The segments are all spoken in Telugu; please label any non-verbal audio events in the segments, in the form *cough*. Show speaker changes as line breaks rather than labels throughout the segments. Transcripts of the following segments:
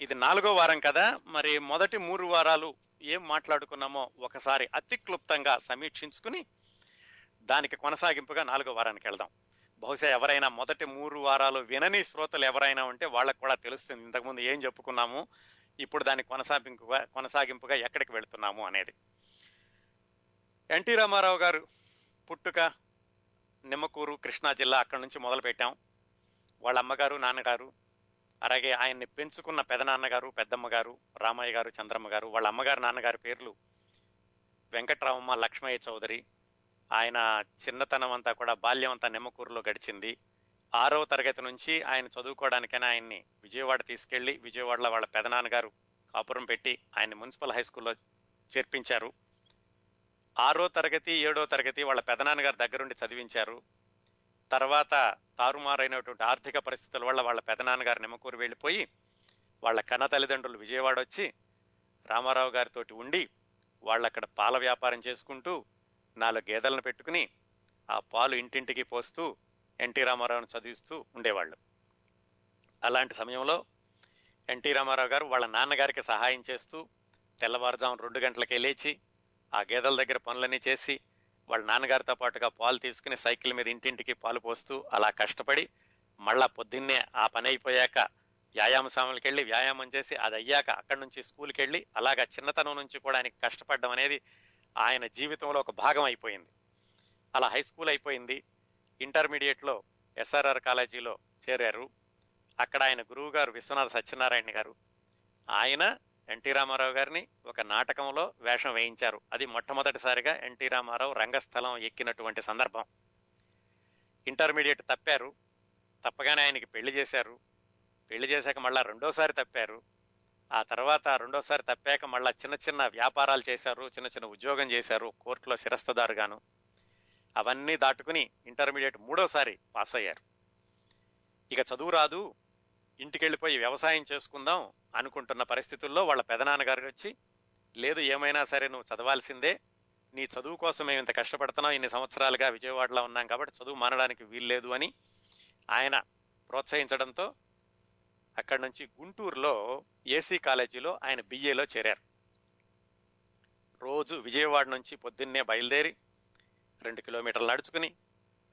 ఇది నాలుగో వారం కదా మరి మొదటి మూడు వారాలు ఏం మాట్లాడుకున్నామో ఒకసారి అతి క్లుప్తంగా సమీక్షించుకుని దానికి కొనసాగింపుగా నాలుగో వారానికి వెళ్దాం. బహుశా ఎవరైనా మొదటి మూడు వారాలు వినని శ్రోతలు ఎవరైనా ఉంటే వాళ్ళకు కూడా తెలుస్తుంది ఇంతకుముందు ఏం చెప్పుకున్నాము ఇప్పుడు దాని కొనసాగింపుగా కొనసాగింపుగా ఎక్కడికి వెళుతున్నాము అనేది. ఎన్టీ రామారావు గారు పుట్టుక నిమ్మకూరు కృష్ణా జిల్లా అక్కడి నుంచి మొదలు పెట్టాం వాళ్ళ అమ్మగారు నాన్నగారు అలాగే ఆయన్ని పెంచుకున్న పెదనాన్నగారు పెద్దమ్మ గారు రామయ్య గారు చంద్రమ్మ గారు వాళ్ళ అమ్మగారు నాన్నగారి పేర్లు వెంకట్రామమ్మ లక్ష్మయ్య చౌదరి. ఆయన చిన్నతనం అంతా కూడా బాల్యం అంతా నిమ్మకూరులో గడిచింది. ఆరవ తరగతి నుంచి ఆయన చదువుకోవడానికైనా ఆయన్ని విజయవాడ తీసుకెళ్ళి విజయవాడలో వాళ్ళ పెదనాన్నగారు కాపురం పెట్టి ఆయన్ని మున్సిపల్ హై స్కూల్లో చేర్పించారు. ఆరో తరగతి ఏడో తరగతి వాళ్ళ పెదనాన్నగారు దగ్గరుండి చదివించారు. తర్వాత తారుమారైనటువంటి ఆర్థిక పరిస్థితుల వల్ల వాళ్ళ పెదనాన్నగారు నిమ్మకూరు వెళ్ళిపోయి వాళ్ళ కన్న తల్లిదండ్రులు విజయవాడ వచ్చి రామారావు గారితోటి ఉండి వాళ్ళు అక్కడ పాల వ్యాపారం చేసుకుంటూ నాలుగు గేదెలను పెట్టుకుని ఆ పాలు ఇంటింటికి పోస్తూ ఎన్టీ రామారావును చదివిస్తూ ఉండేవాళ్ళు. అలాంటి సమయంలో ఎన్టీ రామారావు గారు వాళ్ళ నాన్నగారికి సహాయం చేస్తూ తెల్లవారుజాము రెండు గంటలకే లేచి ఆ గేదెల దగ్గర పనులన్నీ చేసి వాళ్ళ నాన్నగారితో పాటుగా పాలు తీసుకుని సైకిల్ మీద ఇంటింటికి పాలు పోస్తూ అలా కష్టపడి మళ్ళా పొద్దున్నే ఆ పని అయిపోయాక వ్యాయామశాలకి వెళ్ళి వ్యాయామం చేసి అది అయ్యాక అక్కడి నుంచి స్కూల్కి వెళ్ళి అలాగా చిన్నతనం నుంచి కూడా ఆయనకి కష్టపడడం అనేది ఆయన జీవితంలో ఒక భాగం అయిపోయింది. అలా హై స్కూల్ అయిపోయింది. ఇంటర్మీడియట్లో ఎస్ఆర్ఆర్ కాలేజీలో చేరారు. అక్కడ ఆయన గురువు గారు విశ్వనాథ సత్యనారాయణ గారు. ఆయన ఎన్టీ రామారావు గారిని ఒక నాటకంలో వేషం వేయించారు. అది మొట్టమొదటిసారిగా ఎన్టీ రామారావు రంగస్థలం ఎక్కినటువంటి సందర్భం. ఇంటర్మీడియట్ తప్పారు. తప్పగానే ఆయనకి పెళ్ళి చేశారు. పెళ్ళి చేశాక మళ్ళా రెండోసారి తప్పారు. ఆ తర్వాత రెండోసారి తప్పాక మళ్ళా చిన్న చిన్న వ్యాపారాలు చేశారు. చిన్న చిన్న ఉద్యోగం చేశారు. కోర్టులో శిరస్తదారుగాను అవన్నీ దాటుకుని ఇంటర్మీడియట్ మూడోసారి పాస్ అయ్యారు. ఇక చదువు రాదు. ఇంటికెళ్ళిపోయి వ్యవసాయం చేసుకుందాం అనుకుంటున్న పరిస్థితుల్లో వాళ్ళ పెదనాన్నగారు వచ్చి లేదు ఏమైనా సరే నువ్వు చదవాల్సిందే. నీ చదువు కోసం మేము ఇంత కష్టపడుతున్నాం. ఇన్ని సంవత్సరాలుగా విజయవాడలో ఉన్నాం కాబట్టి చదువు మానడానికి వీల్లేదు అని ఆయన ప్రోత్సహించడంతో అక్కడి నుంచి గుంటూరులో ఏసీ కాలేజీలో ఆయన బిఏలో చేరారు. రోజు విజయవాడ నుంచి పొద్దున్నే బయలుదేరి రెండు కిలోమీటర్లు నడుచుకుని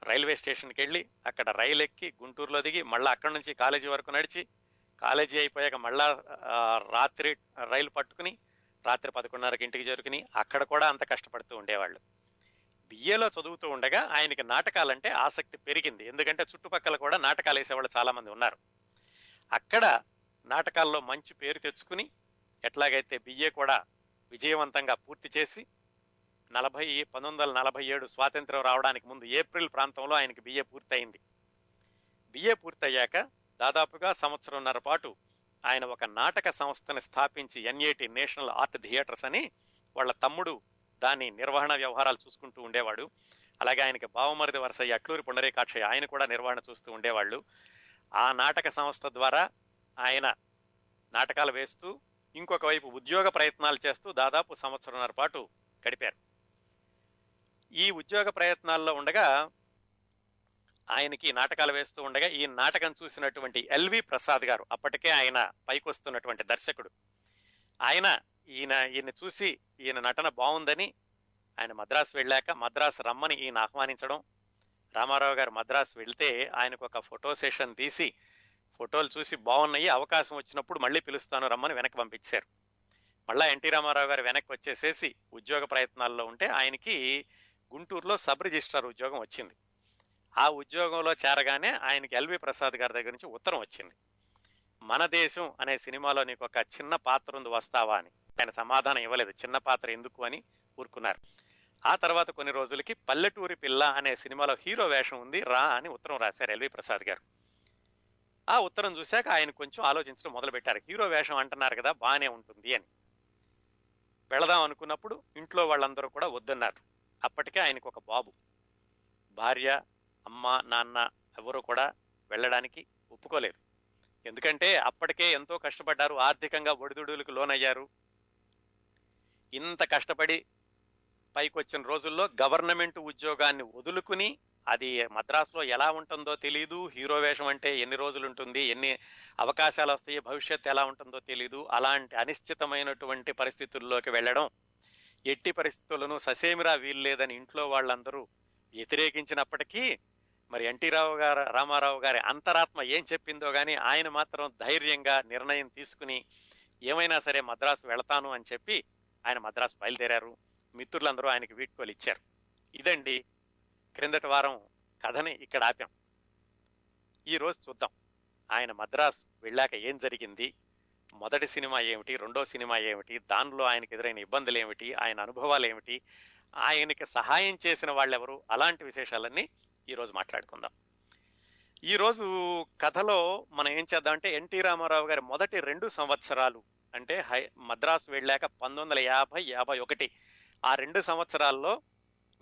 రైల్వే స్టేషన్కి వెళ్ళి అక్కడ రైలు ఎక్కి గుంటూరులో దిగి మళ్ళీ అక్కడి నుంచి కాలేజీ వరకు నడిచి కాలేజీ అయిపోయాక మళ్ళా రాత్రి రైలు పట్టుకుని రాత్రి పదకొండున్నరకి ఇంటికి చేరుకుని అక్కడ కూడా అంత కష్టపడుతూ ఉండేవాళ్ళు. బిఏలో చదువుతూ ఉండగా ఆయనకి నాటకాలంటే ఆసక్తి పెరిగింది. ఎందుకంటే చుట్టుపక్కల కూడా నాటకాలు వేసేవాళ్ళు చాలామంది ఉన్నారు. అక్కడ నాటకాల్లో మంచి పేరు తెచ్చుకుని ఎట్లాగైతే బిఏ కూడా విజయవంతంగా పూర్తి చేసి నలభై పంతొమ్మిది వందల నలభై ఏడు స్వాతంత్ర్యం రావడానికి ముందు ఏప్రిల్ ప్రాంతంలో ఆయనకి బిఏ పూర్తయింది. బిఏ పూర్తయ్యాక దాదాపుగా సంవత్సరంన్నర పాటు ఆయన ఒక నాటక సంస్థని స్థాపించి ఎన్ఏటి నేషనల్ ఆర్ట్ థియేటర్స్ అని వాళ్ళ తమ్ముడు దాని నిర్వహణ వ్యవహారాలు చూసుకుంటూ ఉండేవాడు. అలాగే ఆయనకి బావమరిది వరసయ్య అట్లూరి పుండరీకాక్షయ్య ఆయన కూడా నిర్వహణ చూస్తూ ఉండేవాళ్ళు. ఆ నాటక సంస్థ ద్వారా ఆయన నాటకాలు వేస్తూ ఇంకొక వైపు ఉద్యోగ ప్రయత్నాలు చేస్తూ దాదాపు సంవత్సరంన్నర పాటు గడిపారు. ఈ ఉద్యోగ ప్రయత్నాల్లో ఉండగా ఆయనకి నాటకాలు వేస్తూ ఉండగా ఈ నాటకం చూసినటువంటి ఎల్వి ప్రసాద్ గారు అప్పటికే ఆయన పైకొస్తున్నటువంటి దర్శకుడు. ఆయన ఈయన ఈయన చూసి ఈయన నటన బాగుందని ఆయన మద్రాసు వెళ్ళాక మద్రాసు రమ్మని ఈయన ఆహ్వానించడం రామారావు గారు మద్రాసు వెళ్తే ఆయనకు ఒక ఫోటో సెషన్ తీసి ఫోటోలు చూసి బాగున్నాయి అవకాశం వచ్చినప్పుడు మళ్ళీ పిలుస్తాను రమ్మని వెనక్కి పంపించారు. మళ్ళా ఎన్టీ రామారావు గారు వెనక్కి వచ్చేసేసి ఉద్యోగ ప్రయత్నాల్లో ఉంటే ఆయనకి గుంటూరులో సబ్ రిజిస్ట్రార్ ఉద్యోగం వచ్చింది. ఆ ఉద్యోగంలో చేరగానే ఆయనకి ఎల్వి ప్రసాద్ గారి దగ్గర నుంచి ఉత్తరం వచ్చింది. మన దేశం అనే సినిమాలో నీకు ఒక చిన్న పాత్ర ఉంది వస్తావా అని. ఆయన సమాధానం ఇవ్వలేదు. చిన్న పాత్ర ఎందుకు అని ఊరుకున్నారు. ఆ తర్వాత కొన్ని రోజులకి పల్లెటూరి పిల్ల అనే సినిమాలో హీరో వేషం ఉంది రా అని ఉత్తరం రాశారు ఎల్వి ప్రసాద్ గారు. ఆ ఉత్తరం చూశాక ఆయన కొంచెం ఆలోచించడం మొదలుపెట్టారు. హీరో వేషం అంటున్నారు కదా బాగానే ఉంటుంది అని. వెళదాం అనుకున్నప్పుడు ఇంట్లో వాళ్ళందరూ కూడా వద్దన్నారు. అప్పటికే ఆయనకు ఒక బాబు. భార్య అమ్మ నాన్న ఎవరు కూడా వెళ్ళడానికి ఒప్పుకోలేదు. ఎందుకంటే అప్పటికే ఎంతో కష్టపడ్డారు ఆర్థికంగా ఒడిదుడులకు లోనయ్యారు. ఇంత కష్టపడి పైకి వచ్చిన రోజుల్లో గవర్నమెంట్ ఉద్యోగాన్ని వదులుకుని అది మద్రాసులో ఎలా ఉంటుందో తెలియదు హీరో వేషం అంటే ఎన్ని రోజులు ఉంటుంది ఎన్ని అవకాశాలు వస్తాయి భవిష్యత్తు ఎలా ఉంటుందో తెలియదు అలాంటి అనిశ్చితమైనటువంటి పరిస్థితుల్లోకి వెళ్ళడం ఎట్టి పరిస్థితులను ససేమిరా వీల్లేదని ఇంట్లో వాళ్ళందరూ వ్యతిరేకించినప్పటికీ మరి ఎన్టీ రావు గారు రామారావు గారి అంతరాత్మ ఏం చెప్పిందో కానీ ఆయన మాత్రం ధైర్యంగా నిర్ణయం తీసుకుని ఏమైనా సరే మద్రాసు వెళతాను అని చెప్పి ఆయన మద్రాసు బయలుదేరారు. మిత్రులందరూ ఆయనకి వీడ్కోలు ఇచ్చారు. ఇదండి క్రిందటి వారం కథని ఇక్కడ ఆపాం. ఈ రోజు చూద్దాం ఆయన మద్రాస్ వెళ్ళాక ఏం జరిగింది? మొదటి సినిమా ఏమిటి? రెండో సినిమా ఏమిటి? దానిలో ఆయనకు ఎదురైన ఇబ్బందులు ఏమిటి? ఆయన అనుభవాలు ఏమిటి? ఆయనకి సహాయం చేసిన వాళ్ళెవరు? అలాంటి విశేషాలన్నీ ఈరోజు మాట్లాడుకుందాం. ఈరోజు కథలో మనం ఏం చేద్దామంటే ఎన్టీ రామారావు గారి మొదటి రెండు సంవత్సరాలు అంటే హై మద్రాసు వెళ్ళాక పంతొమ్మిది వందల యాభై యాభై ఒకటి ఆ రెండు సంవత్సరాల్లో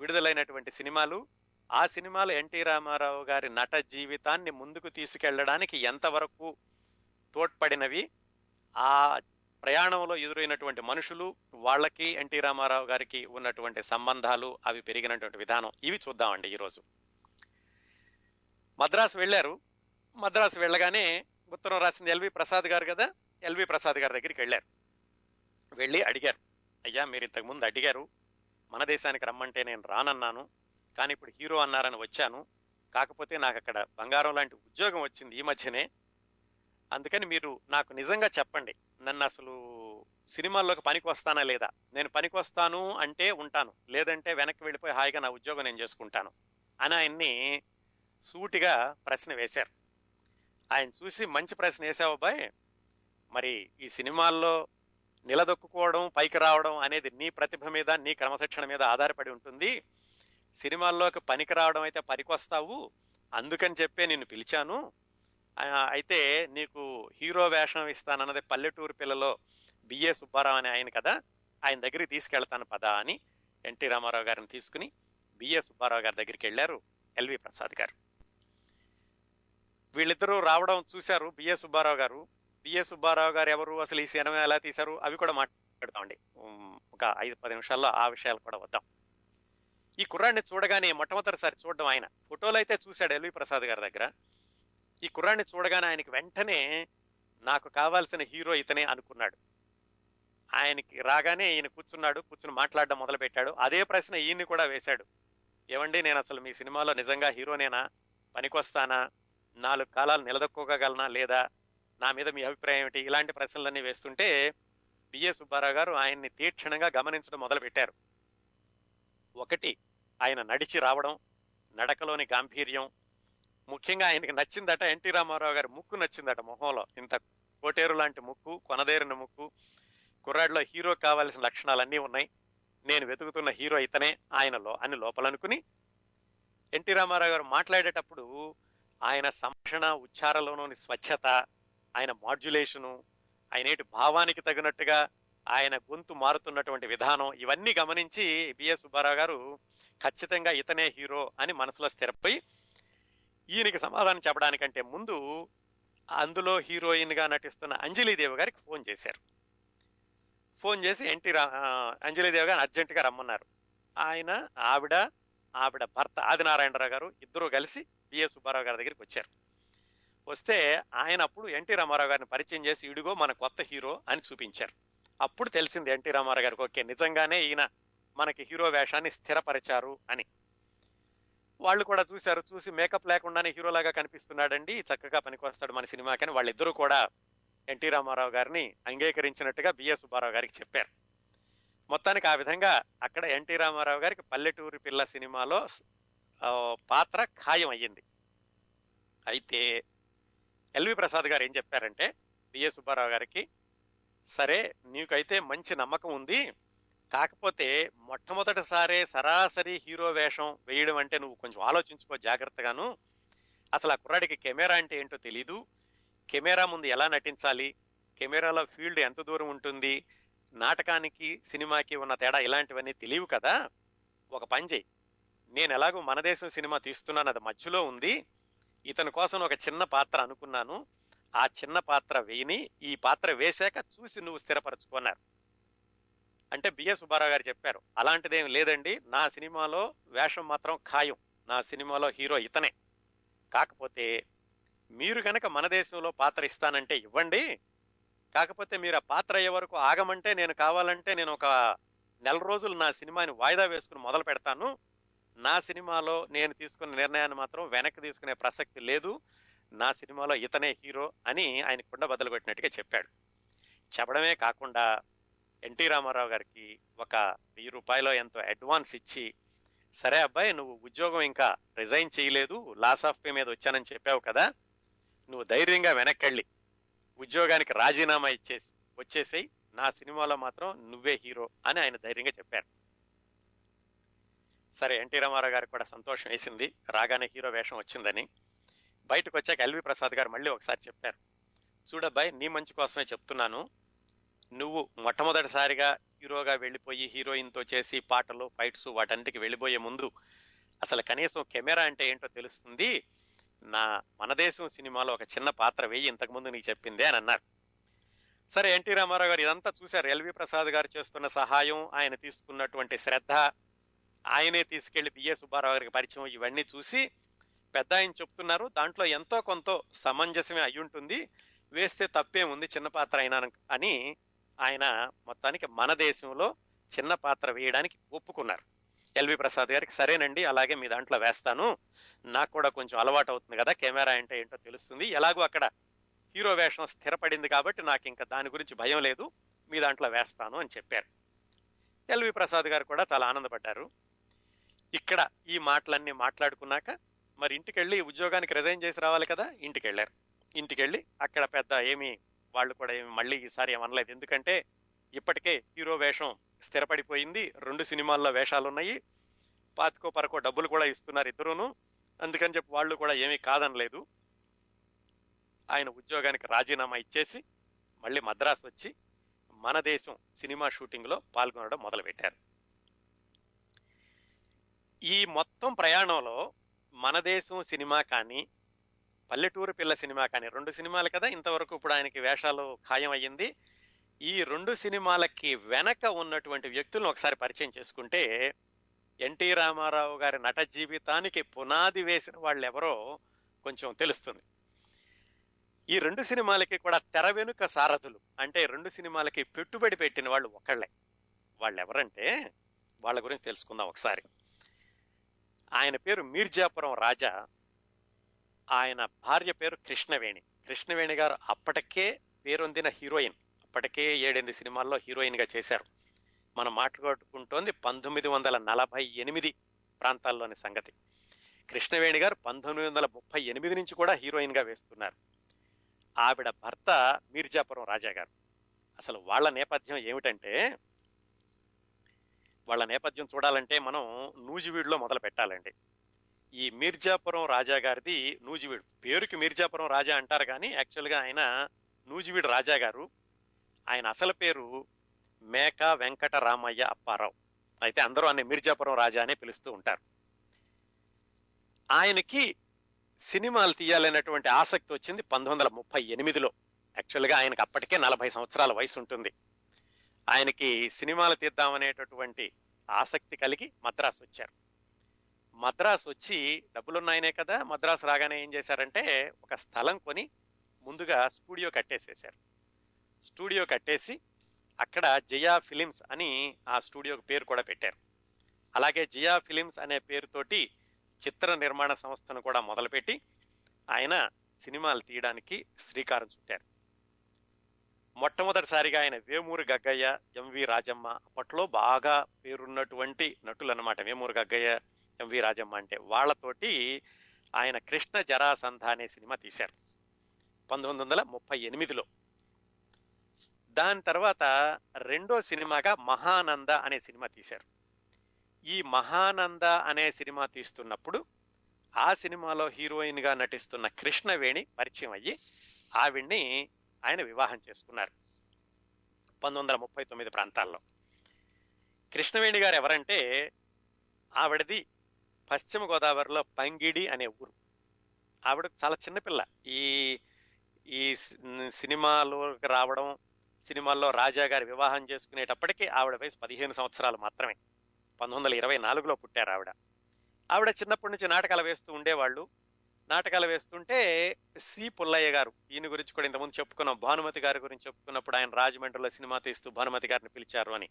విడుదలైనటువంటి సినిమాలు ఆ సినిమాలు ఎన్టీ రామారావు గారి నట జీవితాన్ని ముందుకు తీసుకెళ్ళడానికి ఎంతవరకు తోడ్పడినవి ఆ ప్రయాణంలో ఎదురైనటువంటి మనుషులు వాళ్ళకి ఎన్టీ రామారావు గారికి ఉన్నటువంటి సంబంధాలు అవి పెరిగినటువంటి విధానం ఇవి చూద్దామండి ఈరోజు. మద్రాసు వెళ్ళారు. మద్రాసు వెళ్ళగానే ఉత్తరం రాసింది ఎల్వి ప్రసాద్ గారు కదా? ఎల్వి ప్రసాద్ గారి దగ్గరికి వెళ్ళారు. వెళ్ళి అడిగారు. అయ్యా మీరు ఇంతకు ముందు అడిగారు. మన దేశానికి రమ్మంటే నేను రానన్నాను. కానీ ఇప్పుడు హీరో అన్నారని వచ్చాను. కాకపోతే నాకు అక్కడ బంగారం లాంటి ఉద్యోగం వచ్చింది ఈ మధ్యనే. అందుకని మీరు నాకు నిజంగా చెప్పండి. నన్ను అసలు సినిమాల్లోకి పనికి వస్తానా లేదా? నేను పనికి వస్తాను అంటే ఉంటాను. లేదంటే వెనక్కి వెళ్ళిపోయి హాయిగా నా ఉద్యోగం నేను చేసుకుంటాను అని ఆయన్ని సూటిగా ప్రశ్న వేశారు. ఆయన చూసి మంచి ప్రశ్న వేసావు బాయ్ మరి ఈ సినిమాల్లో నిలదొక్కుకోవడం పైకి రావడం అనేది నీ ప్రతిభ మీద నీ క్రమశిక్షణ మీద ఆధారపడి ఉంటుంది. సినిమాల్లోకి పనికి రావడం అయితే పనికొస్తావు. అందుకని చెప్పే నిన్ను పిలిచాను. అయితే నీకు హీరో వేషం ఇస్తానన్నది పల్లెటూరు పిల్లలో బిఏ సుబ్బారావు అని ఆయన కదా? ఆయన దగ్గరికి తీసుకెళ్తాను పదా అని ఎన్టీ రామారావు గారిని తీసుకుని బిఏ సుబ్బారావు గారి దగ్గరికి వెళ్ళారు ఎల్వి ప్రసాద్ గారు. వీళ్ళిద్దరూ రావడం చూశారు బిఏ సుబ్బారావు గారు. బిఏ సుబ్బారావు గారు ఎవరు? అసలు ఈ సినిమా ఎలా తీశారు? అవి కూడా మాట్లాడతామండి. ఒక ఐదు పది నిమిషాల్లో ఆ విషయాలు కూడా వద్దాం. ఈ కుర్రాడిని చూడగానే మొట్టమొదటిసారి చూడడం ఆయన. ఫోటోలు అయితే చూశాడు ఎల్వి ప్రసాద్ గారి దగ్గర. ఈ కుర్రాన్ని చూడగానే ఆయనకి వెంటనే నాకు కావాల్సిన హీరో ఇతనే అనుకున్నాడు. ఆయనకి రాగానే ఈయన కూర్చున్నాడు కూర్చుని మాట్లాడడం మొదలు పెట్టాడు అదే ప్రశ్న ఈయన్ని కూడా వేశాడు. ఏమండి నేను అసలు మీ సినిమాలో నిజంగా హీరోనేనా? పనికొస్తానా? నాలుగు కాలాలు నిలదొక్కోగలనా లేదా? నా మీద మీ అభిప్రాయం ఏమిటి? ఇలాంటి ప్రశ్నలన్నీ వేస్తుంటే బిఏ సుబ్బారావు గారు ఆయన్ని తీక్షణంగా గమనించడం మొదలుపెట్టారు. ఒకటి ఆయన నడిచి రావడం నడకలోని గాంభీర్యం ముఖ్యంగా ఆయనకి నచ్చిందట ఎన్టీ రామారావు గారి ముక్కు నచ్చిందట మొహంలో. ఇంత కోటేరు లాంటి ముక్కు కొనదేరిన ముక్కు కుర్రాడిలో హీరో కావాల్సిన లక్షణాలన్నీ ఉన్నాయి. నేను వెతుకుతున్న హీరో ఇతనే ఆయనలో అని లోపలనుకుని ఎన్టీ రామారావు గారు మాట్లాడేటప్పుడు ఆయన సంభాషణ ఉచ్చారలోని స్వచ్ఛత ఆయన మాడ్యులేషను ఆయనేటి భావానికి తగినట్టుగా ఆయన గొంతు మారుతున్నటువంటి విధానం ఇవన్నీ గమనించి బిఎస్ సుబ్బారావు గారు ఖచ్చితంగా ఇతనే హీరో అని మనసులో స్థిరపోయి ఈయనకి సమాధానం చెప్పడానికంటే ముందు అందులో హీరోయిన్గా నటిస్తున్న అంజలీదేవి గారికి ఫోన్ చేశారు. ఫోన్ చేసి ఎన్టీ రా ఆ, అంజలీదేవి గారిని అర్జెంటుగా రమ్మన్నారు. ఆయన ఆవిడ ఆవిడ భర్త ఆదినారాయణరావు గారు ఇద్దరు కలిసి బిఎస్ సుబ్బారావు గారి దగ్గరికి వచ్చారు. వస్తే ఆయన అప్పుడు ఎన్టీ రామారావు గారిని పరిచయం చేసి ఇడుగో మన కొత్త హీరో అని చూపించారు. అప్పుడు తెలిసింది ఎన్టీ రామారావు గారికి ఓకే నిజంగానే ఈయన మనకి హీరో వేషాన్ని స్థిరపరిచారు అని. వాళ్ళు కూడా చూశారు చూసి మేకప్ లేకుండానే హీరోలాగా కనిపిస్తున్నాడండి. చక్కగా పనికొస్తాడు మన సినిమాకని. వాళ్ళిద్దరూ కూడా ఎన్టీ రామారావు గారిని అంగీకరించినట్టుగా బిఎస్ సుబ్బారావు గారికి చెప్పారు. మొత్తానికి ఆ విధంగా అక్కడ ఎన్టీ రామారావు గారికి పల్లెటూరి పిల్ల సినిమాలో పాత్ర ఖాయం అయ్యింది. అయితే ఎల్వి ప్రసాద్ గారు ఏం చెప్పారంటే బిఎస్ సుబ్బారావు గారికి సరే నీకైతే మంచి నమ్మకం ఉంది కాకపోతే మొట్టమొదటిసారే సరాసరి హీరో వేషం వేయడం అంటే నువ్వు కొంచెం ఆలోచించుకో జాగ్రత్తగాను. అసలు ఆ కుర్రాడికి కెమెరా అంటే ఏంటో తెలీదు. కెమెరా ముందు ఎలా నటించాలి? కెమెరాలో ఫీల్డ్ ఎంత దూరం ఉంటుంది? నాటకానికి సినిమాకి ఉన్న తేడా ఇలాంటివన్నీ తెలియవు కదా. ఒక పని చేయి. నేను ఎలాగో మన దేశం సినిమా తీస్తున్నాను అది మధ్యలో ఉంది. ఇతని కోసం ఒక చిన్న పాత్ర అనుకున్నాను. ఆ చిన్న పాత్ర వేయని ఈ పాత్ర వేశాక చూసి నువ్వు స్థిరపరచుకున్నారు. అంటే బిఎస్ సుబ్బారావు గారు చెప్పారు అలాంటిదేం లేదండి. నా సినిమాలో వేషం మాత్రం ఖాయం. నా సినిమాలో హీరో ఇతనే. కాకపోతే మీరు కనుక మన దేశంలో పాత్ర ఇస్తానంటే ఇవ్వండి. కాకపోతే మీరు ఆ పాత్ర అయ్యే వరకు ఆగమంటే నేను కావాలంటే నేను ఒక నెల రోజులు నా సినిమాని వాయిదా వేసుకుని మొదలు పెడతాను. నా సినిమాలో నేను తీసుకున్న నిర్ణయాన్ని మాత్రం వెనక్కి తీసుకునే ప్రసక్తి లేదు. నా సినిమాలో ఇతనే హీరో అని ఆయన కుండ బదులు కొట్టినట్టుగా చెప్పాడు. చెప్పడమే కాకుండా ఎన్టీ రామారావు గారికి ఒక వెయ్యి రూపాయలు ఎంతో అడ్వాన్స్ ఇచ్చి సరే అబ్బాయి నువ్వు ఉద్యోగం ఇంకా రిజైన్ చేయలేదు లాస్ ఆఫ్ పే మీద వచ్చానని చెప్పావు కదా నువ్వు ధైర్యంగా వెనక్కెళ్ళి ఉద్యోగానికి రాజీనామా ఇచ్చేసి వచ్చేసేయి నా సినిమాలో మాత్రం నువ్వే హీరో అని ఆయన ధైర్యంగా చెప్పారు. సరే ఎన్టీ రామారావు గారికి కూడా సంతోషం వేసింది రాగానే హీరో వేషం వచ్చిందని. బయటకు వచ్చాక ఎల్వి ప్రసాద్ గారు మళ్ళీ ఒకసారి చెప్పారు చూడబ్బాయి నీ మంచి కోసమే చెప్తున్నాను నువ్వు మొట్టమొదటిసారిగా హీరోగా వెళ్ళిపోయి హీరోయిన్తో చేసి పాటలు ఫైట్స్ వాటన్నిటికి వెళ్ళిపోయే ముందు అసలు కనీసం కెమెరా అంటే ఏంటో తెలుస్తుంది? నా మన దేశం సినిమాలో ఒక చిన్న పాత్ర వేయి ఇంతకుముందు నీకు చెప్పిందే అని అన్నారు. సరే ఎన్టీ రామారావు గారు ఇదంతా చూశారు. ఎల్వి ప్రసాద్ గారు చేస్తున్న సహాయం ఆయన తీసుకున్నటువంటి శ్రద్ధ ఆయనే తీసుకెళ్ళి బిఏ సుబ్బారావు గారికి పరిచయం ఇవన్నీ చూసి పెద్ద ఆయన చెప్తున్నారు. దాంట్లో ఎంతో కొంత సమంజసమే అయి ఉంటుంది వేస్తే తప్పేముంది చిన్న పాత్ర అయినా అని ఆయన మొత్తానికి మన దేశంలో చిన్న పాత్ర వేయడానికి ఒప్పుకున్నారు. ఎల్వి ప్రసాద్ గారికి సరేనండి అలాగే మీ దాంట్లో వేస్తాను. నాకు కూడా కొంచెం అలవాటు అవుతుంది కదా కెమెరా అంటే ఏంటో తెలుస్తుంది. ఎలాగో అక్కడ హీరో వేషం స్థిరపడింది కాబట్టి నాకు ఇంకా దాని గురించి భయం లేదు. మీ దాంట్లో వేస్తాను అని చెప్పారు. ఎల్వి ప్రసాద్ గారు కూడా చాలా ఆనందపడ్డారు. ఇక్కడ ఈ మాటలన్నీ మాట్లాడుకున్నాక మరి ఇంటికి వెళ్ళి ఉద్యోగానికి రిజైన్ చేసి రావాలి కదా ఇంటికి వెళ్ళారు ఇంటికి వెళ్ళి అక్కడ పెద్ద ఏమి వాళ్ళు కూడా ఏమి మళ్ళీ ఈసారి ఏమనలేదు. ఎందుకంటే ఇప్పటికే హీరో వేషం స్థిరపడిపోయింది. రెండు సినిమాల్లో వేషాలు ఉన్నాయి పాతికో పరకో డబ్బులు కూడా ఇస్తున్నారు ఇద్దరును. అందుకని చెప్పి వాళ్ళు కూడా ఏమీ కాదనలేదు. ఆయన ఉద్యోగానికి రాజీనామా ఇచ్చేసి మళ్ళీ మద్రాసు వచ్చి మన దేశం సినిమా షూటింగ్లో పాల్గొనడం మొదలుపెట్టారు. ఈ మొత్తం ప్రయాణంలో మన దేశం సినిమా కానీ పల్లెటూరు పిల్ల సినిమా కానీ రెండు సినిమాలు కదా ఇంతవరకు ఇప్పుడు ఆయనకి వేషాలు ఖాయం అయ్యింది. ఈ రెండు సినిమాలకి వెనక ఉన్నటువంటి వ్యక్తులను ఒకసారి పరిచయం చేసుకుంటే ఎన్టీ రామారావు గారి నట జీవితానికి పునాది వేసిన వాళ్ళు ఎవరో కొంచెం తెలుస్తుంది. ఈ రెండు సినిమాలకి కూడా తెర వెనుక సారథులు అంటే రెండు సినిమాలకి పెట్టుబడి పెట్టిన వాళ్ళు ఒకళ్ళే. వాళ్ళు ఎవరంటే వాళ్ళ గురించి తెలుసుకుందాం ఒకసారి. ఆయన పేరు మీర్జాపురం రాజా. ఆయన భార్య పేరు కృష్ణవేణి. కృష్ణవేణి గారు అప్పటికే పేరొందిన హీరోయిన్. అప్పటికే ఏడెనిమిది సినిమాల్లో హీరోయిన్గా చేశారు. మనం మాట్లాడుకుంటోంది పంతొమ్మిది వందల నలభై ఎనిమిది ప్రాంతాల్లోని సంగతి. కృష్ణవేణి గారు పంతొమ్మిది వందల ముప్పై ఎనిమిది నుంచి కూడా హీరోయిన్గా వేస్తున్నారు. ఆవిడ భర్త మీర్జాపురం రాజా గారు. అసలు వాళ్ళ నేపథ్యం ఏమిటంటే వాళ్ళ నేపథ్యం చూడాలంటే మనం నూజివీడులో మొదలు పెట్టాలండి ఈ మీర్జాపురం రాజా గారిది నూజివీడు. పేరుకి మీర్జాపురం రాజా అంటారు కానీ యాక్చువల్గా ఆయన నూజివీడు రాజా గారు. ఆయన అసలు పేరు మేక వెంకట రామయ్య అప్పారావు. అయితే అందరూ ఆయన మీర్జాపురం రాజా అనే పిలుస్తూ ఉంటారు. ఆయనకి సినిమాలు తీయాలనేటువంటి ఆసక్తి వచ్చింది పంతొమ్మిది వందల ముప్పై ఎనిమిదిలో. యాక్చువల్గా ఆయనకు అప్పటికే నలభై సంవత్సరాల వయసు ఉంటుంది. ఆయనకి సినిమాలు తీద్దామనేటటువంటి ఆసక్తి కలిగి మద్రాసు వచ్చారు. మద్రాసు వచ్చి డబ్బులున్నాయనే కదా మద్రాసు రాగానే ఏం చేశారంటే ఒక స్థలం కొని ముందుగా స్టూడియో కట్టేసేశారు. స్టూడియో కట్టేసి అక్కడ జయా ఫిలిమ్స్ అని ఆ స్టూడియోకి పేరు కూడా పెట్టారు. అలాగే జియా ఫిలిమ్స్ అనే పేరుతోటి చిత్ర నిర్మాణ సంస్థను కూడా మొదలుపెట్టి ఆయన సినిమాలు తీయడానికి శ్రీకారం చుట్టారు. మొట్టమొదటిసారిగా ఆయన వేమూరు గగ్గయ్య ఎంవి రాజమ్మ అప్పట్లో బాగా పేరున్నటువంటి నటులు అనమాట వేమూరు గగ్గయ్య ఎంవి రాజమ్మ అంటే వాళ్ళతోటి ఆయన కృష్ణ జరాసంధ అనే సినిమా తీశారు. పంతొమ్మిది వందల ముప్పై ఎనిమిదిలో. దాని తర్వాత రెండో సినిమాగా మహానంద అనే సినిమా తీశారు. ఈ మహానంద అనే సినిమా తీస్తున్నప్పుడు ఆ సినిమాలో హీరోయిన్గా నటిస్తున్న కృష్ణవేణి పరిచయం అయ్యి ఆవిడ్ని ఆయన వివాహం చేసుకున్నారు పంతొమ్మిది వందల ముప్పై తొమ్మిది ప్రాంతాల్లో. కృష్ణవేణి గారు ఎవరంటే ఆవిడది పశ్చిమ గోదావరిలో పంగిడి అనే ఊరు. ఆవిడ చాలా చిన్నపిల్ల ఈ ఈ సినిమాలోకి రావడం సినిమాల్లో రాజా గారి వివాహం చేసుకునేటప్పటికీ ఆవిడ వయసు పదిహేను సంవత్సరాలు మాత్రమే. పంతొమ్మిది వందల ఇరవై నాలుగులో పుట్టారు ఆవిడ. ఆవిడ చిన్నప్పటి నుంచి నాటకాలు వేస్తూ ఉండేవాళ్ళు. నాటకాలు వేస్తుంటే సి పుల్లయ్య గారు ఈయన గురించి కూడా ఇంతకుముందు చెప్పుకున్నాం. భానుమతి గారి గురించి చెప్పుకున్నప్పుడు ఆయన రాజమండ్రిలో సినిమా తీస్తూ భానుమతి గారిని పిలిచారు అని.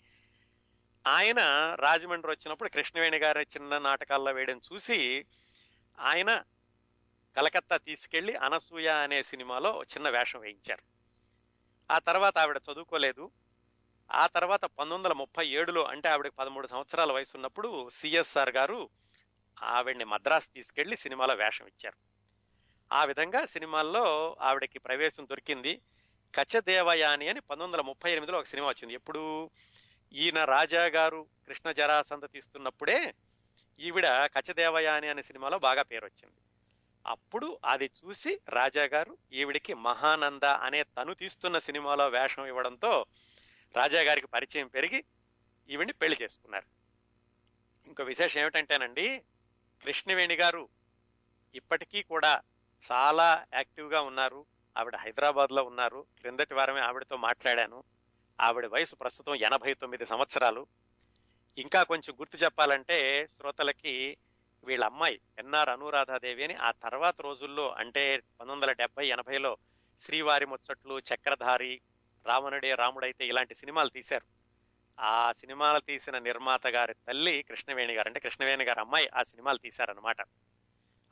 ఆయన రాజమండ్రి వచ్చినప్పుడు కృష్ణవేణి గారి చిన్న నాటకాల్లో వేయడం చూసి ఆయన కలకత్తా తీసుకెళ్ళి అనసూయ అనే సినిమాలో చిన్న వేషం వేయించారు. ఆ తర్వాత ఆవిడ చదువుకోలేదు. ఆ తర్వాత పంతొమ్మిది వందల ముప్పై ఏడులో అంటే ఆవిడకి పదమూడు సంవత్సరాల వయసు ఉన్నప్పుడు సిఎస్ఆర్ గారు ఆవిడ్ని మద్రాసు తీసుకెళ్ళి సినిమాలో వేషం ఇచ్చారు. ఆ విధంగా సినిమాల్లో ఆవిడకి ప్రవేశం దొరికింది. కచ్చదేవయాని అని పంతొమ్మిది వందల ముప్పై ఎనిమిదిలో ఒక సినిమా వచ్చింది. ఎప్పుడు? ఈయన రాజా గారు కృష్ణ జరాసంద తీస్తున్నప్పుడే ఈవిడ కచ్చదేవయాని అనే సినిమాలో బాగా పేరు వచ్చింది అప్పుడు అది చూసి రాజా గారు ఈవిడికి మహానంద అనే తను తీస్తున్న సినిమాలో వేషం ఇవ్వడంతో రాజా గారికి పరిచయం పెరిగి ఈవిడిని పెళ్ళి చేసుకున్నారు. ఇంకో విశేషం ఏమిటంటేనండి కృష్ణవేణి గారు ఇప్పటికీ కూడా చాలా యాక్టివ్గా ఉన్నారు. ఆవిడ హైదరాబాద్లో ఉన్నారు. క్రిందటి వారమే ఆవిడతో మాట్లాడాను. ఆవిడ వయసు ప్రస్తుతం ఎనభై తొమ్మిది సంవత్సరాలు. ఇంకా కొంచెం గుర్తు చెప్పాలంటే శ్రోతలకి వీళ్ళ అమ్మాయి ఎన్ఆర్ అనురాధాదేవి అని ఆ తర్వాత రోజుల్లో అంటే పంతొమ్మిది వందల డెబ్బై ఎనభైలో శ్రీవారి ముచ్చట్లు చక్రధారి రావణుడే రాముడైతే ఇలాంటి సినిమాలు తీశారు. ఆ సినిమాలు తీసిన నిర్మాత గారి తల్లి కృష్ణవేణి గారు అంటే కృష్ణవేణి గారి అమ్మాయి ఆ సినిమాలు తీశారనమాట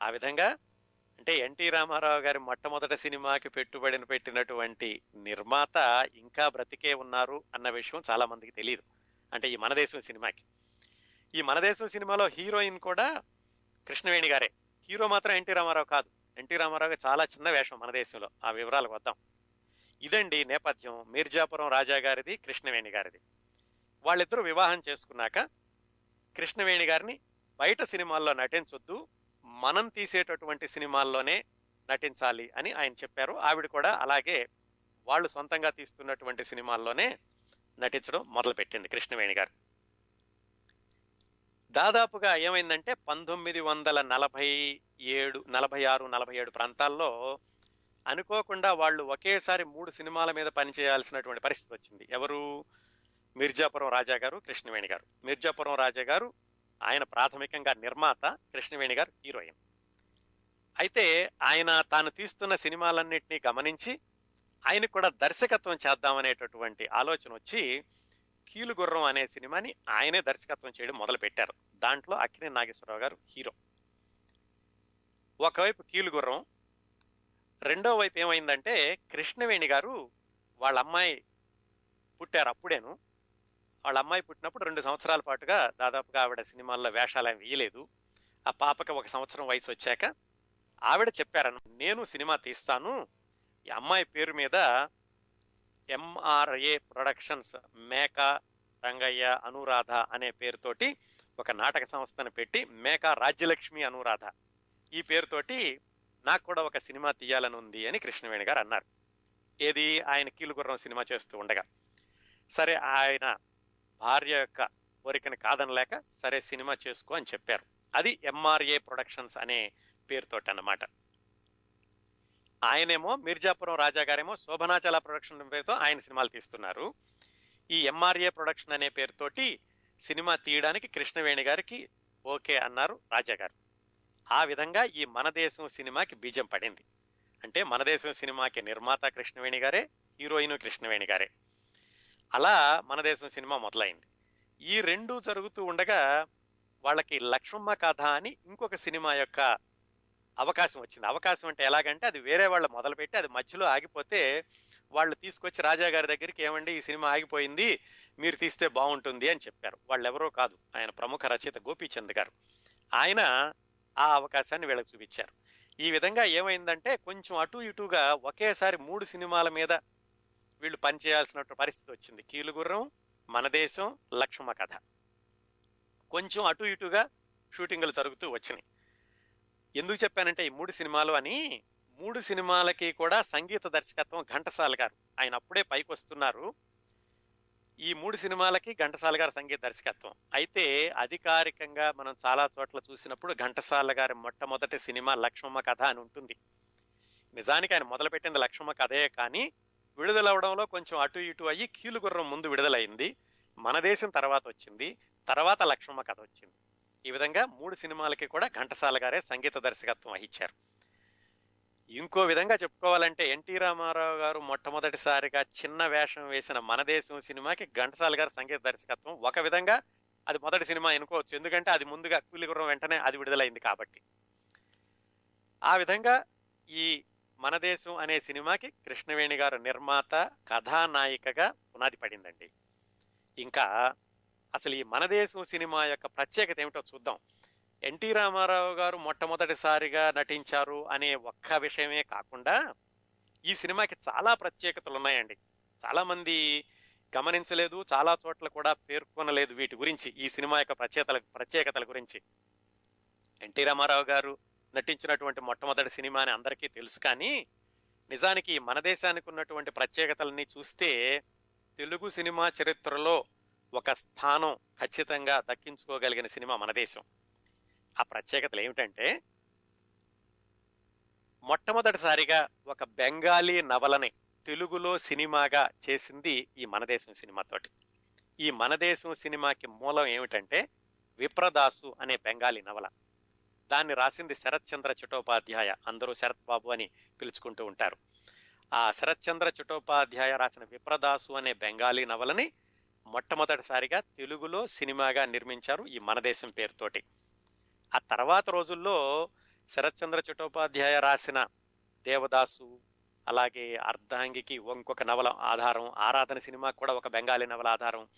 ఆ విధంగా అంటే ఎన్టీ రామారావు గారి మొట్టమొదటి సినిమాకి పెట్టుబడిని పెట్టినటువంటి నిర్మాత ఇంకా బ్రతికే ఉన్నారు అన్న విషయం చాలా మందికి తెలియదు అంటే ఈ మనదేశం సినిమాకి. ఈ మనదేశం సినిమాలో హీరోయిన్ కూడా కృష్ణవేణి గారే. హీరో మాత్రం ఎన్టీ రామారావు కాదు. ఎన్టీ రామారావు చాలా చిన్న వేషం మన దేశంలో. ఆ వివరాలకు వద్దాం. ఇదండి నేపథ్యం. మీర్జాపురం రాజా గారిది కృష్ణవేణి గారిది. వాళ్ళిద్దరూ వివాహం చేసుకున్నాక కృష్ణవేణి గారిని బయట సినిమాల్లో నటించొద్దు. మనం తీసేటటువంటి సినిమాల్లోనే నటించాలి అని ఆయన చెప్పారు. ఆవిడ కూడా అలాగే వాళ్ళు సొంతంగా తీస్తున్నటువంటి సినిమాల్లోనే నటించడం మొదలుపెట్టింది కృష్ణవేణి గారు. దాదాపుగా ఏమైందంటే పంతొమ్మిది వందల నలభై ఏడు నలభై ఆరు నలభై ఏడు ప్రాంతాల్లో అనుకోకుండా వాళ్ళు ఒకేసారి మూడు సినిమాల మీద పనిచేయాల్సినటువంటి పరిస్థితి వచ్చింది. ఎవరు? మిర్జాపురం రాజా గారు కృష్ణవేణి గారు. మిర్జాపురం రాజా గారు ఆయన ప్రాథమికంగా నిర్మాత కృష్ణవేణి గారు హీరోయిన్. అయితే ఆయన తాను తీస్తున్న సినిమాలన్నింటినీ గమనించి ఆయన కూడా దర్శకత్వం చేద్దామనేటటువంటి ఆలోచన వచ్చి కీలుగుర్రం అనే సినిమాని ఆయనే దర్శకత్వం చేయడం మొదలుపెట్టారు. దాంట్లో అక్కినే నాగేశ్వరరావు గారు హీరో. ఒకవైపు కీలుగుర్రం రెండో వైపు ఏమైందంటే కృష్ణవేణి గారు వాళ్ళ అమ్మాయి పుట్టారు అప్పుడేను. వాళ్ళ అమ్మాయి పుట్టినప్పుడు రెండు సంవత్సరాల పాటుగా దాదాపుగా ఆవిడ సినిమాల్లో వేషాలు ఏమి వేయలేదు. ఆ పాపకి ఒక సంవత్సరం వయసు వచ్చాక ఆవిడ చెప్పారన్న నేను సినిమా తీస్తాను. ఈ అమ్మాయి పేరు మీద ఎంఆర్ఏ ప్రొడక్షన్స్ మేకా రంగయ్య అనురాధ అనే పేరుతోటి ఒక నాటక సంస్థను పెట్టి మేకా రాజ్యలక్ష్మి అనురాధ ఈ పేరుతోటి నాకు కూడా ఒక సినిమా తీయాలని ఉంది అని కృష్ణవేణి గారు అన్నారు. ఏది? ఆయన కీలుగుర్రం సినిమా చేస్తూ ఉండగా. సరే ఆయన భార్య యొక్క కోరికను కాదనలేక సరే సినిమా చేసుకో అని చెప్పారు. అది ఎంఆర్ఏ ప్రొడక్షన్స్ అనే పేరుతోటి అన్నమాట. ఆయనేమో మిర్జాపురం రాజా గారేమో శోభనాచల ప్రొడక్షన్ పేరుతో ఆయన సినిమాలు తీస్తున్నారు. ఈ ఎంఆర్ఏ ప్రొడక్షన్ అనే పేరుతోటి సినిమా తీయడానికి కృష్ణవేణి గారికి ఓకే అన్నారు రాజా గారు. ఆ విధంగా ఈ మన దేశం సినిమాకి బీజం పడింది. అంటే మన దేశం సినిమాకి నిర్మాత కృష్ణవేణి గారే హీరోయిన్ కృష్ణవేణి గారే. అలా మన దేశం సినిమా మొదలైంది. ఈ రెండు జరుగుతూ ఉండగా వాళ్ళకి లక్ష్మమ్మ కథ అని ఇంకొక సినిమా యొక్క అవకాశం వచ్చింది. అవకాశం అంటే ఎలాగంటే అది వేరే వాళ్ళు మొదలుపెట్టి అది మధ్యలో ఆగిపోతే వాళ్ళు తీసుకొచ్చి రాజా గారి దగ్గరికి ఏమండి ఈ సినిమా ఆగిపోయింది మీరు తీస్తే బాగుంటుంది అని చెప్పారు. వాళ్ళు ఎవరో కాదు ఆయన ప్రముఖ రచయిత గోపీచంద్ గారు. ఆయన ఆ అవకాశాన్ని వీళ్ళకి చూపించారు. ఈ విధంగా ఏమైందంటే కొంచెం అటు ఇటుగా ఒకేసారి మూడు సినిమాల మీద వీళ్ళు పనిచేయాల్సిన పరిస్థితి వచ్చింది. కీలుగుర్రం మన దేశం లక్ష్మ కథ. కొంచెం అటు ఇటుగా షూటింగ్లు జరుగుతూ వచ్చినాయి. ఎందుకు చెప్పానంటే ఈ మూడు సినిమాలు అని మూడు సినిమాలకి కూడా సంగీత దర్శకత్వం ఘంటసాల గారు. ఆయన అప్పుడే పైకి వస్తున్నారు. ఈ మూడు సినిమాలకి ఘంటసాల గారు సంగీత దర్శకత్వం. అయితే అధికారికంగా మనం చాలా చోట్ల చూసినప్పుడు ఘంటసాల గారి మొట్టమొదటి సినిమా లక్ష్మమ్మ కథ అని ఉంటుంది. నిజానికి ఆయన మొదలుపెట్టింది లక్ష్మమ్మ కథే కానీ విడుదలవడంలో కొంచెం అటు ఇటు అయ్యి కీలుగుర్రం ముందు విడుదలైంది. మన దేశం తర్వాత వచ్చింది. తర్వాత లక్ష్మమ్మ కథ వచ్చింది. ఈ విధంగా మూడు సినిమాలకి కూడా ఘంటసాల గారే సంగీత దర్శకత్వం వహించారు. ఇంకో విధంగా చెప్పుకోవాలంటే ఎన్టీ రామారావు గారు మొట్టమొదటిసారిగా చిన్న వేషం వేసిన మన దేశం సినిమాకి ఘంటసాల గారు సంగీత దర్శకత్వం. ఒక విధంగా అది మొదటి సినిమా అనుకోవచ్చు. ఎందుకంటే అది ముందుగా కూలిగుర్రం వెంటనే అది విడుదలైంది కాబట్టి. ఆ విధంగా ఈ మన దేశం అనే సినిమాకి కృష్ణవేణి గారు నిర్మాత కథానాయికగా పునాది పడిందండి ఇంకా అసలు ఈ మన దేశం సినిమా యొక్క ప్రత్యేకత ఏమిటో చూద్దాం. ఎన్టీ రామారావు గారు మొట్టమొదటిసారిగా నటించారు అనే ఒక్క విషయమే కాకుండా ఈ సినిమాకి చాలా ప్రత్యేకతలు ఉన్నాయండి. చాలామంది గమనించలేదు చాలా చోట్ల కూడా పేర్కొనలేదు వీటి గురించి ఈ సినిమా యొక్క ప్రత్యేకతల ప్రత్యేకతల గురించి. ఎన్టీ రామారావు గారు నటించినటువంటి మొట్టమొదటి సినిమా అని అందరికీ తెలుసు. కానీ నిజానికి మన దేశానికి ఉన్నటువంటి ప్రత్యేకతలని చూస్తే తెలుగు సినిమా చరిత్రలో ఒక స్థానం ఖచ్చితంగా దక్కించుకోగలిగిన సినిమా మన దేశం. ఆ ప్రత్యేకతలు ఏమిటంటే మొట్టమొదటిసారిగా ఒక బెంగాలీ నవలని తెలుగులో సినిమాగా చేసింది ఈ మనదేశం సినిమాతోటి ఈ మనదేశం సినిమాకి మూలం ఏమిటంటే విప్రదాసు అనే బెంగాలీ నవల. దాన్ని రాసింది శరత్ చంద్ర చటోపాధ్యాయ. అందరూ శరత్ బాబు అని పిలుచుకుంటూ ఉంటారు. ఆ శరత్ చంద్ర చటోపాధ్యాయ రాసిన విప్రదాసు అనే బెంగాలీ నవలని మొట్టమొదటిసారిగా తెలుగులో సినిమాగా నిర్మించారు ఈ మనదేశం పేరుతోటి. ఆ తర్వాత రోజుల్లో శరత్చంద్ర చటోపాధ్యాయ రాసిన దేవదాసు అలాగే అర్ధాంగికి ఇంకొక నవల ఆధారం ఆరాధన సినిమా కూడా ఒక బెంగాలీ నవల ఆధారం.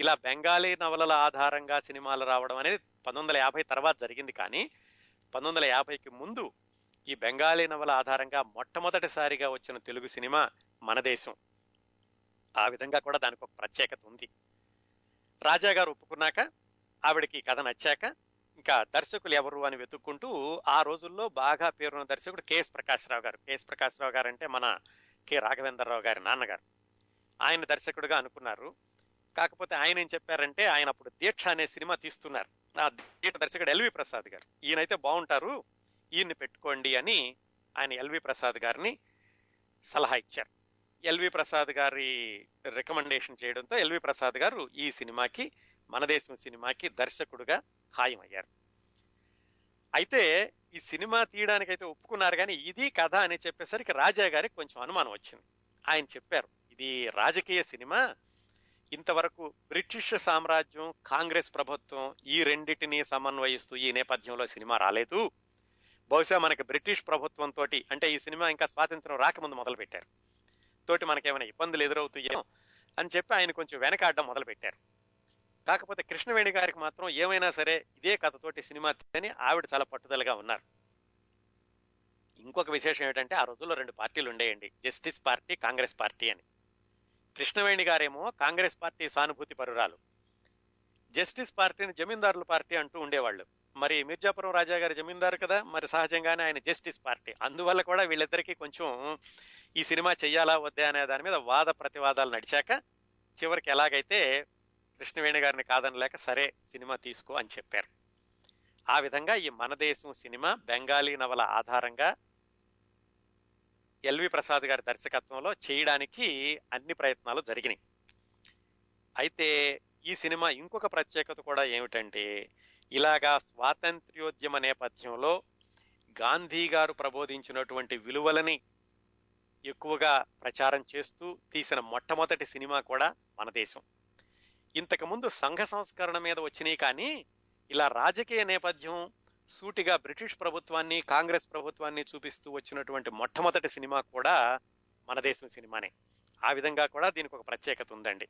ఇలా బెంగాలీ నవలల ఆధారంగా సినిమాలు రావడం అనేది పంతొమ్మిది వందల యాభై తర్వాత జరిగింది కానీ పంతొమ్మిది వందల యాభైకి ముందు ఈ బెంగాలీ నవల ఆధారంగా మొట్టమొదటిసారిగా వచ్చిన తెలుగు సినిమా మన దేశం. ఆ విధంగా కూడా దానికి ఒక ప్రత్యేకత ఉంది. రాజా గారు ఒప్పుకున్నాక ఆవిడకి కథ నచ్చాక ఇంకా దర్శకులు ఎవరు అని వెతుక్కుంటూ ఆ రోజుల్లో బాగా పేరున్న దర్శకుడు కెఎస్ ప్రకాశ్రావు గారు. కెఎస్ ప్రకాశ్రావు గారు అంటే మన కె రాఘవేంద్రరావు గారి నాన్నగారు. ఆయన దర్శకుడిగా అనుకున్నారు. కాకపోతే ఆయన ఏం చెప్పారంటే ఆయన అప్పుడు దీక్ష అనే సినిమా తీస్తున్నారు. ఆ దీక్ష దర్శకుడు ఎల్వి ప్రసాద్ గారు. ఈయనైతే బాగుంటారు ఈయన్ని పెట్టుకోండి అని ఆయన ఎల్వి ప్రసాద్ గారిని సలహా ఇచ్చారు. ఎల్వి ప్రసాద్ గారి రికమెండేషన్ చేయడంతో ఎల్వి ప్రసాద్ గారు ఈ సినిమాకి మన దేశం సినిమాకి దర్శకుడుగా ఖాయమయ్యారు. అయితే ఈ సినిమా తీయడానికైతే ఒప్పుకున్నారు కానీ ఇది కథ అని చెప్పేసరికి రాజా గారికి కొంచెం అనుమానం వచ్చింది. ఆయన చెప్పారు ఇది రాజకీయ సినిమా ఇంతవరకు బ్రిటిష్ సామ్రాజ్యం కాంగ్రెస్ ప్రభుత్వం ఈ రెండింటిని సమన్వయిస్తూ ఈ నేపథ్యంలో సినిమా రాలేదు. బహుశా మనకి బ్రిటిష్ ప్రభుత్వంతో అంటే ఈ సినిమా ఇంకా స్వాతంత్రం రాకముందు మొదలు పెట్టారు తోటి మనకేమైనా ఇబ్బందులు ఎదురవుతాయేమో అని చెప్పి ఆయన కొంచెం వెనకాడడం మొదలు పెట్టారు కాకపోతే కృష్ణవేణి గారికి మాత్రం ఏమైనా సరే ఇదే కథతోటి సినిమా అని ఆవిడ చాలా పట్టుదలగా ఉన్నారు. ఇంకొక విశేషం ఏమిటంటే ఆ రోజుల్లో రెండు పార్టీలు ఉండేయండి. జస్టిస్ పార్టీ కాంగ్రెస్ పార్టీ అని. కృష్ణవేణి గారేమో కాంగ్రెస్ పార్టీ సానుభూతి పరురాలు. జస్టిస్ పార్టీని జమీందారుల పార్టీ అంటూ ఉండేవాళ్ళు. మరి మిర్జాపురం రాజా గారు జమీందారు కదా మరి సహజంగానే ఆయన జస్టిస్ పార్టీ. అందువల్ల కూడా వీళ్ళిద్దరికీ కొంచెం ఈ సినిమా చెయ్యాలా వద్దా అనే దాని మీద వాద ప్రతివాదాలు నడిచాక చివరికి ఎలాగైతే కృష్ణవేణి గారిని కాదనలేక సరే సినిమా తీసుకో అని చెప్పారు. ఆ విధంగా ఈ మన దేశం సినిమా బెంగాలీ నవల ఆధారంగా ఎల్వి ప్రసాద్ గారి దర్శకత్వంలో చేయడానికి అన్ని ప్రయత్నాలు జరిగినాయి. అయితే ఈ సినిమా ఇంకొక ప్రత్యేకత కూడా ఏమిటంటే ఇలాగా స్వాతంత్ర్యోద్యమ నేపథ్యంలో గాంధీ గారు ప్రబోధించినటువంటి విలువలని ఎక్కువగా ప్రచారం చేస్తూ తీసిన మొట్టమొదటి సినిమా కూడా మన దేశం. ఇంతకుముందు సంఘ సంస్కరణ మీద వచ్చినాయి కానీ ఇలా రాజకీయ నేపథ్యం సూటిగా బ్రిటిష్ ప్రభుత్వాన్ని కాంగ్రెస్ ప్రభుత్వాన్ని చూపిస్తూ వచ్చినటువంటి మొట్టమొదటి సినిమా కూడా మన దేశం సినిమానే. ఆ విధంగా కూడా దీనికి ఒక ప్రత్యేకత ఉందండి.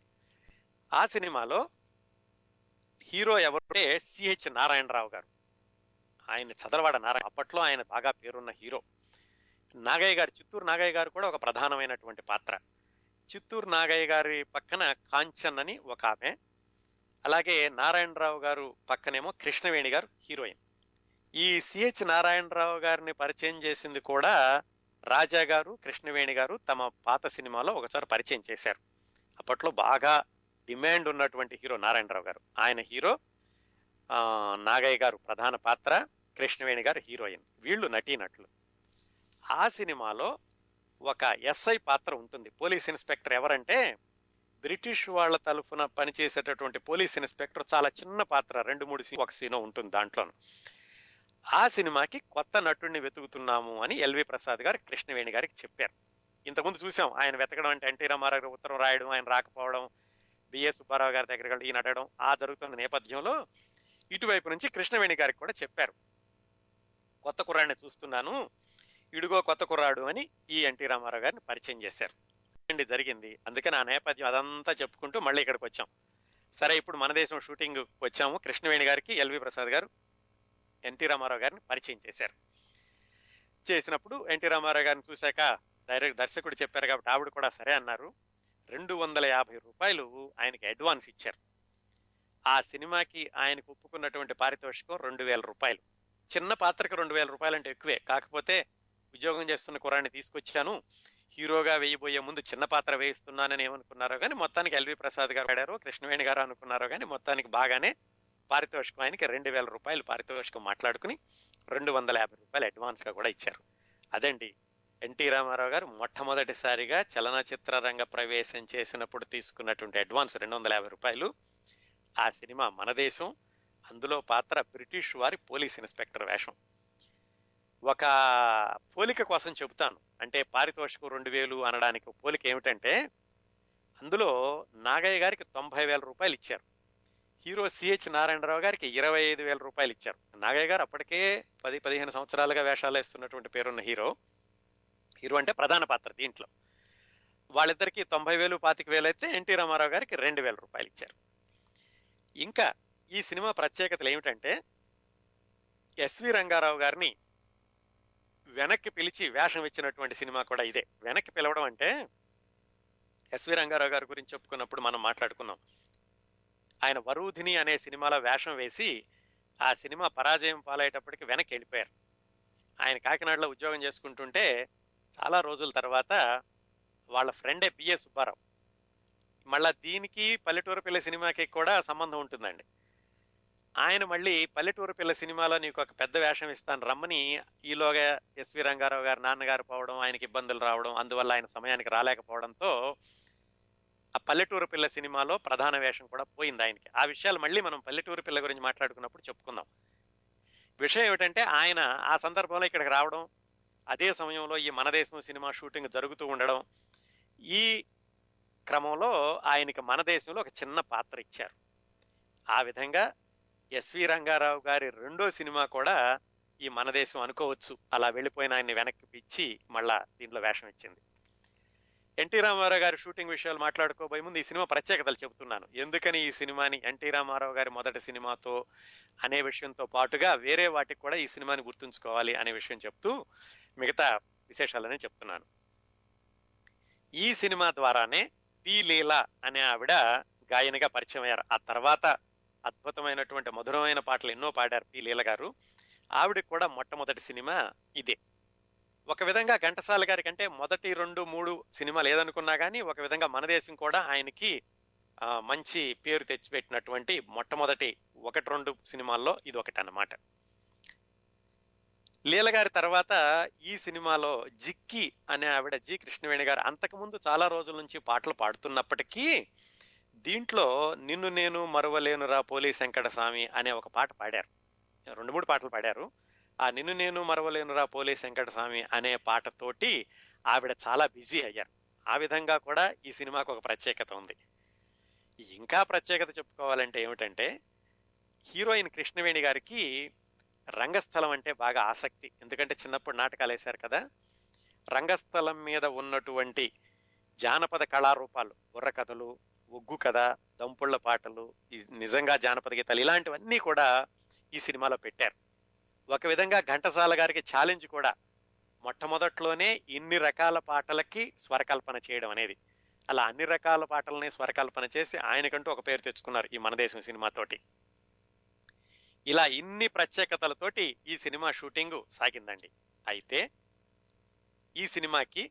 ఆ సినిమాలో హీరో ఎవరంటే సిహెచ్ నారాయణరావు గారు. ఆయన చదలవాడ నారాయణ అప్పట్లో ఆయన బాగా పేరున్న హీరో. నాగయ్య గారు చిత్తూరు నాగయ్య గారు కూడా ఒక ప్రధానమైనటువంటి పాత్ర. చిత్తూరు నాగయ్య గారి పక్కన కాంచన్ అని ఒక ఆమె. అలాగే నారాయణరావు గారు పక్కనేమో కృష్ణవేణి గారు హీరోయిన్. ఈ సిహెచ్ నారాయణరావు గారిని పరిచయం చేసింది కూడా రాజా గారు కృష్ణవేణి గారు తమ పాత సినిమాలో ఒకసారి పరిచయం చేశారు. అప్పట్లో బాగా డిమాండ్ ఉన్నటువంటి హీరో నారాయణరావు గారు. ఆయన హీరో నాగయ్య గారు ప్రధాన పాత్ర కృష్ణవేణి గారు హీరోయిన్. వీళ్ళు నటీనటులు. ఆ సినిమాలో ఒక ఎస్ఐ పాత్ర ఉంటుంది. పోలీస్ ఇన్స్పెక్టర్ ఎవరంటే బ్రిటిష్ వాళ్ళ తరఫున పనిచేసేటటువంటి పోలీస్ ఇన్స్పెక్టర్. చాలా చిన్న పాత్ర రెండు మూడు సీ- ఒక సీన్ ఉంటుంది దాంట్లోనూ. ఆ సినిమాకి కొత్త నటుడిని వెతుకుతున్నాము అని ఎల్వి ప్రసాద్ గారు కృష్ణవేణి గారికి చెప్పారు. ఇంతకుముందు చూసాం ఆయన వెతకడం అంటే ఎన్టీ రామారావు గారు ఉత్తరం రాయడం ఆయన రాకపోవడం బిఏ సుబ్బారావు గారి దగ్గర ఈయన అడగడం ఆ జరుగుతున్న నేపథ్యంలో ఇటువైపు నుంచి కృష్ణవేణి గారికి కూడా చెప్పారు. కొత్త కుర్రాడిని చూస్తున్నాను ఇడుగో కొత్త కుర్రాడు అని ఈ ఎన్టీ రామారావు గారిని పరిచయం చేశారు. అండి జరిగింది. అందుకని ఆ నేపథ్యం అదంతా చెప్పుకుంటూ మళ్ళీ ఇక్కడికి వచ్చాం. సరే ఇప్పుడు మన దేశం షూటింగ్ వచ్చాము. కృష్ణవేణి గారికి ఎల్వి ప్రసాద్ గారు ఎన్టీ రామారావు గారిని పరిచయం చేశారు. చేసినప్పుడు ఎన్టీ రామారావు గారిని చూశాక డైరెక్ట్ దర్శకుడు చెప్పారు కాబట్టి ఆవిడ కూడా సరే అన్నారు. రెండు వందల యాభై రూపాయలు ఆయనకి అడ్వాన్స్ ఇచ్చారు. ఆ సినిమాకి ఆయనకు ఒప్పుకున్నటువంటి పారితోషికం రెండు వేల రూపాయలు. చిన్న పాత్రకు రెండు వేల రూపాయలు అంటే ఎక్కువే. కాకపోతే ఉద్యోగం చేస్తున్న కురాన్ని తీసుకొచ్చాను. హీరోగా వేయబోయే ముందు చిన్న పాత్ర వేయిస్తున్నానని ఏమనుకున్నారో కానీ మొత్తానికి ఎల్వి ప్రసాద్ గారు ఆడారు కృష్ణవేణి గారు అనుకున్నారో కానీ మొత్తానికి బాగానే పారితోషికం ఆయనకి రెండు వేల రూపాయలు పారితోషికం మాట్లాడుకుని రెండు వందల యాభై రూపాయలు అడ్వాన్స్గా కూడా ఇచ్చారు. అదండి ఎన్టీ రామారావు గారు మొట్టమొదటిసారిగా చలనచిత్ర రంగ ప్రవేశం చేసినప్పుడు తీసుకున్నటువంటి అడ్వాన్స్ రెండు వందల యాభై రూపాయలు. ఆ సినిమా మన దేశం అందులో పాత్ర బ్రిటిష్ వారి పోలీస్ ఇన్స్పెక్టర్ వేషం. ఒక పోలిక కోసం చెబుతాను. అంటే పారితోషికం రెండు వేలు అనడానికి ఒక పోలిక ఏమిటంటే అందులో నాగయ్య గారికి తొంభై వేల రూపాయలు ఇచ్చారు. హీరో సిహెచ్ నారాయణరావు గారికి ఇరవై ఐదు వేల రూపాయలు ఇచ్చారు. నాగయ్య గారు అప్పటికే పది పదిహేను సంవత్సరాలుగా వేషాలు వేస్తున్నటువంటి పేరున్న హీరో. హీరో అంటే ప్రధాన పాత్ర దీంట్లో. వాళ్ళిద్దరికి తొంభై వేలు పాతిక వేలు అయితే ఎన్టీ రామారావు గారికి రెండు వేల రూపాయలు ఇచ్చారు. ఇంకా ఈ సినిమా ప్రత్యేకతలు ఏమిటంటే ఎస్వి రంగారావు గారిని వెనక్కి పిలిచి వేషం ఇచ్చినటువంటి సినిమా కూడా ఇదే. వెనక్కి పిలవడం అంటే ఎస్వి రంగారావు గారి గురించి చెప్పుకున్నప్పుడు మనం మాట్లాడుకున్నాం. ఆయన వరూధిని అనే సినిమాలో వేషం వేసి ఆ సినిమా పరాజయం పాలయ్యేటప్పటికి వెనక్కి వెళ్ళిపోయారు. ఆయన కాకినాడలో ఉద్యోగం చేసుకుంటుంటే చాలా రోజుల తర్వాత వాళ్ళ ఫ్రెండే పిఏ సుబ్బారావు. మళ్ళా దీనికి పల్లెటూరు పిల్ల సినిమాకి కూడా సంబంధం ఉంటుందండి. ఆయన మళ్ళీ పల్లెటూరు పిల్ల సినిమాలో నీకు ఒక పెద్ద వేషం ఇస్తాను రమ్మని ఈలోగా ఎస్వి రంగారావు గారు నాన్నగారు పోవడం ఆయనకి ఇబ్బందులు రావడం అందువల్ల ఆయన సమయానికి రాలేకపోవడంతో ఆ పల్లెటూరు పిల్ల సినిమాలో ప్రధాన వేషం కూడా పోయింది ఆయనకి. ఆ విషయాలు మళ్ళీ మనం పల్లెటూరు పిల్ల గురించి మాట్లాడుకున్నప్పుడు చెప్పుకుందాం. విషయం ఏమిటంటే ఆయన ఆ సందర్భంలో ఇక్కడికి రావడం అదే సమయంలో ఈ మన దేశం సినిమా షూటింగ్ జరుగుతూ ఉండడం ఈ క్రమంలో ఆయనకి మన దేశంలో ఒక చిన్న పాత్ర ఇచ్చారు. ఆ విధంగా ఎస్వి రంగారావు గారి రెండో సినిమా కూడా ఈ మన దేశం అనుకోవచ్చు. అలా వెళ్ళిపోయిన ఆయన్ని వెనక్కి పిచ్చి మళ్ళా దీంట్లో వేషం ఇచ్చింది. ఎన్టీ రామారావు గారి షూటింగ్ విషయాలు మాట్లాడుకోబోయే ముందు ఈ సినిమా ప్రత్యేకతలు చెబుతున్నాను. ఎందుకని ఈ సినిమాని ఎన్టీ రామారావు గారి మొదటి సినిమాతో అనే విషయంతో పాటుగా వేరే వాటికి కూడా ఈ సినిమాని గుర్తుంచుకోవాలి అనే విషయం చెప్తూ మిగతా విశేషాలని చెప్తున్నాను. ఈ సినిమా ద్వారానే పి లీల అనే ఆవిడ గాయనిగా పరిచయం అయ్యారు. ఆ తర్వాత అద్భుతమైనటువంటి మధురమైన పాటలు ఎన్నో పాడారు పి లీల గారు. ఆవిడకి కూడా మొట్టమొదటి సినిమా ఇదే. ఒక విధంగా ఘంటసాల గారి కంటే మొదటి రెండు మూడు సినిమాలు ఏదనుకున్నా కానీ ఒక విధంగా మన దేశం కూడా ఆయనకి మంచి పేరు తెచ్చిపెట్టినటువంటి మొట్టమొదటి ఒకటి రెండు సినిమాల్లో ఇది ఒకటి అన్నమాట. లీల గారి తర్వాత ఈ సినిమాలో జిక్కి అనే ఆవిడ జి కృష్ణవేణి గారు అంతకుముందు చాలా రోజుల నుంచి పాటలు పాడుతున్నప్పటికీ దీంట్లో నిన్ను నేను మరువలేనురా పోలీ వెంకటస్వామి అనే ఒక పాట పాడారు. రెండు మూడు పాటలు పాడారు. ఆ నిన్ను నేను మరవలేనురా పోలే వెంకటస్వామి అనే పాటతోటి ఆవిడ చాలా బిజీ అయ్యారు. ఆ విధంగా కూడా ఈ సినిమాకు ఒక ప్రత్యేకత ఉంది. ఇంకా ప్రత్యేకత చెప్పుకోవాలంటే ఏమిటంటే హీరోయిన్ కృష్ణవేణి గారికి రంగస్థలం అంటే బాగా ఆసక్తి. ఎందుకంటే చిన్నప్పుడు నాటకాలు వేశారు కదా. రంగస్థలం మీద ఉన్నటువంటి జానపద కళారూపాలు బుర్రకథలు ఒగ్గు కథ దంపుళ్ళ పాటలు నిజంగా జానపద గీతాలు ఇలాంటివన్నీ కూడా ఈ సినిమాలో పెట్టారు. ఒక విధంగా ఘంటసాల గారికి ఛాలెంజ్ కూడా. మొట్టమొదట్లోనే ఇన్ని రకాల పాటలకి స్వరకల్పన చేయడం అనేది. అలా అన్ని రకాల పాటలని స్వరకల్పన చేసి ఆయనకంటూ ఒక పేరు తెచ్చుకున్నారు ఈ మన దేశం సినిమాతోటి ఇలా ఇన్ని ప్రత్యేకతలతోటి ఈ సినిమా షూటింగ్ సాగిందండి. అయితే ఈ సినిమాకి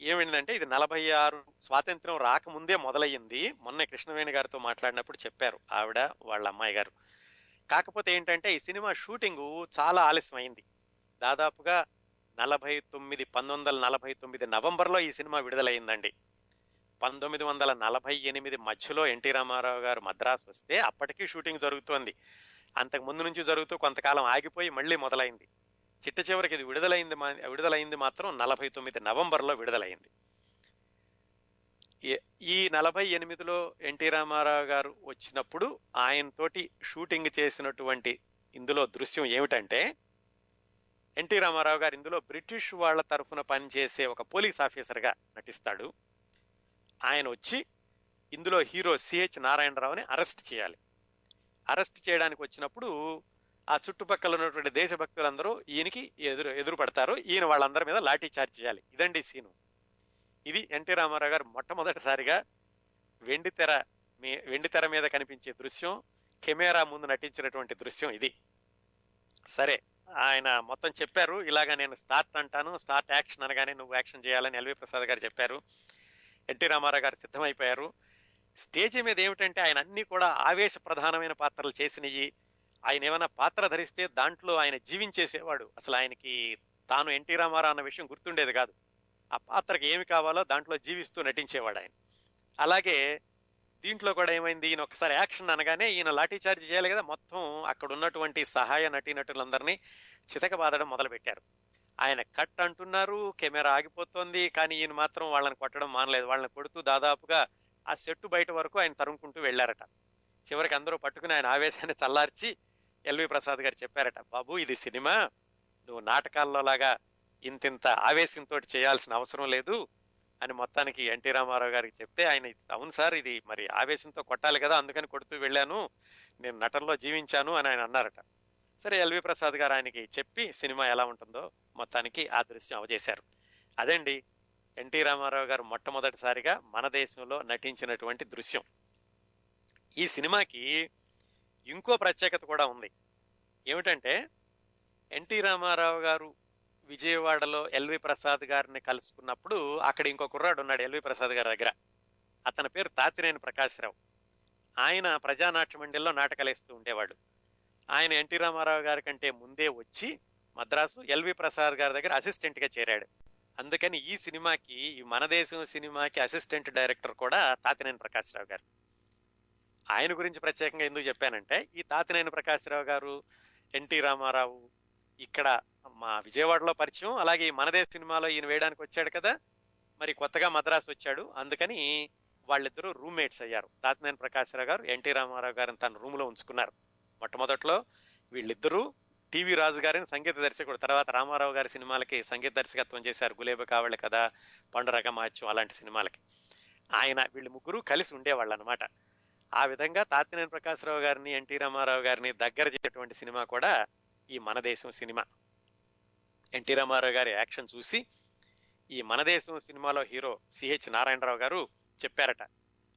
ఏమైందంటే ఇది నలభై ఆరు స్వాతంత్ర్యం రాకముందే మొదలయ్యింది. మొన్న కృష్ణవేణి గారితో మాట్లాడినప్పుడు చెప్పారు. ఆవిడ వాళ్ళ అమ్మాయి గారు. కాకపోతే ఏంటంటే ఈ సినిమా షూటింగ్ చాలా ఆలస్యం అయింది దాదాపుగా నలభై తొమ్మిది పంతొమ్మిది వందల నలభై తొమ్మిది నవంబర్లో ఈ సినిమా విడుదలైందండి పంతొమ్మిది వందల నలభై ఎనిమిది మధ్యలో ఎన్టీ రామారావు గారు మద్రాసు వస్తే అప్పటికీ షూటింగ్ జరుగుతోంది. అంతకు ముందు నుంచి జరుగుతూ కొంతకాలం ఆగిపోయి మళ్ళీ మొదలైంది. చిట్ట చివరికి ఇది విడుదలైంది మా- విడుదలైంది మాత్రం నలభై తొమ్మిది నవంబర్లో విడుదలైంది ఈ- నలభై ఎనిమిదిలో ఎన్టీ రామారావు గారు వచ్చినప్పుడు ఆయనతోటి షూటింగ్ చేసినటువంటి ఇందులో దృశ్యం ఏమిటంటే ఎన్టీ రామారావు గారు ఇందులో బ్రిటిష్ వాళ్ళ తరఫున పనిచేసే ఒక పోలీస్ ఆఫీసర్గా నటిస్తాడు. ఆయన వచ్చి ఇందులో హీరో సిహెచ్ నారాయణరావుని అరెస్ట్ చేయాలి. అరెస్ట్ చేయడానికి వచ్చినప్పుడు ఆ చుట్టుపక్కల ఉన్నటువంటి దేశభక్తులందరూ ఈయనకి ఎదురు ఎదురు పడతారు ఈయన వాళ్ళందరి మీద లాఠీ చార్జ్ చేయాలి. ఇదండి సీను. ఇది ఎన్టీ రామారావు గారు మొట్టమొదటిసారిగా వెండి తెర మీ వెండి తెర మీద కనిపించే దృశ్యం కెమెరా ముందు నటించినటువంటి దృశ్యం ఇది. సరే ఆయన మొత్తం చెప్పారు ఇలాగా నేను స్టార్ట్ అంటాను స్టార్ట్ యాక్షన్ అనగానే నువ్వు యాక్షన్ చేయాలని ఎల్వి ప్రసాద్ గారు చెప్పారు. ఎన్టీ రామారావు గారు సిద్ధమైపోయారు. స్టేజ్ మీద ఏమిటంటే ఆయన అన్ని కూడా ఆవేశ ప్రధానమైన పాత్రలు చేసినవి. ఆయన ఏమైనా పాత్ర ధరిస్తే దాంట్లో ఆయన జీవించేసేవాడు. అసలు ఆయనకి తాను ఎన్టీ రామారావు అన్న విషయం గుర్తుండేది కాదు. ఆ పాత్రకి ఏమి కావాలో దాంట్లో జీవిస్తూ నటించేవాడు ఆయన. అలాగే దీంట్లో కూడా ఏమైంది? ఈయన ఒకసారి యాక్షన్ అనగానే ఈయన లాఠీ చార్జ్ చేయాలి కదా మొత్తం అక్కడ ఉన్నటువంటి సహాయ నటీనటులందరినీ చితకబాదడం మొదలుపెట్టారు. ఆయన కట్ అంటున్నారు కెమెరా ఆగిపోతోంది కానీ ఈయన మాత్రం వాళ్ళని కొట్టడం మానలేదు. వాళ్ళని కొడుతూ దాదాపుగా ఆ సెట్టు బయట వరకు ఆయన తరుముకుంటూ వెళ్ళారట. చివరికి అందరూ పట్టుకుని ఆయన ఆవేశాన్ని చల్లార్చి ఎల్వి ప్రసాద్ గారు చెప్పారట బాబు ఇది సినిమా. నువ్వు నాటకాల్లో లాగా ఇంతింత ఆవేశంతో చేయాల్సిన అవసరం లేదు అని మొత్తానికి ఎన్టీ రామారావు గారికి చెప్తే ఆయన అవును సార్ ఇది మరి ఆవేశంతో కొట్టాలి కదా అందుకని కొడుతూ వెళ్ళాను నేను నటనలో జీవించాను అని ఆయన అన్నారట. సరే ఎల్వి ప్రసాద్ గారు ఆయనకి చెప్పి సినిమా ఎలా ఉంటుందో మొత్తానికి ఆ దృశ్యం అవజేశారు. అదండి ఎన్టీ రామారావు గారు మొట్టమొదటిసారిగా మన దేశంలో నటించినటువంటి దృశ్యం. ఈ సినిమాకి ఇంకో ప్రత్యేకత కూడా ఉంది. ఏమిటంటే ఎన్టీ రామారావు గారు విజయవాడలో ఎల్వి ప్రసాద్ గారిని కలుసుకున్నప్పుడు అక్కడ ఇంకో కుర్రాడు ఉన్నాడు ఎల్వి ప్రసాద్ గారి దగ్గర. అతని పేరు తాతినేని ప్రకాశ్రావు. ఆయన ప్రజానాట్య మండలిలో నాటకాలు వేస్తూ ఉండేవాడు. ఆయన ఎన్టీ రామారావు గారి కంటే ముందే వచ్చి మద్రాసు ఎల్వి ప్రసాద్ గారి దగ్గర అసిస్టెంట్గా చేరాడు. అందుకని ఈ సినిమాకి ఈ మన దేశం సినిమాకి అసిస్టెంట్ డైరెక్టర్ కూడా తాతినేని ప్రకాశ్రావు గారు. ఆయన గురించి ప్రత్యేకంగా ఎందుకు చెప్పానంటే ఈ తాతినేని ప్రకాశ్రావు గారు ఎన్టీ రామారావు ఇక్కడ మా విజయవాడలో పరిచయం. అలాగే మన దేశ సినిమాలో ఈయన వేయడానికి వచ్చాడు కదా. మరి కొత్తగా మద్రాసు వచ్చాడు. అందుకని వాళ్ళిద్దరూ రూమ్మేట్స్ అయ్యారు. తాతినేని ప్రకాశ్రావు గారు ఎన్టీ రామారావు గారిని తన రూమ్లో ఉంచుకున్నారు. మొట్టమొదట్లో వీళ్ళిద్దరూ టీవీ రాజు గారిని సంగీత దర్శకుడు తర్వాత రామారావు గారి సినిమాలకి సంగీత దర్శకత్వం చేశారు. గులేబ కావళ్ళ కదా పండురగ మాచ్యం అలాంటి సినిమాలకి. ఆయన వీళ్ళు ముగ్గురు కలిసి ఉండేవాళ్ళు అనమాట ఆ విధంగా తాతినేని ప్రకాశ్రావు గారిని ఎన్టీ రామారావు గారిని దగ్గర చేసేటువంటి సినిమా కూడా ఈ మనదేశం సినిమా. ఎన్టీ రామారావు గారి యాక్షన్ చూసి ఈ మనదేశం సినిమాలో హీరో సిహెచ్ నారాయణరావు గారు చెప్పారట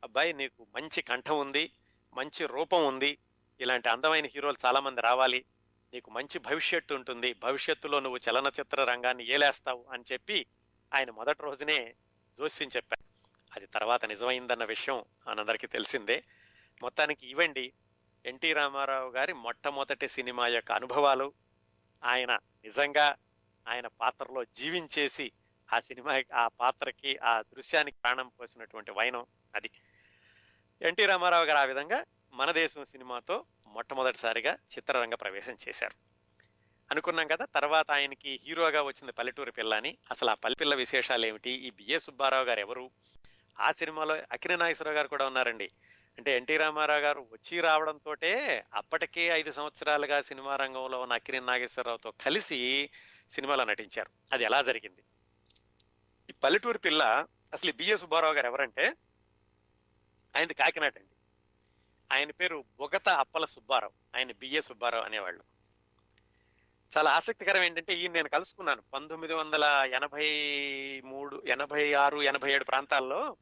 అబ్బాయి నీకు మంచి కంఠం ఉంది మంచి రూపం ఉంది ఇలాంటి అందమైన హీరోలు చాలామంది రావాలి నీకు మంచి భవిష్యత్తు ఉంటుంది భవిష్యత్తులో నువ్వు చలనచిత్ర రంగాన్ని ఏలేస్తావు అని చెప్పి ఆయన మొదటి రోజునే జోస్యం చెప్పారు. అది తర్వాత నిజమైందన్న విషయం మనందరికీ తెలిసిందే. మొత్తానికి ఇవ్వండి. ఎన్టీ రామారావు గారి మొట్టమొదటి సినిమా యొక్క అనుభవాలు ఆయన నిజంగా ఆయన పాత్రలో జీవించేసి ఆ సినిమా ఆ పాత్రకి ఆ దృశ్యానికి ప్రాణం పోసినటువంటి వైనం అది. ఎన్టీ రామారావు గారు ఆ విధంగా మన దేశం సినిమాతో మొట్టమొదటిసారిగా చిత్రరంగ ప్రవేశం చేశారు. అనుకున్నాం కదా తర్వాత ఆయనకి హీరోగా వచ్చింది పల్లెటూరి పిల్ల అని అసలు ఆ పల్లెపిల్ల విశేషాలు ఏమిటి ఈ బిఏ సుబ్బారావు గారు ఎవరు? ఆ సినిమాలో అఖిల నాగేశ్వరరావు గారు కూడా ఉన్నారండి. అంటే ఎన్టీ రామారావు గారు వచ్చి రావడంతో అప్పటికే ఐదు సంవత్సరాలుగా సినిమా రంగంలో ఉన్న అక్కిరి నాగేశ్వరరావుతో కలిసి సినిమాలో నటించారు. అది ఎలా జరిగింది? ఈ పల్లెటూరు పిల్ల అసలు బిఏ సుబ్బారావు గారు ఎవరంటే ఆయనది కాకినాడ అండి. ఆయన పేరు బొగత అప్పల సుబ్బారావు. ఆయన బిఏ సుబ్బారావు అనేవాళ్ళు. చాలా ఆసక్తికరం ఏంటంటే ఈయన నేను కలుసుకున్నాను. పంతొమ్మిది వందల ఎనభై మూడు ఎనభై ఆరు ఎనభై ఏడు ప్రాంతాల్లో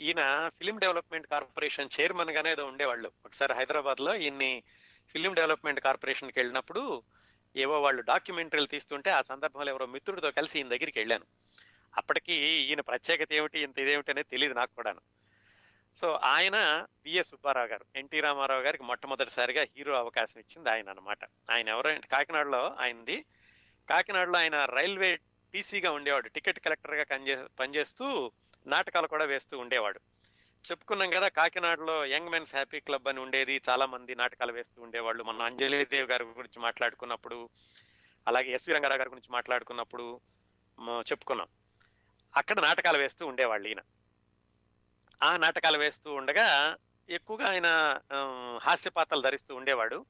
ఈయన ఫిలిం డెవలప్మెంట్ కార్పొరేషన్ చైర్మన్ గానే ఏదో ఉండేవాళ్ళు. ఒకసారి హైదరాబాద్లో ఈయన్ని ఫిలిం డెవలప్మెంట్ కార్పొరేషన్కి వెళ్ళినప్పుడు ఏవో వాళ్ళు డాక్యుమెంటరీలు తీస్తుంటే ఆ సందర్భంలో ఎవరో మిత్రుడితో కలిసి ఈయన దగ్గరికి వెళ్ళాను. అప్పటికి ఈయన ప్రత్యేకత ఏమిటి ఇంత ఇదేమిటి అనేది తెలియదు నాకు కూడాను. సో ఆయన బిఎస్ సుబ్బారావు గారు ఎన్టీ రామారావు గారికి మొట్టమొదటిసారిగా హీరో అవకాశం ఇచ్చింది ఆయన అనమాట ఆయన ఎవరంటే కాకినాడలో ఆయనది. కాకినాడలో ఆయన రైల్వే టీసీగా ఉండేవాడు టికెట్ కలెక్టర్గా పనిచే పనిచేస్తూ నాటకాలు కూడా వేస్తూ ఉండేవాడు. చెప్పుకున్నాం కదా కాకినాడలో యంగ్ మెన్స్ హ్యాపీ క్లబ్ అని ఉండేది. చాలా మంది నాటకాలు వేస్తూ ఉండేవాళ్ళు. మన అంజలిదేవి గారి గురించి మాట్లాడుకున్నప్పుడు అలాగే ఎస్వి రంగారావు గారి గురించి మాట్లాడుకున్నప్పుడు చెప్పుకున్నాం. అక్కడ నాటకాలు వేస్తూ ఉండేవాళ్ళు ఈయన. ఆ నాటకాలు వేస్తూ ఉండగా ఎక్కువగా ఆయన హాస్యపాత్రలు ధరిస్తూ ఉండేవాడు.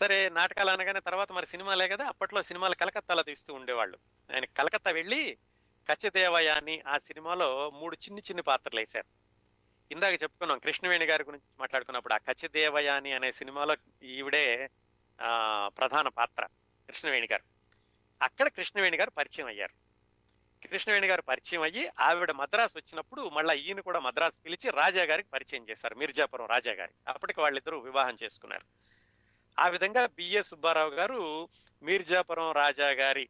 సరే నాటకాలు అనగానే తర్వాత మరి సినిమాలే కదా అప్పట్లో సినిమాలు కలకత్తాలో తీస్తూ ఉండేవాళ్ళు. ఆయన కలకత్తా వెళ్ళి కచ్చదేవయ్య అని ఆ సినిమాలో మూడు చిన్ని చిన్ని పాత్రలు వేశారు. ఇందాక చెప్పుకున్నాం కృష్ణవేణి గారి గురించి మాట్లాడుకున్నప్పుడు ఆ కచ్చదేవయ్య అని అనే సినిమాలో ఈవిడే ప్రధాన పాత్ర కృష్ణవేణి గారు. అక్కడ కృష్ణవేణి గారు పరిచయం అయ్యారు. కృష్ణవేణి గారు పరిచయం అయ్యి ఆవిడ మద్రాసు వచ్చినప్పుడు మళ్ళీ ఈయన కూడా మద్రాసు పిలిచి రాజా గారికి పరిచయం చేశారు మిర్జాపురం రాజా గారికి. అప్పటికి వాళ్ళిద్దరూ వివాహం చేసుకున్నారు. ఆ విధంగా బిఏ సుబ్బారావు గారు మీర్జాపురం రాజా గారి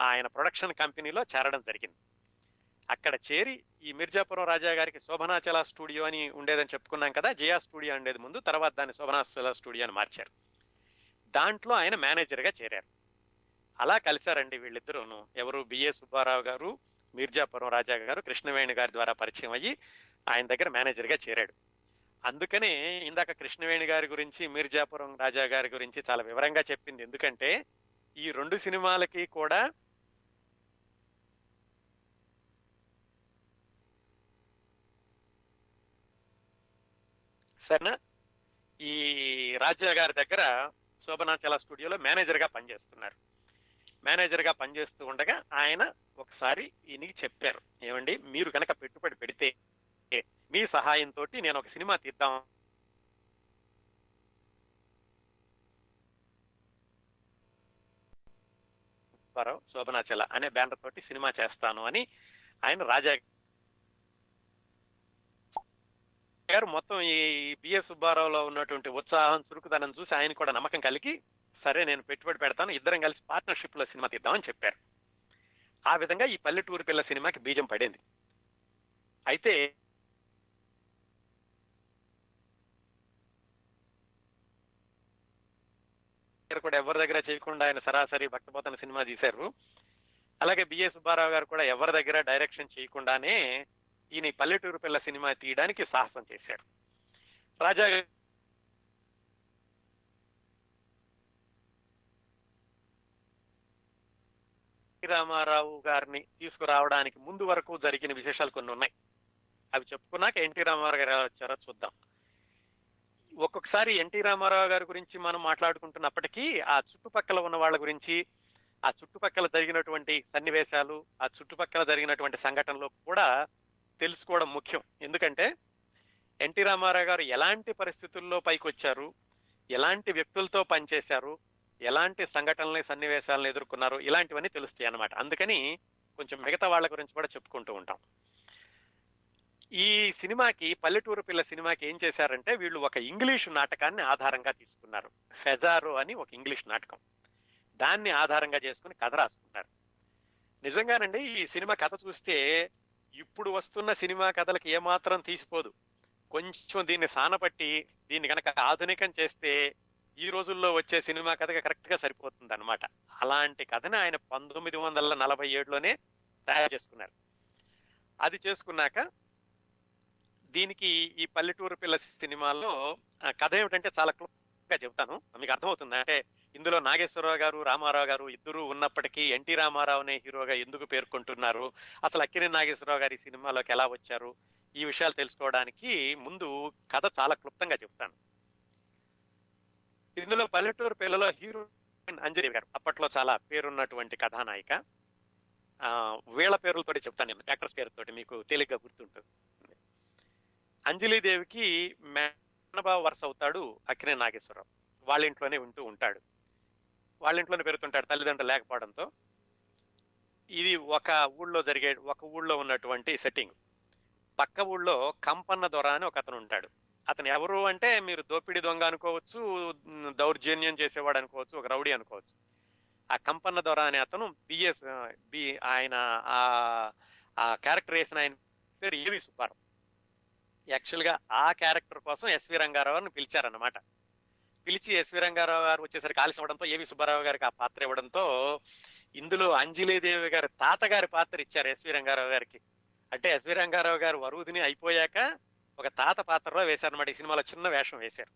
ఆయన ప్రొడక్షన్ కంపెనీలో చేరడం జరిగింది. అక్కడ చేరి ఈ మిర్జాపురం రాజా గారికి శోభనాచల స్టూడియో అని ఉండేదని చెప్పుకున్నాం కదా జయా స్టూడియో ఉండేది ముందు తర్వాత దాన్ని శోభనాచల స్టూడియో అని మార్చారు. దాంట్లో ఆయన మేనేజర్గా చేరారు. అలా కలిశారండి వీళ్ళిద్దరూను. ఎవరు? బిఏ సుబ్బారావు గారు మీర్జాపురం రాజా గారు కృష్ణవేణి గారి ద్వారా పరిచయం అయ్యి ఆయన దగ్గర మేనేజర్గా చేరాడు. అందుకనే ఇందాక కృష్ణవేణి గారి గురించి మీర్జాపురం రాజా గారి గురించి చాలా వివరంగా చెప్పింది. ఎందుకంటే ఈ రెండు సినిమాలకి కూడా సరేనా? ఈ రాజా గారి దగ్గర శోభనాచల స్టూడియోలో మేనేజర్గా పనిచేస్తున్నారు. మేనేజర్గా పనిచేస్తూ ఉండగా ఆయన ఒకసారి ఈయనకి చెప్పారు. ఏమండి? మీరు కనుక పెట్టుబడి పెడితే మీ సహాయంతో నేను ఒక సినిమా తీద్దాం సుబ్బారావు శోభనాచల అనే బ్యానర్ తోటి సినిమా చేస్తాను అని ఆయన రాజా గారు మొత్తం ఈ బిఎస్ సుబ్బారావులో ఉన్నటువంటి ఉత్సాహం చురుకుదనం చూసి ఆయన కూడా నమ్మకం కలిగి సరే నేను పెట్టుబడి పెడతాను ఇద్దరం కలిసి పార్ట్నర్షిప్లో సినిమా తీద్దామని చెప్పారు. ఆ విధంగా ఈ పల్లెటూరు పిల్ల సినిమాకి బీజం పడింది. అయితే దగ్గర కూడా ఎవరి దగ్గర చేయకుండా ఆయన సరాసరి భక్తపోతన సినిమా తీశారు. అలాగే బిఎస్ సుబ్బారావు గారు కూడా ఎవరి దగ్గర డైరెక్షన్ చేయకుండానే ఈయన పల్లెటూరు పిల్ల సినిమా తీయడానికి సాహసం చేశారు రాజా రామారావు గారిని తీసుకురావడానికి ముందు వరకు జరిగిన విశేషాలు కొన్ని ఉన్నాయి. అవి చెప్పుకున్నాక ఎన్టీ రామారావు గారు ఎలా వచ్చారో చూద్దాం. ఒక్కొక్కసారి ఎన్టీ రామారావు గారి గురించి మనం మాట్లాడుకుంటున్నప్పటికీ ఆ చుట్టుపక్కల ఉన్న వాళ్ళ గురించి ఆ చుట్టుపక్కల జరిగినటువంటి సన్నివేశాలు ఆ చుట్టుపక్కల జరిగినటువంటి సంఘటనలు కూడా తెలుసుకోవడం ముఖ్యం. ఎందుకంటే ఎన్టీ రామారావు గారు ఎలాంటి పరిస్థితుల్లో పైకి వచ్చారు ఎలాంటి వ్యక్తులతో పనిచేశారు ఎలాంటి సంఘటనల్ని సన్నివేశాలను ఎదుర్కొన్నారు ఇలాంటివన్నీ తెలుస్తాయి అన్నమాట అందుకని కొంచెం మిగతా వాళ్ళ గురించి కూడా చెప్పుకుంటూ ఉంటాం. ఈ సినిమాకి పల్లెటూరు పిల్ల సినిమాకి ఏం చేశారంటే వీళ్ళు ఒక ఇంగ్లీష్ నాటకాన్ని ఆధారంగా తీసుకున్నారు. ఫెజారో అని ఒక ఇంగ్లీష్ నాటకం. దాన్ని ఆధారంగా చేసుకుని కథ రాసుకున్నారు. నిజంగానండి ఈ సినిమా కథ చూస్తే ఇప్పుడు వస్తున్న సినిమా కథలకు ఏమాత్రం తీసిపోదు. కొంచెం దీన్ని సానపట్టి దీన్ని కనుక ఆధునికం చేస్తే ఈ రోజుల్లో వచ్చే సినిమా కథగా కరెక్ట్గా సరిపోతుంది అనమాట అలాంటి కథని ఆయన పంతొమ్మిది వందల నలభై ఏడులోనే తయారు చేసుకున్నారు. అది చేసుకున్నాక దీనికి ఈ పల్లెటూరు పిల్ల సినిమాలో కథ ఏమిటంటే చాలా క్లుప్తంగా చెప్తాను మీకు అర్థమవుతుంది. అంటే ఇందులో నాగేశ్వరరావు గారు రామారావు గారు ఇద్దరు ఉన్నప్పటికీ ఎన్టీ రామారావునే హీరోగా ఎందుకు పేర్కొంటున్నారు? అసలు అక్కినే నాగేశ్వరరావు గారి సినిమాలోకి ఎలా వచ్చారు? ఈ విషయాలు తెలుసుకోవడానికి ముందు కథ చాలా క్లుప్తంగా చెప్తాను ఇందులో పల్లెటూరు పిల్లలో హీరోయిన్ అంజలి గారు. అప్పట్లో చాలా పేరున్నటువంటి కథానాయిక. వీళ్ళ పేర్లతోటి చెప్తాను నేను. యాక్టర్స్ పేరుతోటి మీకు తేలిగ్గా గుర్తుంటుంది. అంజలీదేవికి మేనబావ వరుస అవుతాడు అక్కినే నాగేశ్వరరావు. వాళ్ళ ఇంట్లోనే ఉంటూ ఉంటాడు. వాళ్ళ ఇంట్లోనే పెరుగుతుంటాడు తల్లిదండ్రులు లేకపోవడంతో. ఇది ఒక ఊళ్ళో జరిగే ఒక ఊళ్ళో ఉన్నటువంటి సెట్టింగ్ పక్క ఊళ్ళో కంపన్న దొర అని ఒక అతను ఉంటాడు. అతను ఎవరు అంటే మీరు దోపిడి దొంగ అనుకోవచ్చు దౌర్జన్యం చేసేవాడు అనుకోవచ్చు ఒక రౌడీ అనుకోవచ్చు. ఆ కంపన్న దొర అనే అతను బిఎస్ బి ఆయన ఆ ఆ క్యారెక్టర్ వేసిన ఆయన పేరు ఏవి సుబ్బారావు. యాక్చువల్గా ఆ క్యారెక్టర్ కోసం ఎస్వి రంగారావు గారిని పిలిచారన్నమాట. పిలిచి ఎస్వి రంగారావు గారు వచ్చేసరికి ఆలస్యం అవడంతో ఏవి సుబ్బారావు గారికి ఆ పాత్ర ఇవ్వడంతో ఇందులో అంజలీదేవి గారి తాతగారి పాత్ర ఇచ్చారు ఎస్వి రంగారావు గారికి. అంటే ఎస్వి రంగారావు గారు వరుదిని అయిపోయాక ఒక తాత పాత్రలో వేశారనమాట ఈ సినిమాలో చిన్న వేషం వేశారు.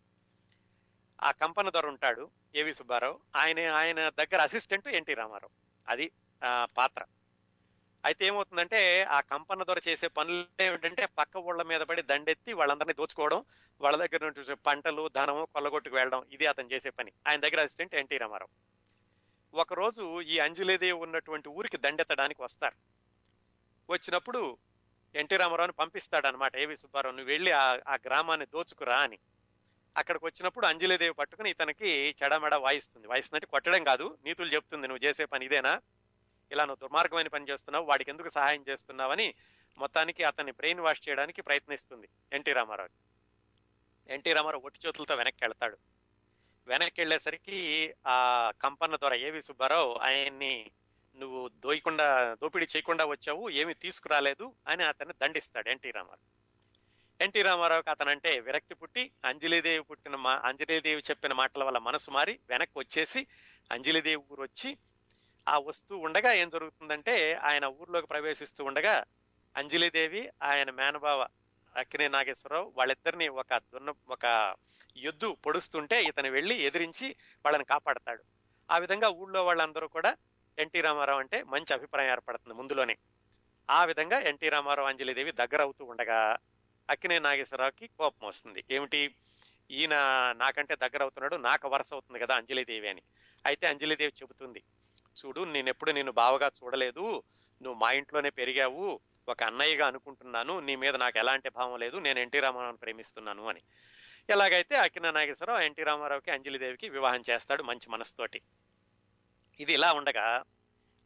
ఆ కంపన ధర ఉంటాడు ఏవి సుబ్బారావు. ఆయన ఆయన దగ్గర అసిస్టెంట్ ఎన్టీ రామారావు. అది పాత్ర. అయితే ఏమవుతుందంటే ఆ కంపన దొర చేసే పనులు ఏమిటంటే పక్క ఊళ్ళ మీద పడి దండెత్తి వాళ్ళందరినీ దోచుకోవడం వాళ్ళ దగ్గర నుంచి పంటలు ధనము కొల్లగొట్టుకు వెళ్ళడం ఇది అతను చేసే పని. ఆయన దగ్గర అసిస్టెంట్ ఎన్టీ రామారావు. ఒకరోజు ఈ అంజలిదేవి ఉన్నటువంటి ఊరికి దండెత్తడానికి వస్తారు. వచ్చినప్పుడు ఎన్టీ రామారావుని పంపిస్తాడు అనమాట ఏవి సుబ్బారావు నువ్వు వెళ్ళి ఆ ఆ గ్రామాన్ని దోచుకురా అని. అక్కడికి వచ్చినప్పుడు అంజలిదేవి పట్టుకుని ఇతనికి చెడమెడ వాయిస్తుంది. వాయిస్తుందంటే కొట్టడం కాదు నీతులు చెప్తుంది నువ్వు చేసే పని ఇదేనా? ఇలా నువ్వు దుర్మార్గమైన పని చేస్తున్నావు వాడికి ఎందుకు సహాయం చేస్తున్నావని మొత్తానికి అతన్ని బ్రెయిన్ వాష్ చేయడానికి ప్రయత్నిస్తుంది ఎన్టీ రామారావు. ఎన్టీ రామారావు ఒట్టి చేతులతో వెనక్కి వెళ్తాడు. వెనక్కి వెళ్ళేసరికి ఆ కంపన్న ద్వారా ఏవి సుబ్బారావు ఆయన్ని నువ్వు దోయకుండా దోపిడీ చేయకుండా వచ్చావు ఏమి తీసుకురాలేదు అని అతన్ని దండిస్తాడు ఎన్టీ రామారావు. ఎన్టీ రామారావుకి అతనంటే విరక్తి పుట్టి అంజలిదేవి పుట్టిన మా అంజలిదేవి చెప్పిన మాటల వల్ల మనసు మారి వెనక్కి వచ్చేసి అంజలిదేవి ఊరు వచ్చి ఆ వస్తూ ఉండగా ఏం జరుగుతుందంటే ఆయన ఊర్లోకి ప్రవేశిస్తూ ఉండగా అంజలిదేవి ఆయన మేనబావ అక్కినే నాగేశ్వరరావు వాళ్ళిద్దరిని ఒక దున్న ఒక ఎద్దు పొడుస్తుంటే ఇతను వెళ్ళి ఎదిరించి వాళ్ళని కాపాడతాడు. ఆ విధంగా ఊళ్ళో వాళ్ళందరూ కూడా ఎన్టీ రామారావు అంటే మంచి అభిప్రాయం ఏర్పడుతుంది ముందులోనే. ఆ విధంగా ఎన్టీ రామారావు అంజలిదేవి దగ్గర అవుతూ ఉండగా అక్కినే నాగేశ్వరరావుకి కోపం వస్తుంది. ఏమిటి? ఈయన నాకంటే దగ్గర అవుతున్నాడు నాకు వరుస అవుతుంది కదా అంజలిదేవి అని. అయితే అంజలిదేవి చెబుతుంది చూడు నేను నిన్ను బావగా చూడలేదు. నువ్వు మా ఇంట్లోనే పెరిగావు. ఒక అన్నయ్యగా అనుకుంటున్నాను. నీ మీద నాకు ఎలాంటి భావం లేదు. నేను ఎన్టీ రామారావుని ప్రేమిస్తున్నాను అని. ఎలాగైతే అక్కిన నాగేశ్వరరావు ఎన్టీ రామారావుకి అంజలిదేవికి వివాహం చేస్తాడు మంచి మనసుతోటి. ఇది ఇలా ఉండగా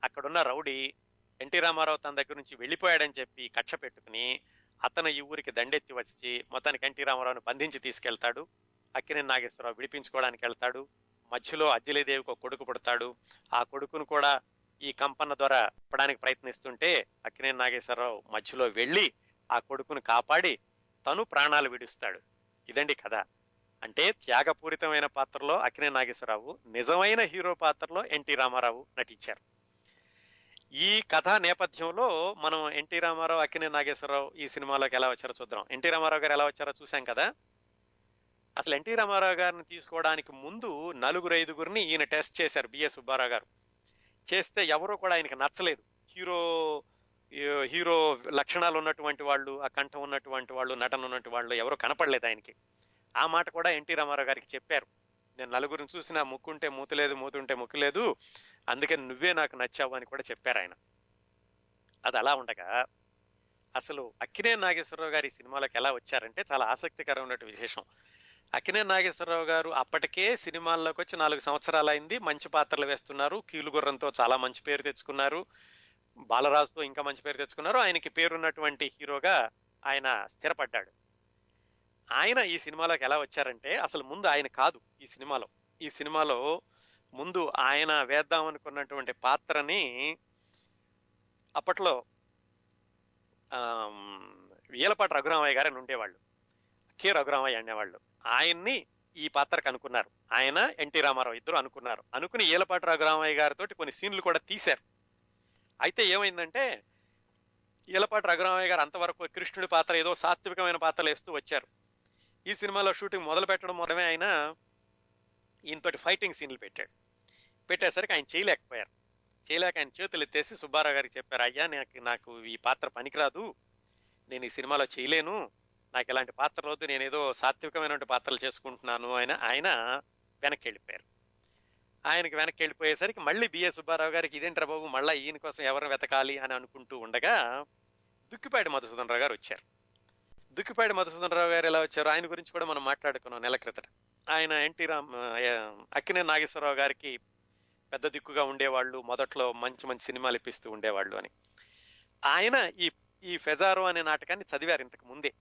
అక్కడున్న రౌడీ ఎన్టీ రామారావు తన దగ్గర నుంచి వెళ్ళిపోయాడని చెప్పి కక్ష పెట్టుకుని అతను ఈ ఊరికి దండెత్తి వచ్చి మొత్తానికి ఎన్టీ రామారావుని బంధించి తీసుకెళ్తాడు. అక్కినేని నాగేశ్వరరావు విడిపించుకోవడానికి వెళ్తాడు. మధ్యలో అజ్జలిదేవికి ఒక కొడుకు పుడతాడు. ఆ కొడుకును కూడా ఈ కంపన ద్వారా ఇప్పడానికి ప్రయత్నిస్తుంటే అక్కినేని నాగేశ్వరరావు మధ్యలో వెళ్ళి ఆ కొడుకును కాపాడి తను ప్రాణాలు విడుస్తాడు. ఇదండి కథ. అంటే త్యాగపూరితమైన పాత్రలో అక్కినేని నాగేశ్వరరావు నిజమైన హీరో పాత్రలో ఎన్టీ రామారావు నటించారు. ఈ కథ నేపథ్యంలో మనం ఎన్టీ రామారావు అక్కినే నాగేశ్వరరావు ఈ సినిమాలోకి ఎలా వచ్చారో చూద్దాం. ఎన్టీ రామారావు గారు ఎలా వచ్చారో చూసాం కదా? అసలు ఎన్టీ రామారావు గారిని తీసుకోవడానికి ముందు నలుగురు ఐదుగురిని ఈయన టెస్ట్ చేశారు బిఎస్ సుబ్బారావు గారు. చేస్తే ఎవరో కూడా ఆయనకి నచ్చలేదు. హీరో హీరో లక్షణాలు ఉన్నటువంటి వాళ్ళు ఆ కంఠం ఉన్నటువంటి వాళ్ళు నటన ఉన్నటువంటి వాళ్ళు ఎవరో కనపడలేదు ఆయనకి. ఆ మాట కూడా ఎన్టీ రామారావు గారికి చెప్పారు. నేను నలుగురిని చూసినా ముక్కుంటే మూతలేదు మూతుంటే ముక్కులేదు అందుకని నువ్వే నాకు నచ్చావు అని కూడా చెప్పారు ఆయన. అది అలా ఉండగా అసలు అక్కినే నాగేశ్వరరావు గారి సినిమాలకు ఎలా వచ్చారంటే చాలా ఆసక్తికరమైన విశేషం. అకినే నాగేశ్వరరావు గారు అప్పటికే సినిమాల్లోకి వచ్చి నాలుగు సంవత్సరాలు అయింది మంచి పాత్రలు వేస్తున్నారు. కీలుగుర్రంతో చాలా మంచి పేరు తెచ్చుకున్నారు. బాలరాజుతో ఇంకా మంచి పేరు తెచ్చుకున్నారు. ఆయనకి పేరున్నటువంటి హీరోగా ఆయన స్థిరపడ్డాడు. ఆయన ఈ సినిమాలోకి ఎలా వచ్చారంటే అసలు ముందు ఆయన కాదు ఈ సినిమాలో. ఈ సినిమాలో ముందు ఆయన వేద్దాం అనుకున్నటువంటి పాత్రని అప్పట్లో వీలపాటి రఘురామయ్య గారని ఉండేవాళ్ళు. కే రఘురామయ్య అనేవాళ్ళు. ఆయన్ని ఈ పాత్రకు అనుకున్నారు. ఆయన ఎన్టీ రామారావు ఇద్దరు అనుకున్నారు. అనుకుని ఈలపాటి రఘురామయ్య గారితో కొన్ని సీన్లు కూడా తీశారు. అయితే ఏమైందంటే ఈలపాటి రఘురామయ్య గారు అంతవరకు కృష్ణుడి పాత్ర ఏదో సాత్వికమైన పాత్రలు వేస్తూ వచ్చారు. ఈ సినిమాలో షూటింగ్ మొదలు పెట్టడం మొదలమే ఆయన ఈయనతోటి ఫైటింగ్ సీన్లు పెట్టాడు. పెట్టేసరికి ఆయన చేయలేకపోయారు. చేయలేక ఆయన చేతులు ఎత్తేసి సుబ్బారావు గారికి చెప్పారు అయ్యా నాకు నాకు ఈ పాత్ర పనికిరాదు. నేను ఈ సినిమాలో చేయలేను. నాకు ఇలాంటి పాత్రలు వద్దు నేను ఏదో సాత్వికమైనటువంటి పాత్రలు చేసుకుంటున్నాను ఆయన ఆయన వెనక్కి వెళ్ళిపోయారు ఆయనకి వెనక్కి వెళ్ళిపోయేసరికి మళ్ళీ బిఏ సుబ్బారావు గారికి ఇదేంట్రా బాబు మళ్ళీ ఈయన కోసం ఎవరు వెతకాలి అని అనుకుంటూ ఉండగా దుక్కిపాటి మధుసూదన్ రావు గారు వచ్చారు. దుక్కిపాటి మధుసూదన్ రావు గారు ఎలా వచ్చారు? ఆయన గురించి కూడా మనం మాట్లాడుకున్నాం నెల క్రితట. ఆయన ఎన్టీ రామ్ అక్కినే నాగేశ్వరరావు గారికి పెద్ద దిక్కుగా ఉండేవాళ్ళు మొదట్లో మంచి మంచి సినిమాలు ఇప్పిస్తూ ఉండేవాళ్ళు అని. ఆయన ఈ ఈ ఫెజారో అనే నాటకాన్ని చదివారు ఇంతకు ముందే.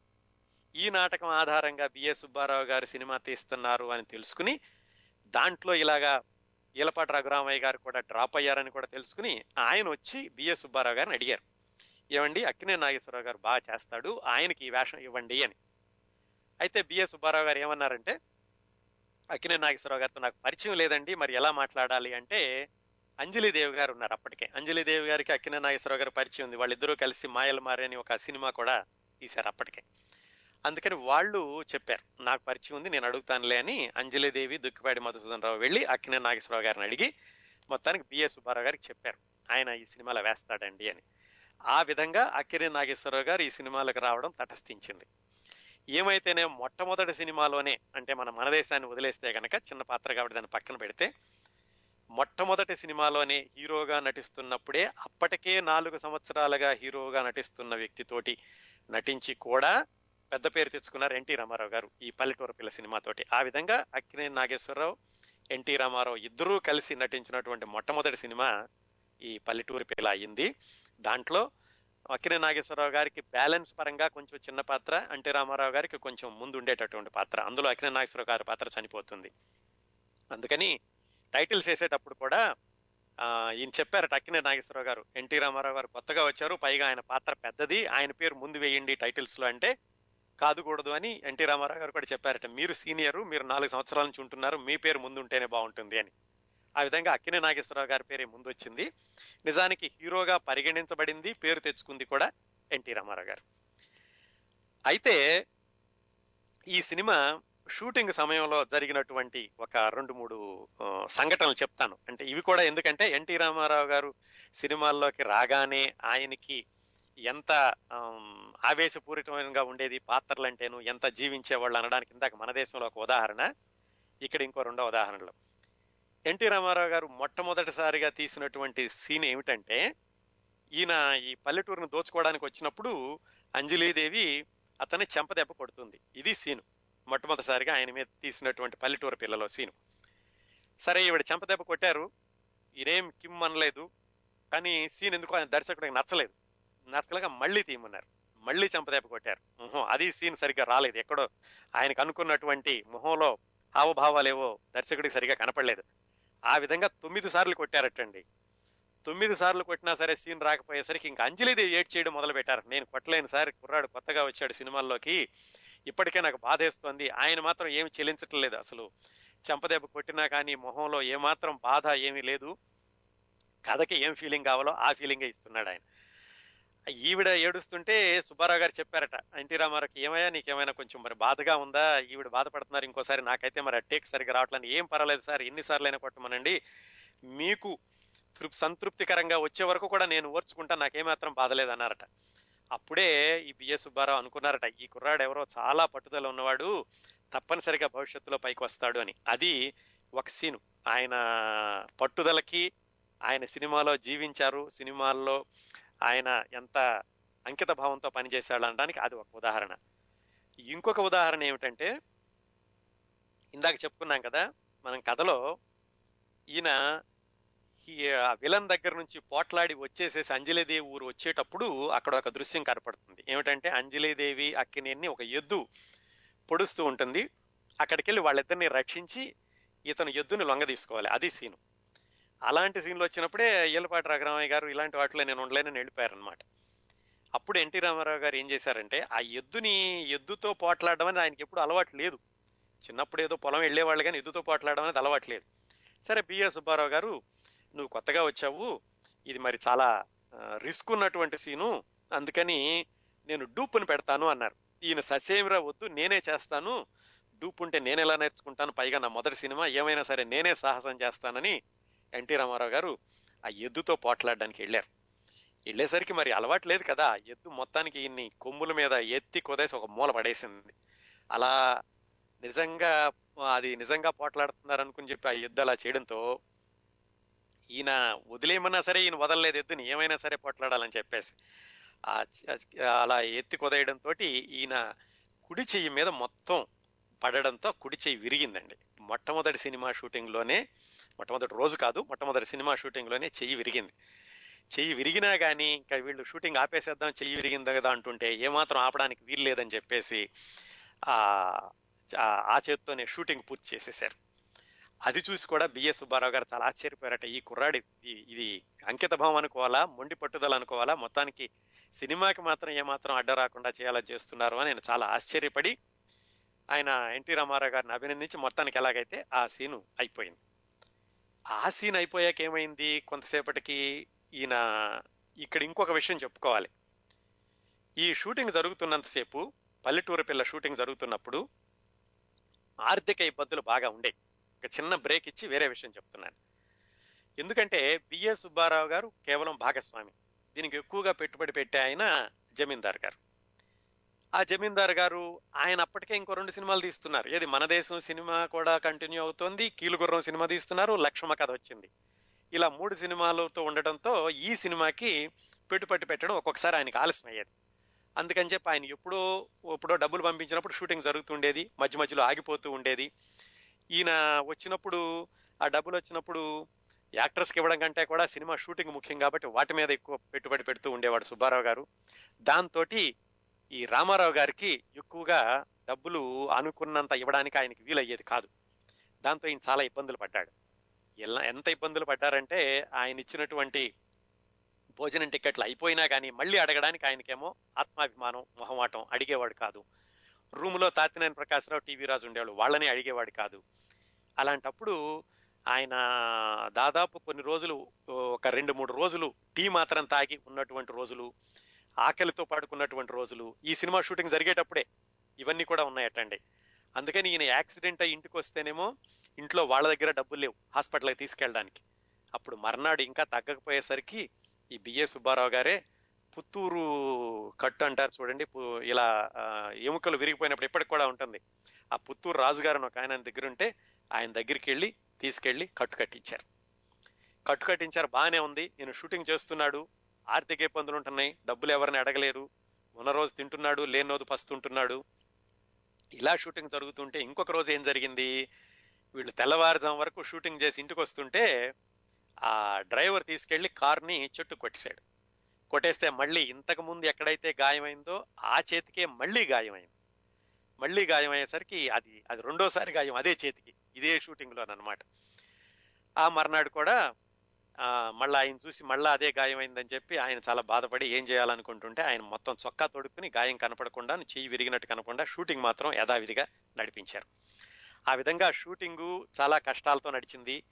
ఈ నాటకం ఆధారంగా బిఏ సుబ్బారావు గారు సినిమా తీస్తున్నారు అని తెలుసుకుని దాంట్లో ఇలాగా ఈలపాటి రఘురామయ్య గారు కూడా డ్రాప్ అయ్యారని కూడా తెలుసుకుని ఆయన వచ్చి బిఏ సుబ్బారావు గారిని అడిగారు. ఏమండి అక్కినే నాగేశ్వరరావు గారు బాగా చేస్తాడు ఆయనకి ఈ వేషం ఇవ్వండి అని. అయితే బిఏ సుబ్బారావు గారు ఏమన్నారంటే అక్కినే నాగేశ్వరరావు గారితో నాకు పరిచయం లేదండి మరి ఎలా మాట్లాడాలి అంటే అంజలిదేవి గారు ఉన్నారు అప్పటికే. అంజలిదేవి గారికి అక్కినే నాగేశ్వరరావు గారు పరిచయం ఉంది. వాళ్ళిద్దరూ కలిసి మాయలు మారే అని ఒక సినిమా కూడా తీశారు అప్పటికే. అందుకని వాళ్ళు చెప్పారు నాకు పరిచయం ఉంది నేను అడుగుతానులే అని అంజలిదేవి దుక్కిపాడి మధుసూదన్ రావు వెళ్ళి అక్కినే నాగేశ్వరరావు గారిని అడిగి మొత్తానికి బిఎస్ సుబ్బారావు గారికి చెప్పారు ఆయన ఈ సినిమాలో వేస్తాడండి అని. ఆ విధంగా అక్కినే నాగేశ్వరరావు గారు ఈ సినిమాలకు రావడం తటస్థించింది. ఏమైతేనే మొట్టమొదటి సినిమాలోనే అంటే మన మన దేశాన్ని వదిలేస్తే గనక చిన్న పాత్ర కాబట్టి దాన్ని పక్కన పెడితే మొట్టమొదటి సినిమాలోనే హీరోగా నటిస్తున్నప్పుడే అప్పటికే నాలుగు సంవత్సరాలుగా హీరోగా నటిస్తున్న వ్యక్తితోటి నటించి కూడా పెద్ద పేరు తెచ్చుకున్నారు ఎన్టీ రామారావు గారు ఈ పల్లెటూరు పిల్ల సినిమాతోటి ఆ విధంగా అక్కినేని నాగేశ్వరరావు ఎన్టీ రామారావు ఇద్దరూ కలిసి నటించినటువంటి మొట్టమొదటి సినిమా ఈ పల్లెటూరి పిల్ల అయింది దాంట్లో అక్కినే నాగేశ్వరరావు గారికి బ్యాలెన్స్ పరంగా కొంచెం చిన్న పాత్ర ఎన్టీ రామారావు గారికి కొంచెం ముందు ఉండేటటువంటి పాత్ర. అందులో అక్కినే నాగేశ్వరరావు గారి పాత్ర చనిపోతుంది. అందుకని టైటిల్స్ వేసేటప్పుడు కూడా ఈయన చెప్పారట అక్కినే నాగేశ్వరరావు గారు ఎన్టీ రామారావు గారు కొత్తగా వచ్చారు పైగా ఆయన పాత్ర పెద్దది ఆయన పేరు ముందు వేయండి టైటిల్స్లో అంటే కాదుకూడదు అని ఎన్టీ రామారావు గారు కూడా చెప్పారట. మీరు సీనియర్ మీరు నాలుగు సంవత్సరాల నుంచి ఉంటున్నారు మీ పేరు ముందు ఉంటేనే బాగుంటుంది అని. ఆ విధంగా అక్కినే నాగేశ్వరరావు గారి పేరే ముందు వచ్చింది నిజానికి హీరోగా పరిగణించబడింది పేరు తెచ్చుకుంది కూడా ఎన్టీ రామారావు గారు. అయితే ఈ సినిమా షూటింగ్ సమయంలో జరిగినటువంటి ఒక రెండు మూడు సంఘటనలు చెప్తాను. అంటే ఇవి కూడా ఎందుకంటే ఎన్టీ రామారావు గారు సినిమాల్లోకి రాగానే ఆయనకి ఎంత ఆమ్, ఆవేశపూరితంగా ఉండేది పాత్రలంటేను ఎంత జీవించేవాళ్ళు అనడానికి ఇందాక మన దేశంలో ఒక ఉదాహరణ. ఇక్కడ ఇంకో రెండో ఉదాహరణలు. ఎన్టీ రామారావు గారు మొట్టమొదటిసారిగా తీసినటువంటి సీన్ ఏమిటంటే ఈయన ఈ పల్లెటూరును దోచుకోవడానికి వచ్చినప్పుడు అంజలీదేవి అతన్ని చెంపదెబ్బ కొడుతుంది. ఇది సీను. మొట్టమొదటిసారిగా ఆయన మీద తీసినటువంటి పల్లెటూరు పిల్లలో సీను. సరే ఈవిడ చెంపదెబ్బ కొట్టారు. ఈయనేం కిమ్ అనలేదు. కానీ సీన్ ఎందుకో ఆయన దర్శకుడికి నచ్చలేదు? నచ్చలేక మళ్ళీ తీయమన్నారు. మళ్ళీ చెంపదెబ్బ కొట్టారు. మొహం అది సీన్ సరిగ్గా రాలేదు. ఎక్కడో ఆయనకు అనుకున్నటువంటి మొహంలో హావభావాలేవో దర్శకుడికి సరిగా కనపడలేదు. ఆ విధంగా తొమ్మిది సార్లు కొట్టారటండి. తొమ్మిది సార్లు కొట్టినా సరే సీన్ రాకపోయేసరికి ఇంకా అంజలిదేవి ఏడ్ చేయడం మొదలు పెట్టారు నేను కొట్టలేని సార్ కుర్రాడు కొత్తగా వచ్చాడు సినిమాల్లోకి. ఇప్పటికే నాకు బాధేస్తోంది. ఆయన మాత్రం ఏమి చెల్లించటం లేదు అసలు. చెంపదెబ్బ కొట్టినా కానీ మొహంలో ఏమాత్రం బాధ ఏమీ లేదు. కథకి ఏం ఫీలింగ్ కావాలో ఆ ఫీలింగే ఇస్తున్నాడు ఆయన. ఈవిడ ఏడుస్తుంటే సుబ్బారావు గారు చెప్పారట ఎన్టీ రామారావుకి ఏమయ్యా నీకేమైనా కొంచెం మరి బాధగా ఉందా? ఈవిడ బాధపడుతున్నారు ఇంకోసారి నాకైతే మరి టేక్ సరిగా రావట్లేదు ఏం పర్వాలేదు సార్ ఎన్నిసార్లు అయినా కొట్టమనండి. మీకు తృప్ సంతృప్తికరంగా వచ్చే వరకు కూడా నేను ఓర్చుకుంటా నాకేమాత్రం బాధలేదు అన్నారట అప్పుడే ఈ బిఎస్ సుబ్బారావు అనుకున్నారట ఈ కుర్రాడు ఎవరో చాలా పట్టుదల ఉన్నవాడు తప్పనిసరిగా భవిష్యత్తులో పైకి వస్తాడు అని. అది ఒక సీను. ఆయన పట్టుదలకి ఆయన సినిమాలో జీవించారు సినిమాల్లో ఆయన ఎంత అంకిత భావంతో పనిచేశాడు అనడానికి అది ఒక ఉదాహరణ. ఇంకొక ఉదాహరణ ఏమిటంటే ఇందాక చెప్పుకున్నాం కదా మనం కథలో ఈయన ఈ విలన్ దగ్గర నుంచి పోట్లాడి వచ్చేసేసి అంజలిదేవి ఊరు వచ్చేటప్పుడు అక్కడ ఒక దృశ్యం కనపడుతుంది. ఏమిటంటే అంజలిదేవి అక్కినేని ఒక ఎద్దు పొడుస్తూ ఉంటుంది. అక్కడికి వెళ్ళి వాళ్ళిద్దరిని రక్షించి ఇతను ఎద్దుని లొంగ తీసుకోవాలి. అది సీను. అలాంటి సీన్లు వచ్చినప్పుడే ఏలపాటి రఘురామయ్య గారు ఇలాంటి వాటిలో నేను ఉండలేనని వెళ్ళిపోయారనమాట అప్పుడు ఎన్టీ రామారావు గారు ఏం చేశారంటే ఆ ఎద్దుని ఎద్దుతో పోట్లాడడం అనేది ఆయనకి ఎప్పుడు అలవాటు లేదు. చిన్నప్పుడు ఏదో పొలం వెళ్ళేవాళ్ళు కానీ ఎద్దుతో పోట్లాడడం అనేది అలవాటు లేదు. సరే బిఎస్ సుబ్బారావు గారు నువ్వు కొత్తగా వచ్చావు. ఇది మరి చాలా రిస్క్ ఉన్నటువంటి సీను. అందుకని నేను డూపుని పెడతాను అన్నారు. ఈయన ససేమిరా వద్దు నేనే చేస్తాను. డూప్ ఉంటే నేను ఎలా నేర్చుకుంటాను? పైగా నా మొదటి సినిమా ఏమైనా సరే నేనే సాహసం చేస్తానని ఎన్టీ రామారావు గారు ఆ ఎద్దుతో పోట్లాడడానికి వెళ్ళారు. వెళ్ళేసరికి మరి అలవాటు లేదు కదా ఎద్దు మొత్తానికి ఇన్ని కొమ్ముల మీద ఎత్తి కొదేసి ఒక మూల పడేసింది. అలా నిజంగా అది నిజంగా పోట్లాడుతున్నారు అనుకుని చెప్పి ఆ ఎద్దు అలా చేయడంతో ఈయన వదిలేయమన్నా సరే ఈయన వదలలేదు ఎద్దుని ఏమైనా సరే పోట్లాడాలని చెప్పేసి అలా ఎత్తి కొదేయడంతో ఈయన కుడి చెయ్యి మీద మొత్తం పడడంతో కుడి చెయ్యి విరిగిందండి. మొట్టమొదటి సినిమా షూటింగ్లోనే మొట్టమొదటి రోజు కాదు మొట్టమొదటి సినిమా షూటింగ్లోనే చెయ్యి విరిగింది. చెయ్యి విరిగినా కానీ ఇంకా వీళ్ళు షూటింగ్ ఆపేసేద్దాం చెయ్యి విరిగింది కదా అంటుంటే ఏమాత్రం ఆపడానికి వీలు లేదని చెప్పేసి ఆ ఆ చేత్తోనే షూటింగ్ పూర్తి చేసేశారు. అది చూసి కూడా బిఎస్ సుబ్బారావు గారు చాలా ఆశ్చర్యపోయారట. ఈ కుర్రాడి ఇది అంకిత భావం అనుకోవాలా మొండి పట్టుదల అనుకోవాలా మొత్తానికి సినిమాకి మాత్రం ఏమాత్రం అడ్డ రాకుండా చేయాలని చేస్తున్నారు అని నేను చాలా ఆశ్చర్యపడి ఆయన ఎన్టీ రామారావు గారిని అభినందించి మొత్తానికి ఎలాగైతే ఆ సీను అయిపోయింది. ఆ సీన్ అయిపోయాక ఏమైంది? కొంతసేపటికి ఈయన ఇక్కడ ఇంకొక విషయం చెప్పుకోవాలి. ఈ షూటింగ్ జరుగుతున్నంతసేపు పల్లెటూరు పిల్ల షూటింగ్ జరుగుతున్నప్పుడు ఆర్థిక ఇబ్బందులు బాగా ఉండేవి. ఒక చిన్న బ్రేక్ ఇచ్చి వేరే విషయం చెప్తున్నాను. ఎందుకంటే బిఏ సుబ్బారావు గారు కేవలం భాగస్వామి. దీనికి ఎక్కువగా పెట్టుబడి పెట్టే ఆయన జమీందార్ గారు. ఆ జమీందార్ గారు ఆయన అప్పటికే ఇంకో రెండు సినిమాలు తీస్తున్నారు. ఏది మన దేశం సినిమా కూడా కంటిన్యూ అవుతోంది. కీలుగుర్రం సినిమా తీస్తున్నారు. లక్ష్మ కథ వచ్చింది. ఇలా మూడు సినిమాలతో ఉండటంతో ఈ సినిమాకి పెట్టుబడి పెట్టడం ఒక్కొక్కసారి ఆయనకి ఆలస్యం అయ్యేది. అందుకని చెప్పి ఆయన ఎప్పుడో ఎప్పుడో డబ్బులు పంపించినప్పుడు షూటింగ్ జరుగుతుండేది మధ్య మధ్యలో ఆగిపోతూ ఉండేది. ఈయన వచ్చినప్పుడు ఆ డబ్బులు వచ్చినప్పుడు యాక్టర్స్కి ఇవ్వడం కంటే కూడా సినిమా షూటింగ్ ముఖ్యం కాబట్టి వాటి మీద ఎక్కువ పెట్టుబడి పెడుతూ ఉండేవాడు సుబ్బారావు గారు. దాంతో ఈ రామారావు గారికి ఎక్కువగా డబ్బులు అనుకున్నంత ఇవ్వడానికి ఆయనకి వీలయ్యేది కాదు. దాంతో ఈయన చాలా ఇబ్బందులు పడ్డాడు. ఎలా ఎంత ఇబ్బందులు పడ్డారంటే ఆయన ఇచ్చినటువంటి భోజనం టికెట్లు అయిపోయినా కానీ మళ్ళీ అడగడానికి ఆయనకేమో ఆత్మాభిమానం మొహమాటం అడిగేవాడు కాదు. రూములో తాతినేని ప్రకాశ్రావు టీవీ రాజు ఉండేవాడు వాళ్ళని అడిగేవాడు కాదు. అలాంటప్పుడు ఆయన దాదాపు కొన్ని రోజులు ఒక రెండు మూడు రోజులు టీ మాత్రం తాగి ఉన్నటువంటి రోజులు ఆకలితో పాడుకున్నటువంటి రోజులు ఈ సినిమా షూటింగ్ జరిగేటప్పుడే ఇవన్నీ కూడా ఉన్నాయటండి. అందుకని ఈయన యాక్సిడెంట్ అయ్యి ఇంటికి వస్తేనేమో ఇంట్లో వాళ్ళ దగ్గర డబ్బులు లేవు హాస్పిటల్కి తీసుకెళ్ళడానికి. అప్పుడు మర్నాడు ఇంకా తగ్గకపోయేసరికి ఈ బిఏ సుబ్బారావు గారే పుత్తూరు కట్టు అంటారు చూడండి ఇలా ఎముకలు విరిగిపోయినప్పుడు ఇప్పటికి కూడా ఉంటుంది. ఆ పుత్తూరు రాజుగారు ఒక ఆయన దగ్గర ఉంటే ఆయన దగ్గరికి వెళ్ళి తీసుకెళ్ళి కట్టు కట్టించారు. కట్టు కట్టించారు బాగానే ఉంది. నేను షూటింగ్ చేస్తున్నాడు. ఆర్థిక ఇబ్బందులు ఉంటున్నాయి డబ్బులు ఎవరిని అడగలేరు. ఉన్న రోజు తింటున్నాడు లేని రోజు పస్తుంటున్నాడు ఇలా షూటింగ్ జరుగుతుంటే ఇంకొక రోజు ఏం జరిగింది? వీళ్ళు తెల్లవారుజాం వరకు షూటింగ్ చేసి ఇంటికి వస్తుంటే ఆ డ్రైవర్ తీసుకెళ్ళి కార్ని చెట్టు కొట్టేశాడు. కొట్టేస్తే మళ్ళీ ఇంతకు ముందు ఎక్కడైతే గాయమైందో ఆ చేతికే మళ్ళీ గాయమైంది. మళ్ళీ గాయమయ్యేసరికి అది అది రెండోసారి గాయం అదే చేతికి ఇదే షూటింగ్లోనమాట ఆ మర్నాడు కూడా మళ్ళీ ఆయన చూసి మళ్ళీ అదే గాయమైందని చెప్పి ఆయన చాలా బాధపడి ఏం చేయాలనుకుంటుంటే ఆయన మొత్తం చొక్కా తొడుక్కుని గాయం కనపడకుండా చెయ్యి విరిగినట్టు కనపడకుండా షూటింగ్ మాత్రం యథావిధిగా నడిపించారు. ఆ విధంగా షూటింగు చాలా కష్టాలతో నడిచింది.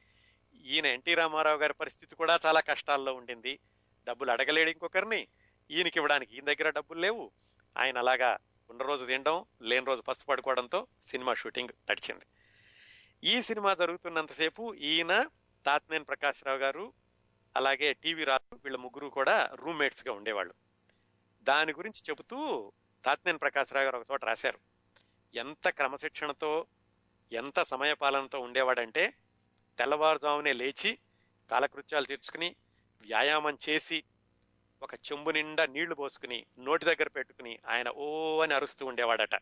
ఈయన ఎన్టీ రామారావు గారి పరిస్థితి కూడా చాలా కష్టాల్లో ఉండింది. డబ్బులు అడగలేడు ఇంకొకరిని ఈయనకి ఇవ్వడానికి ఈయన దగ్గర డబ్బులు లేవు. ఆయన అలాగా ఉన్న రోజు తినడం లేని రోజు పస్తు పడుకోవడంతో సినిమా షూటింగ్ నడిచింది. ఈ సినిమా జరుగుతున్నంతసేపు ఈయన తాత్నేని ప్రకాశ్రావు గారు అలాగే టీవీ రాజు వీళ్ళ ముగ్గురు కూడా రూమ్మేట్స్గా ఉండేవాళ్ళు. దాని గురించి చెబుతూ తాత్నేని ప్రకాశ్రావు గారు ఒక చోట రాశారు. ఎంత క్రమశిక్షణతో ఎంత సమయపాలనతో ఉండేవాడంటే తెల్లవారుజామునే లేచి కాలకృత్యాలు తీర్చుకుని వ్యాయామం చేసి ఒక చెంబు నిండా నీళ్ళు పోసుకుని నోటి దగ్గర పెట్టుకుని ఆయన ఓ అని అరుస్తూ ఉండేవాడట.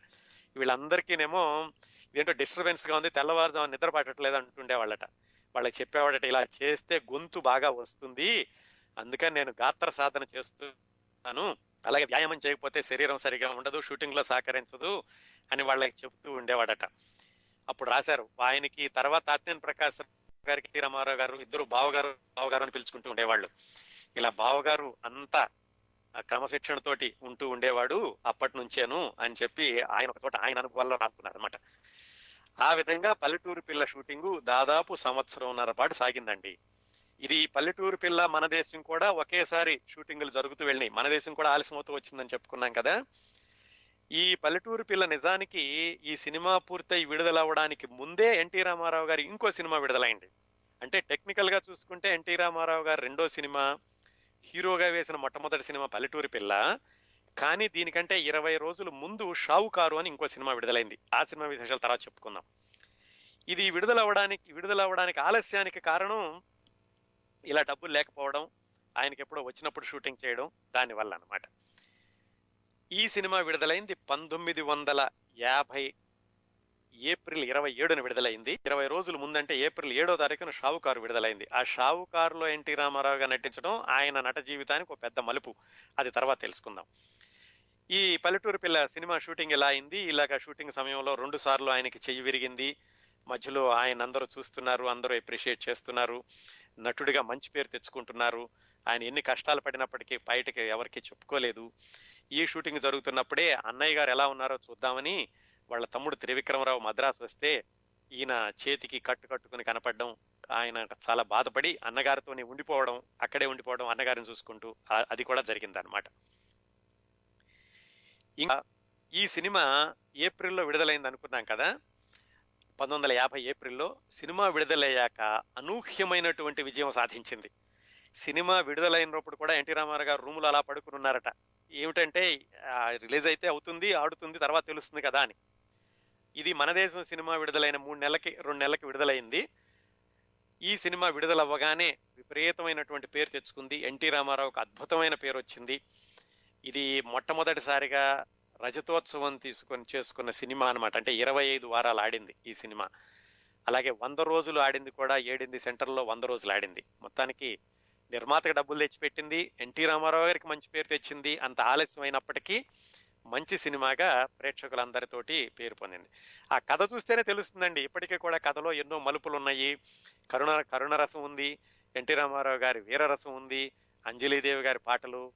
వీళ్ళందరికీనేమో ఇదేంటో డిస్టర్బెన్స్గా ఉంది తెల్లవారుజాము నిద్ర పట్టట్లేదు అంటుండేవాళ్ళట. వాళ్ళకి చెప్పేవాడట ఇలా చేస్తే గొంతు బాగా వస్తుంది. అందుకని నేను గాత్ర సాధన చేస్తున్నాను. అలాగే వ్యాయామం చేయకపోతే శరీరం సరిగా ఉండదు షూటింగ్లో సహకరించదు అని వాళ్ళకి చెప్తూ ఉండేవాడట. అప్పుడు రాశారు. ఆయనకి తర్వాత ఆత్మీయన్ ప్రకాశ్ గారికి రామారావు గారు ఇద్దరు బావగారు బావగారు అని పిలుచుకుంటూ ఉండేవాళ్ళు. ఇలా బావగారు అంతా క్రమశిక్షణతోటి ఉంటూ ఉండేవాడు అప్పటి నుంచేను అని చెప్పి ఆయన ఒక చోట ఆయన అనుభవాల్లో రాసుకున్నారు అనమాట ఆ విధంగా పల్లెటూరు పిల్ల షూటింగ్ దాదాపు సంవత్సరంన్నర పాటు సాగిందండి. ఇది పల్లెటూరు పిల్ల మన దేశం కూడా ఒకేసారి షూటింగ్లు జరుగుతూ వెళ్ళినాయి. మన దేశం కూడా ఆలస్యమవుతూ వచ్చిందని చెప్పుకున్నాం కదా. ఈ పల్లెటూరు పిల్ల నిజానికి ఈ సినిమా పూర్తయి విడుదలవ్వడానికి ముందే ఎన్టీ రామారావు గారి ఇంకో సినిమా విడుదలైంది. అంటే టెక్నికల్గా చూసుకుంటే ఎన్టీ రామారావు గారు రెండో సినిమా హీరోగా వేసిన మొట్టమొదటి సినిమా పల్లెటూరి పిల్ల. కానీ దీనికంటే ఇరవై రోజులు ముందు షావుకారు అని ఇంకో సినిమా విడుదలైంది. ఆ సినిమా విశేషాలు తర్వాత చెప్పుకుందాం. ఇది విడుదలవ్వడానికి విడుదలవ్వడానికి ఆలస్యానికి కారణం ఇలా డబ్బులు లేకపోవడం ఆయనకి ఎప్పుడో వచ్చినప్పుడు షూటింగ్ చేయడం దానివల్ల అనమాట ఈ సినిమా విడుదలైంది పంతొమ్మిది వందల యాభై ఏప్రిల్ ఇరవై ఏడున విడుదలైంది. ఇరవై రోజుల ముందంటే ఏప్రిల్ ఏడో తారీఖున షావుకారు విడుదలైంది. ఆ షావుకారులో ఎన్టీ రామారావుగా నటించడం ఆయన నట జీవితానికి ఒక పెద్ద మలుపు. అది తర్వాత తెలుసుకుందాం. ఈ పల్లెటూరు పిల్ల సినిమా షూటింగ్ ఎలా అయింది? ఇలాగ షూటింగ్ సమయంలో రెండు సార్లు ఆయనకి చెయ్యి విరిగింది. మధ్యలో ఆయన అందరూ చూస్తున్నారు అందరూ అప్రిషియేట్ చేస్తున్నారు. నటుడిగా మంచి పేరు తెచ్చుకుంటున్నారు. ఆయన ఎన్ని కష్టాలు పడినప్పటికీ బయటకి ఎవరికి చెప్పుకోలేదు. ఈ షూటింగ్ జరుగుతున్నప్పుడే అన్నయ్య గారు ఎలా ఉన్నారో చూద్దామని వాళ్ళ తమ్ముడు త్రివిక్రమరావు మద్రాసు వస్తే ఈయన చేతికి కట్టు కట్టుకుని కనపడడం ఆయన చాలా బాధపడి అన్నగారితోనే ఉండిపోవడం అక్కడే ఉండిపోవడం అన్నగారిని చూసుకుంటూ అది కూడా జరిగిందనమాట ఇంకా ఈ సినిమా ఏప్రిల్లో విడుదలైంది అనుకున్నాం కదా? పంతొమ్మిది వందల యాభై ఏప్రిల్లో సినిమా విడుదలయ్యాక అనూహ్యమైనటువంటి విజయం సాధించింది. సినిమా విడుదలైనప్పుడు కూడా ఎన్టీ రామారావు గారు రూములు అలా పడుకుని ఉన్నారట ఏమిటంటే రిలీజ్ అయితే అవుతుంది ఆడుతుంది తర్వాత తెలుస్తుంది కదా అని. ఇది మన దేశం సినిమా విడుదలైన మూడు నెలలకి రెండు నెలలకి విడుదలైంది. ఈ సినిమా విడుదలవ్వగానే విపరీతమైనటువంటి పేరు తెచ్చుకుంది. ఎన్టీ రామారావుకు అద్భుతమైన పేరు వచ్చింది. ఇది మొట్టమొదటిసారిగా రజతోత్సవం తీసుకొని చేసుకున్న సినిమా అన్నమాట. అంటే ఇరవై ఐదు వారాలు ఆడింది ఈ సినిమా. అలాగే వంద రోజులు ఆడింది కూడా ఏడింది సెంటర్లో వంద రోజులు ఆడింది. మొత్తానికి నిర్మాతకు డబ్బులు తెచ్చిపెట్టింది ఎన్టీ రామారావు గారికి మంచి పేరు తెచ్చింది అంత ఆలస్యం అయినప్పటికీ మంచి సినిమాగా ప్రేక్షకులందరితోటి పేరు పొందింది. ఆ కథ చూస్తేనే తెలుస్తుందండి. ఇప్పటికీ కూడా కథలో ఎన్నో మలుపులు ఉన్నాయి కరుణ కరుణరసం ఉంది ఎన్టీ రామారావు గారి వీరరసం ఉంది అంజలీదేవి గారి పాటలు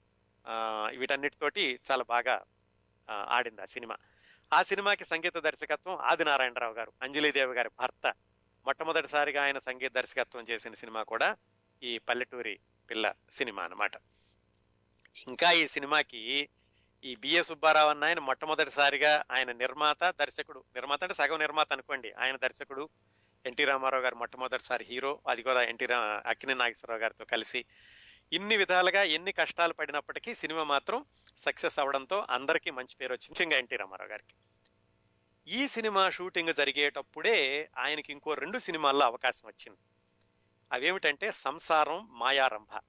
వీటన్నిటితోటి చాలా బాగా ఆడింది ఆ సినిమా. ఆ సినిమాకి సంగీత దర్శకత్వం ఆదినారాయణరావు గారు అంజలీదేవి గారి భర్త. మొట్టమొదటిసారిగా ఆయన సంగీత దర్శకత్వం చేసిన సినిమా కూడా ఈ పల్లెటూరి పిల్ల సినిమా అన్నమాట. ఇంకా ఈ సినిమాకి ఈ బిఏ సుబ్బారావు అన్న ఆయన మొట్టమొదటిసారిగా ఆయన నిర్మాత దర్శకుడు. నిర్మాత అంటే సగం నిర్మాత అనుకోండి. ఆయన దర్శకుడు ఎన్టీ రామారావు గారు మొట్టమొదటిసారి హీరో. అది కూడా ఎన్టీ రా అక్కినే నాగేశ్వరరావు గారితో కలిసి ఇన్ని విధాలుగా ఎన్ని కష్టాలు పడినప్పటికీ సినిమా మాత్రం సక్సెస్ అవడంతో అందరికీ మంచి పేరు వచ్చింది. ముఖ్యంగా ఎన్టీ రామారావు గారికి. ఈ సినిమా షూటింగ్ జరిగేటప్పుడే ఆయనకి ఇంకో రెండు సినిమాల్లో అవకాశం వచ్చింది. అవేమిటంటే సంసారం మాయారంభ.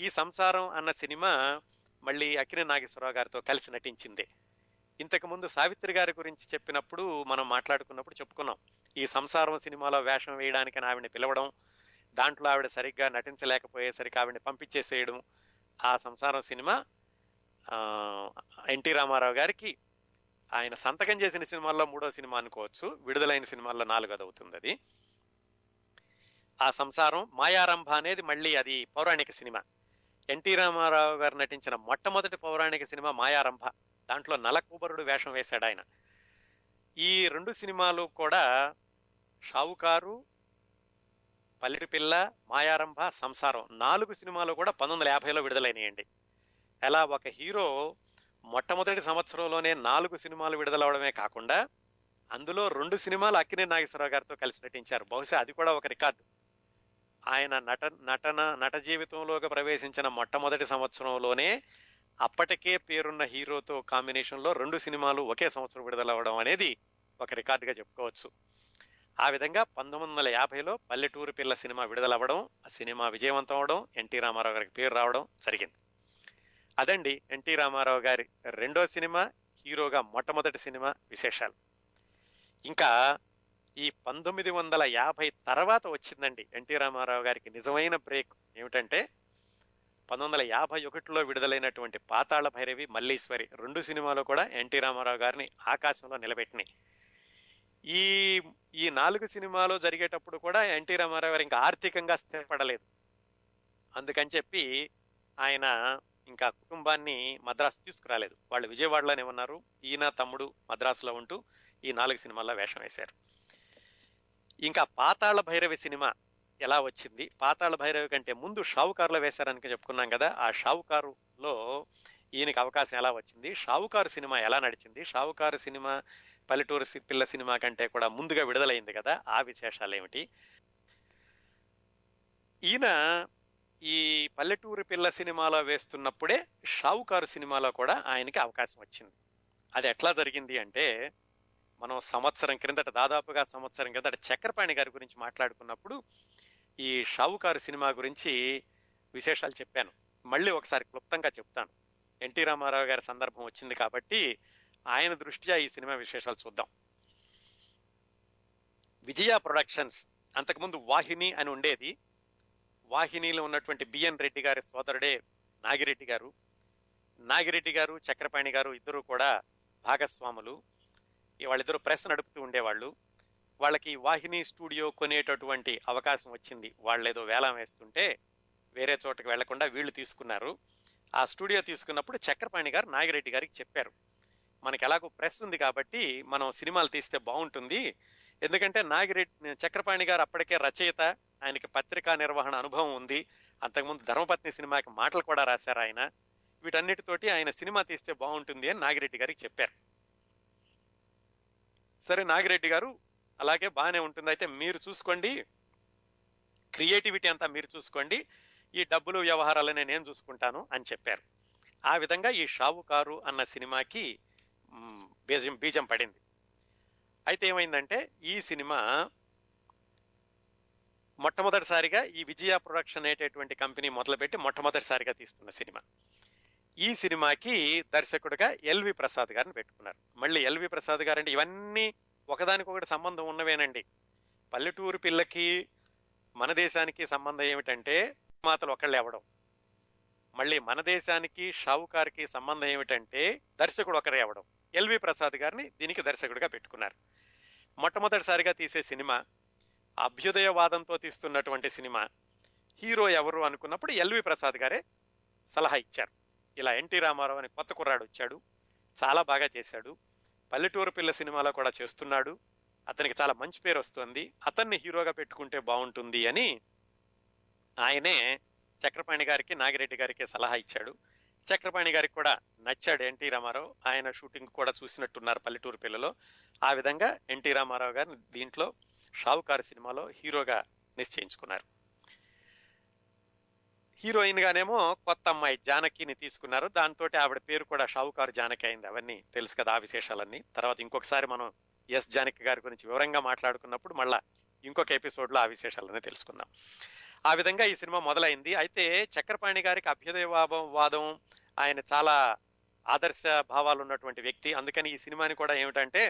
ఈ సంసారం అన్న సినిమా మళ్ళీ అక్కినే నాగేశ్వరరావు గారితో కలిసి నటించింది. ఇంతకుముందు సావిత్రి గారి గురించి చెప్పినప్పుడు మనం మాట్లాడుకున్నప్పుడు చెప్పుకున్నాం. ఈ సంసారం సినిమాలో వేషం వేయడానికి ఆవిడని పిలవడం దాంట్లో ఆవిడ సరిగ్గా నటించలేకపోయేసరికి ఆవిడని పంపించేసేయడం ఆ సంసారం సినిమా. ఎన్టీ రామారావు గారికి ఆయన సంతకం చేసిన సినిమాల్లో మూడో సినిమా అనుకోవచ్చు. విడుదలైన సినిమాల్లో నాలుగోది అవుతుంది అది ఆ సంసారం మాయారంభ అనేది మళ్ళీ అది పౌరాణిక సినిమా. ఎన్టీ రామారావు గారు నటించిన మొట్టమొదటి పౌరాణిక సినిమా మాయారంభ. దాంట్లో నలకూబరుడు వేషం వేశాడు ఆయన ఈ రెండు సినిమాలు కూడా షావుకారు పల్లెటి పిల్ల మాయారంభ సంసారం నాలుగు సినిమాలు కూడా పంతొమ్మిది వందల యాభైలో విడుదలైనయండి. అలా ఒక హీరో మొట్టమొదటి సంవత్సరంలోనే నాలుగు సినిమాలు విడుదలవడమే కాకుండా అందులో రెండు సినిమాలు అక్కినే నాగేశ్వరరావు గారితో కలిసి నటించారు. బహుశా అది కూడా ఒక రికార్డు. ఆయన నట నటన నట జీవితంలోకి ప్రవేశించిన మొట్టమొదటి సంవత్సరంలోనే అప్పటికే పేరున్న హీరోతో కాంబినేషన్లో రెండు సినిమాలు ఒకే సంవత్సరం విడుదలవ్వడం అనేది ఒక రికార్డుగా చెప్పుకోవచ్చు. ఆ విధంగా పంతొమ్మిది వందల యాభైలో పల్లెటూరు పిల్ల సినిమా విడుదలవ్వడం ఆ సినిమా విజయవంతం అవడం ఎన్టీ రామారావు గారికి పేరు రావడం జరిగింది. అదండి ఎన్టీ రామారావు గారి రెండో సినిమా హీరోగా మొట్టమొదటి సినిమా విశేషాలు. ఇంకా ఈ పంతొమ్మిది వందల యాభై తర్వాత వచ్చిందండి ఎన్టీ రామారావు గారికి నిజమైన బ్రేక్ ఏమిటంటే పంతొమ్మిది వందల యాభై ఒకటిలో విడుదలైనటువంటి పాతాళ భైరవి మల్లీశ్వరి రెండు సినిమాలు కూడా ఎన్టీ రామారావు గారిని ఆకాశంలో నిలబెట్టినాయి. ఈ ఈ నాలుగు సినిమాలు జరిగేటప్పుడు కూడా ఎన్టీ రామారావు గారు ఇంకా ఆర్థికంగా స్థిరపడలేదు. అందుకని చెప్పి ఆయన ఇంకా కుటుంబాన్ని మద్రాసు తీసుకురాలేదు. వాళ్ళు విజయవాడలోనే ఉన్నారు. ఈయన తమ్ముడు మద్రాసులో ఉంటూ ఈ నాలుగు సినిమాల్లో వేషం వేశారు. ఇంకా పాతాళ భైరవి సినిమా ఎలా వచ్చింది? పాతాళ భైరవి కంటే ముందు షావుకారులో వేశారని చెప్పుకున్నాం కదా ఆ షావుకారులో ఈయనకి అవకాశం ఎలా వచ్చింది? షావుకారు సినిమా ఎలా నడిచింది? షావుకారు సినిమా పల్లెటూరు సి- పిల్ల సినిమా కంటే కూడా ముందుగా విడుదలైంది కదా ఆ విశేషాలు ఏమిటి ఈయన ఈ పల్లెటూరు పిల్ల సినిమాలో వేస్తున్నప్పుడే షావుకారు సినిమాలో కూడా ఆయనకి అవకాశం వచ్చింది. అది ఎట్లా జరిగింది అంటే మనం సంవత్సరం క్రిందట దాదాపుగా సంవత్సరం క్రిందట చక్రపాణి గారి గురించి మాట్లాడుకున్నప్పుడు ఈ షావుకారు సినిమా గురించి విశేషాలు చెప్పాను. మళ్ళీ ఒకసారి క్లుప్తంగా చెప్తాను. ఎన్టీ రామారావు గారి సందర్భం వచ్చింది కాబట్టి ఆయన దృష్ట్యా ఈ సినిమా విశేషాలు చూద్దాం. విజయ ప్రొడక్షన్స్ అంతకుముందు వాహిని అని ఉండేది. వాహినిలో ఉన్నటువంటి బిఎన్ రెడ్డి గారి సోదరుడే నాగిరెడ్డి గారు. నాగిరెడ్డి గారు చక్రపాణి గారు ఇద్దరు కూడా భాగస్వాములు. వాళ్ళిద్దరూ ప్రెస్ నడుపుతూ ఉండేవాళ్ళు. వాళ్ళకి వాహిని స్టూడియో కొనేటటువంటి అవకాశం వచ్చింది. వాళ్ళు ఏదో వేలం వేస్తుంటే వేరే చోటకి వెళ్ళకుండా వీళ్ళు తీసుకున్నారు. ఆ స్టూడియో తీసుకున్నప్పుడు చక్రపాణి గారు నాగిరెడ్డి గారికి చెప్పారు. మనకి ఎలాగో ప్రెస్ ఉంది కాబట్టి మనం సినిమాలు తీస్తే బాగుంటుంది. ఎందుకంటే నాగిరెడ్డి చక్రపాణి గారు అప్పటికే రచయిత ఆయనకి పత్రికా నిర్వహణ అనుభవం ఉంది. అంతకుముందు ధర్మపత్ని సినిమాకి మాటలు కూడా రాశారు ఆయన. వీటన్నిటితోటి ఆయన సినిమా తీస్తే బాగుంటుంది అని నాగిరెడ్డి గారికి చెప్పారు. సరే నాగిరెడ్డి గారు అలాగే బాగానే ఉంటుంది. అయితే మీరు చూసుకోండి. క్రియేటివిటీ అంతా మీరు చూసుకోండి. ఈ డబ్బులు వ్యవహారాలనే నేను చూసుకుంటాను అని చెప్పారు. ఆ విధంగా ఈ షావుకారు అన్న సినిమాకి బీజం బీజం పడింది. అయితే ఏమైందంటే ఈ సినిమా మొట్టమొదటిసారిగా ఈ విజయ ప్రొడక్షన్ అనేటటువంటి కంపెనీ మొదలుపెట్టి మొట్టమొదటిసారిగా తీస్తున్న సినిమా. ఈ సినిమాకి దర్శకుడిగా ఎల్వి ప్రసాద్ గారిని పెట్టుకున్నారు. మళ్ళీ ఎల్వి ప్రసాద్ గారు అంటే ఇవన్నీ ఒకదానికొకటి సంబంధం ఉన్నవేనండి. పల్లెటూరు పిల్లకి మన దేశానికి సంబంధం ఏమిటంటే మాతలు ఒకళ్ళు ఎవడం. మళ్ళీ మన దేశానికి షావుకార్కి సంబంధం ఏమిటంటే దర్శకుడు ఒకరే అవడం ఎల్వి ప్రసాద్ గారిని దీనికి దర్శకుడిగా పెట్టుకున్నారు. మొట్టమొదటిసారిగా తీసే సినిమా అభ్యుదయవాదంతో తీస్తున్నటువంటి సినిమా హీరో ఎవరు అనుకున్నప్పుడు ఎల్వి ప్రసాద్ గారే సలహా ఇచ్చారు. ఇలా ఎన్టీ రామారావు అని కొత్త కుర్రాడు వచ్చాడు చాలా బాగా చేశాడు పల్లెటూరు పిల్ల సినిమాలో కూడా చేస్తున్నాడు అతనికి చాలా మంచి పేరు వస్తుంది అతన్ని హీరోగా పెట్టుకుంటే బాగుంటుంది అని ఆయనే చక్రపాణి గారికి నాగిరెడ్డి గారికి సలహా ఇచ్చాడు. చక్రపాణి గారికి కూడా నచ్చాడు ఎన్టీ రామారావు. ఆయన షూటింగ్ కూడా చూసినట్టున్నారు పల్లెటూరు పిల్లలో. ఆ విధంగా ఎన్టీ రామారావు గారిని దీంట్లో షావుకారు సినిమాలో హీరోగా నిశ్చయించుకున్నారు. హీరోయిన్ గానేమో కొత్త అమ్మాయి జానకిని తీసుకున్నారు. దాంతో ఆవిడ పేరు కూడా షావుకారు జానకి అయింది. అవన్నీ తెలుసు కదా ఆ విశేషాలన్నీ. తర్వాత ఇంకొకసారి మనం ఎస్ జానకి గారి గురించి వివరంగా మాట్లాడుకున్నప్పుడు మళ్ళా ఇంకొక ఎపిసోడ్లో ఆ విశేషాలన్నీ తెలుసుకుందాం. ఆ విధంగా ఈ సినిమా మొదలైంది. అయితే చక్రపాణి గారికి అభ్యుదయవాదం వాదం ఆయన చాలా ఆదర్శ భావాలు ఉన్నటువంటి వ్యక్తి. అందుకని ఈ సినిమాని కూడా ఏమిటంటే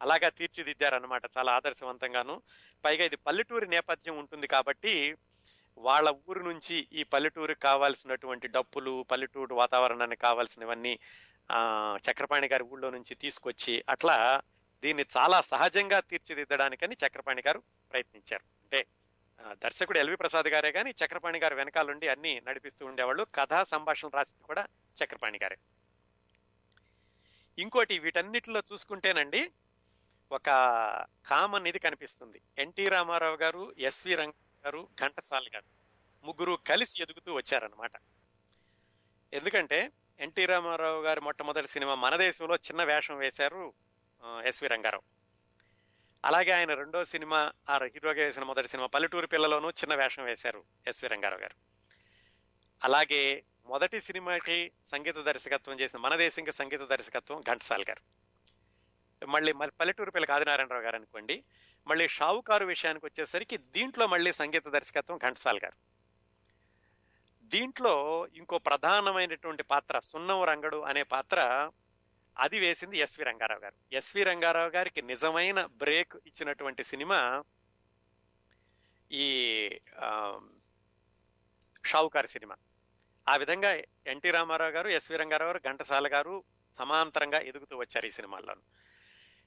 అలాగా తీర్చిదిద్దారనమాట చాలా ఆదర్శవంతంగాను. పైగా ఇది పల్లెటూరి నేపథ్యం ఉంటుంది కాబట్టి వాళ్ళ ఊరు నుంచి ఈ పల్లెటూరుకి కావాల్సినటువంటి డప్పులు పల్లెటూరు వాతావరణానికి కావాల్సినవన్నీ చక్రపాణి గారి ఊళ్ళో నుంచి తీసుకొచ్చి అట్లా దీన్ని చాలా సహజంగా తీర్చిదిద్దడానికని చక్రపాణి గారు ప్రయత్నించారు. అంటే దర్శకుడు ఎల్వి ప్రసాద్ గారే కానీ చక్రపాణి గారు వెనకాలండి అన్ని నడిపిస్తూ ఉండేవాళ్ళు. కథా సంభాషణ రాసింది కూడా చక్రపాణి గారే. ఇంకోటి వీటన్నిటిలో చూసుకుంటేనండి ఒక కామన్ ఇది కనిపిస్తుంది. ఎన్టీ రామారావు గారు ఎస్వి రంగ గారు ఘంటసాల గారు ముగ్గురు కలిసి ఎదుగుతూ వచ్చారనమాట ఎందుకంటే ఎన్టీ రామారావు గారు మొట్టమొదటి సినిమా మన దేశంలో చిన్న వేషం వేశారు ఎస్వి రంగారావు. అలాగే ఆయన రెండో సినిమా ఆ హీరోగా వేసిన మొదటి సినిమా పల్లెటూరు పిల్లలోనూ చిన్న వేషం వేశారు ఎస్వి రంగారావు గారు. అలాగే మొదటి సినిమాకి సంగీత దర్శకత్వం చేసిన మన దేశంకి సంగీత దర్శకత్వం ఘంటసాల్ గారు. మళ్ళీ మళ్ళీ పల్లెటూరు పిల్లకి ఆదినారాయణరావు గారు అనుకోండి మళ్ళీ షావుకారు విషయానికి వచ్చేసరికి దీంట్లో మళ్ళీ సంగీత దర్శకత్వం ఘంటసాల్ గారు. దీంట్లో ఇంకో ప్రధానమైనటువంటి పాత్ర సున్నం రంగడు అనే పాత్ర అది వేసింది ఎస్వి రంగారావు గారు. ఎస్వి రంగారావు గారికి నిజమైన బ్రేక్ ఇచ్చినటువంటి సినిమా ఈ షావుకారి షావుకారు సినిమా. ఆ విధంగా ఎన్టీ రామారావు గారు ఎస్వి రంగారావు గారు ఘంటసాల గారు సమాంతరంగా ఎదుగుతూ వచ్చారు ఈ సినిమాల్లో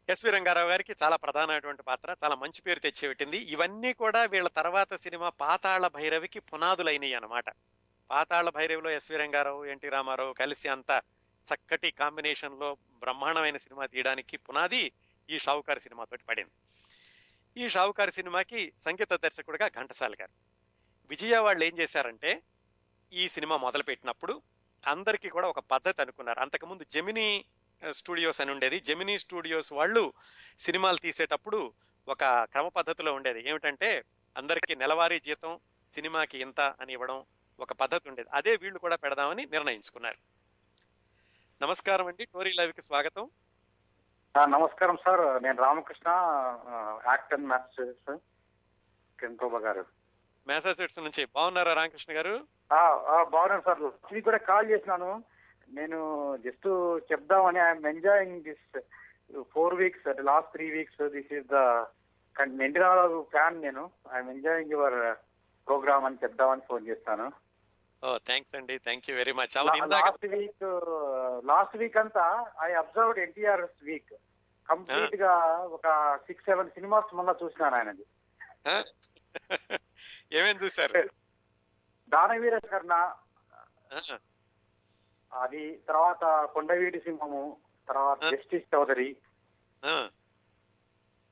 ఎస్వి రంగారావు గారికి చాలా ప్రధానమైనటువంటి పాత్ర చాలా మంచి పేరు తెచ్చిపెట్టింది. ఇవన్నీ కూడా వీళ్ళ తర్వాత సినిమా పాతాళ భైరవికి పునాదులైనవి అనమాట పాతాళ భైరవిలో ఎస్వి రంగారావు ఎన్టీ రామారావు కలిసి అంతా చక్కటి కాంబినేషన్లో బ్రహ్మాండమైన సినిమా తీయడానికి పునాది ఈ షావుకారు సినిమాతోటి పడింది. ఈ షావుకారు సినిమాకి సంగీత దర్శకుడిగా ఘంటసాల గారు. విజయ వాళ్ళు ఏం చేశారంటే ఈ సినిమా మొదలుపెట్టినప్పుడు అందరికీ కూడా ఒక పద్ధతి అనుకున్నారు. అంతకుముందు జెమినీ స్టూడియోస్ అని ఉండేది. జెమినీ స్టూడియోస్ వాళ్ళు సినిమాలు తీసేటప్పుడు ఒక క్రమ పద్ధతిలో ఉండేది. ఏమిటంటే అందరికీ నెలవారీ జీతం సినిమాకి ఇంత అని ఇవ్వడం ఒక పద్ధతి ఉండేది. అదే వీళ్ళు కూడా పెడదామని నిర్ణయించుకున్నారు. నమస్కారం అండి. టోరీ లైవ్కి స్వాగతం
నమస్కారం సార్. నేను రామకృష్ణ ఆ, యాక్టర్ మ్యాథ్స్ కెంట్రోబా గారు.
మ్యాసాచుట్స్ నుంచి బాగున్నారా రామకృష్ణ గారు?
బాగున్నాను సార్. మీకు కూడా కాల్ చేసినాను. నేను జస్ట్ చెప్దామని I'm enjoying this four weeks last three weeks. This is the NTR fan నేను. ఐఎమ్ ఎంజాయింగ్ యువర్ ప్రోగ్రామ్ అని చెప్దామని ఫోన్ చేస్తాను.
ఓ థ్యాంక్స్ అండి thank you very much
last week last week అంతా ఐ అబ్జర్వ్డ్ ఎన్టీఆర్ వీక్ కంప్లీట్గా ఒక సిక్స్ సెవెన్ సినిమాస్ మొన్న చూసినాను ఆయనది.
ఆ? *laughs* ఏమేం చూశారు?
దానవీర కర్ణ
ఆ,
అది తర్వాత కొండవీటి సింహము తర్వాత. జస్టిస్ చౌదరి.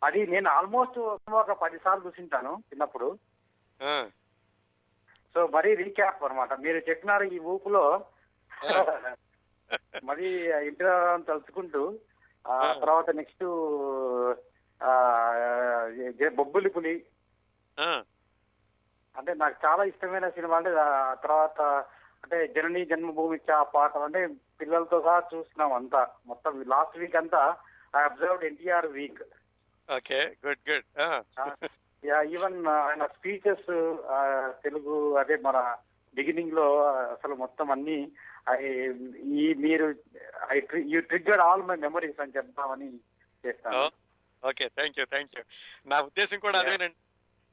అది నేను ఆల్మోస్ట్ ఒక పది సార్లు చూసింటాను చిన్నప్పుడు. సో మరీ రీక్యాప్ అన్నమాట. మీరు చెప్పినారు ఈ ఊపులో. మరి ఇంటర్ తలుచుకుంటూ ఆ
ఆ.
తర్వాత నెక్స్ట్ బొబ్బులి పులి.
ఆ,
అంటే నాకు చాలా ఇష్టమైన సినిమా అంటే ఆ తర్వాత అంటే జనని జన్మభూమి చా పాట అంటే పిల్లలతో సహా చూస్తున్నాం అంతా. మొత్తం లాస్ట్ వీక్ అంతా I observed NTR week
okay good good ఆ,
ఈవెన్ ఆయన స్పీచెస్ తెలుగు అదే మన బిగినింగ్లో అసలు మొత్తం అన్ని ఈ మీరు I you trigger all my memories అని చెప్తామని చేస్తాను.
Okay thank you thank you నా ఉద్దేశం కూడా. అదేనండి.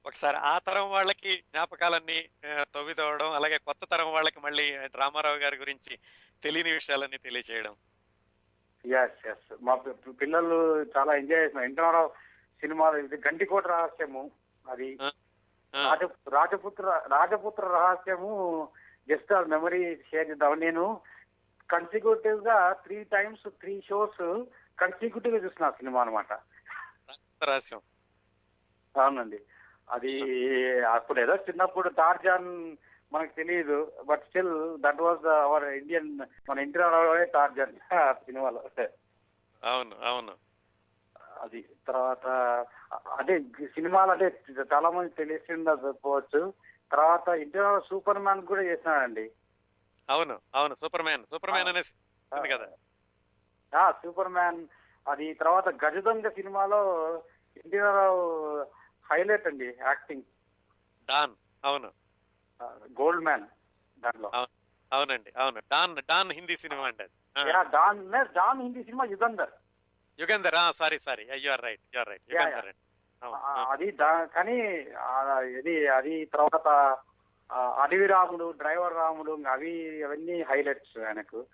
ఒకసారి ఆ తరం వాళ్ళకి జ్ఞాపకాలన్నీ ఆ, తవ్వితవ్వడం అలాగే కొత్త తరం వాళ్ళకి మళ్ళీ రామారావు గారి గురించి తెలియని విషయాలన్నీ తెలియచేయడం.
ఎస్ ఎస్ మా పిల్లలు చాలా ఎంజాయ్ చేస్తున్నారు. ఇంటర్నో సినిమా ఇది గంటికోట రహస్యము. అది రాజపుత్ర రాజపుత్ర రహస్యము జస్ట్ ఆ మెమరీ షేర్ చేద్దాం నేను కన్సిక్యూటివ్గా త్రీ టైమ్స్ త్రీ షోస్ కన్సిక్యూటివ్గా చూసిన సినిమా అనమాట
రహస్యం.
అవునండి. అది అప్పుడు ఏదో చిన్నప్పుడు టార్జాన్ మనకు తెలియదు but still that was our Indian మన ఇండియన్ టార్జాన్ సినిమాలో.
అవును అవును.
అది తర్వాత అదే సినిమాలు అంటే చాలా మంది తెలిసిండకపోవచ్చు తర్వాత ఇంటర్ సూపర్ మ్యాన్ కూడా చేసినాడండి.
అవును అవును సూపర్ మ్యాన్ సూపర్ మ్యాన్ అనేసి కదా.
Superman. అది తర్వాత గజదొంగ సినిమాలో ఎన్టీఆర్ హైలైట్ అండి యాక్టింగ్.
డాన్ అవును.
గోల్డ్ మ్యాన్ దాంట్లో.
అవునండి అవును. డాన్ డాన్ హిందీ సినిమా అండి
yeah, Don don Hindi cinema Yugandhar.
Yugandhar sorry sorry you are right you are right Yugandhar
అది కానీ ఇది అది తర్వాత అడవి రాముడు డ్రైవర్ రాముడు అవి అవన్నీ హైలైట్స్ ఆయనకు.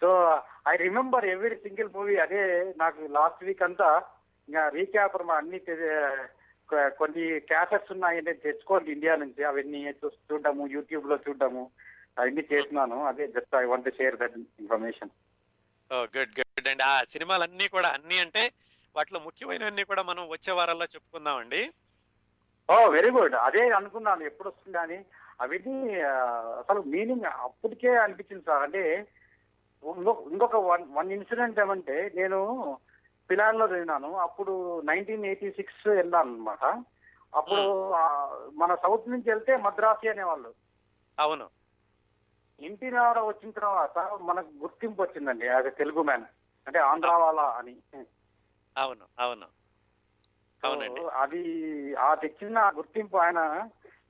So I remember every single movie అదే నాకు లాస్ట్ వీక్ అంతా ఇంకా రీక్యాప్ అన్ని కొన్ని క్యాసెట్స్ ఉన్నాయంటే తెచ్చుకోండి ఇండియా నుంచి. అవన్నీ చూ- చూడడము యూట్యూబ్లో చూడడము అవన్నీ చేస్తున్నాను. అదే just I want share that information
good good అండి ఆ సినిమాలన్నీ కూడా అన్ని అంటే వాటిలో ముఖ్యమైనవన్నీ కూడా మనం వచ్చే వారాల్లో చెప్పుకుందామండి.
ఓ వెరీ గుడ్ అదే అనుకున్నాను ఎప్పుడు వస్తుంది అని. అవన్నీ అసలు మీనింగ్ అప్పటికే అనిపించింది సార్. అంటే ఇంకొక వన్ వన్ ఇన్సిడెంట్ ఏమంటే నేను పిలాన్లో చదివినాను. అప్పుడు నైన్టీన్ ఎయిటీ సిక్స్ వెళ్ళాను అనమాట అప్పుడు ఆ, మన సౌత్ నుంచి వెళ్తే మద్రాసి అనేవాళ్ళు.
అవును.
ఇంటి నాడ వచ్చిన తర్వాత మనకు గుర్తింపు వచ్చిందండి యాజ్ తెలుగు మ్యాన్ అంటే ఆంధ్ర వాళ్ళ అని.
అవును అవును. అవునండి.
అది ఆ తెచ్చిన గుర్తింపు ఆయన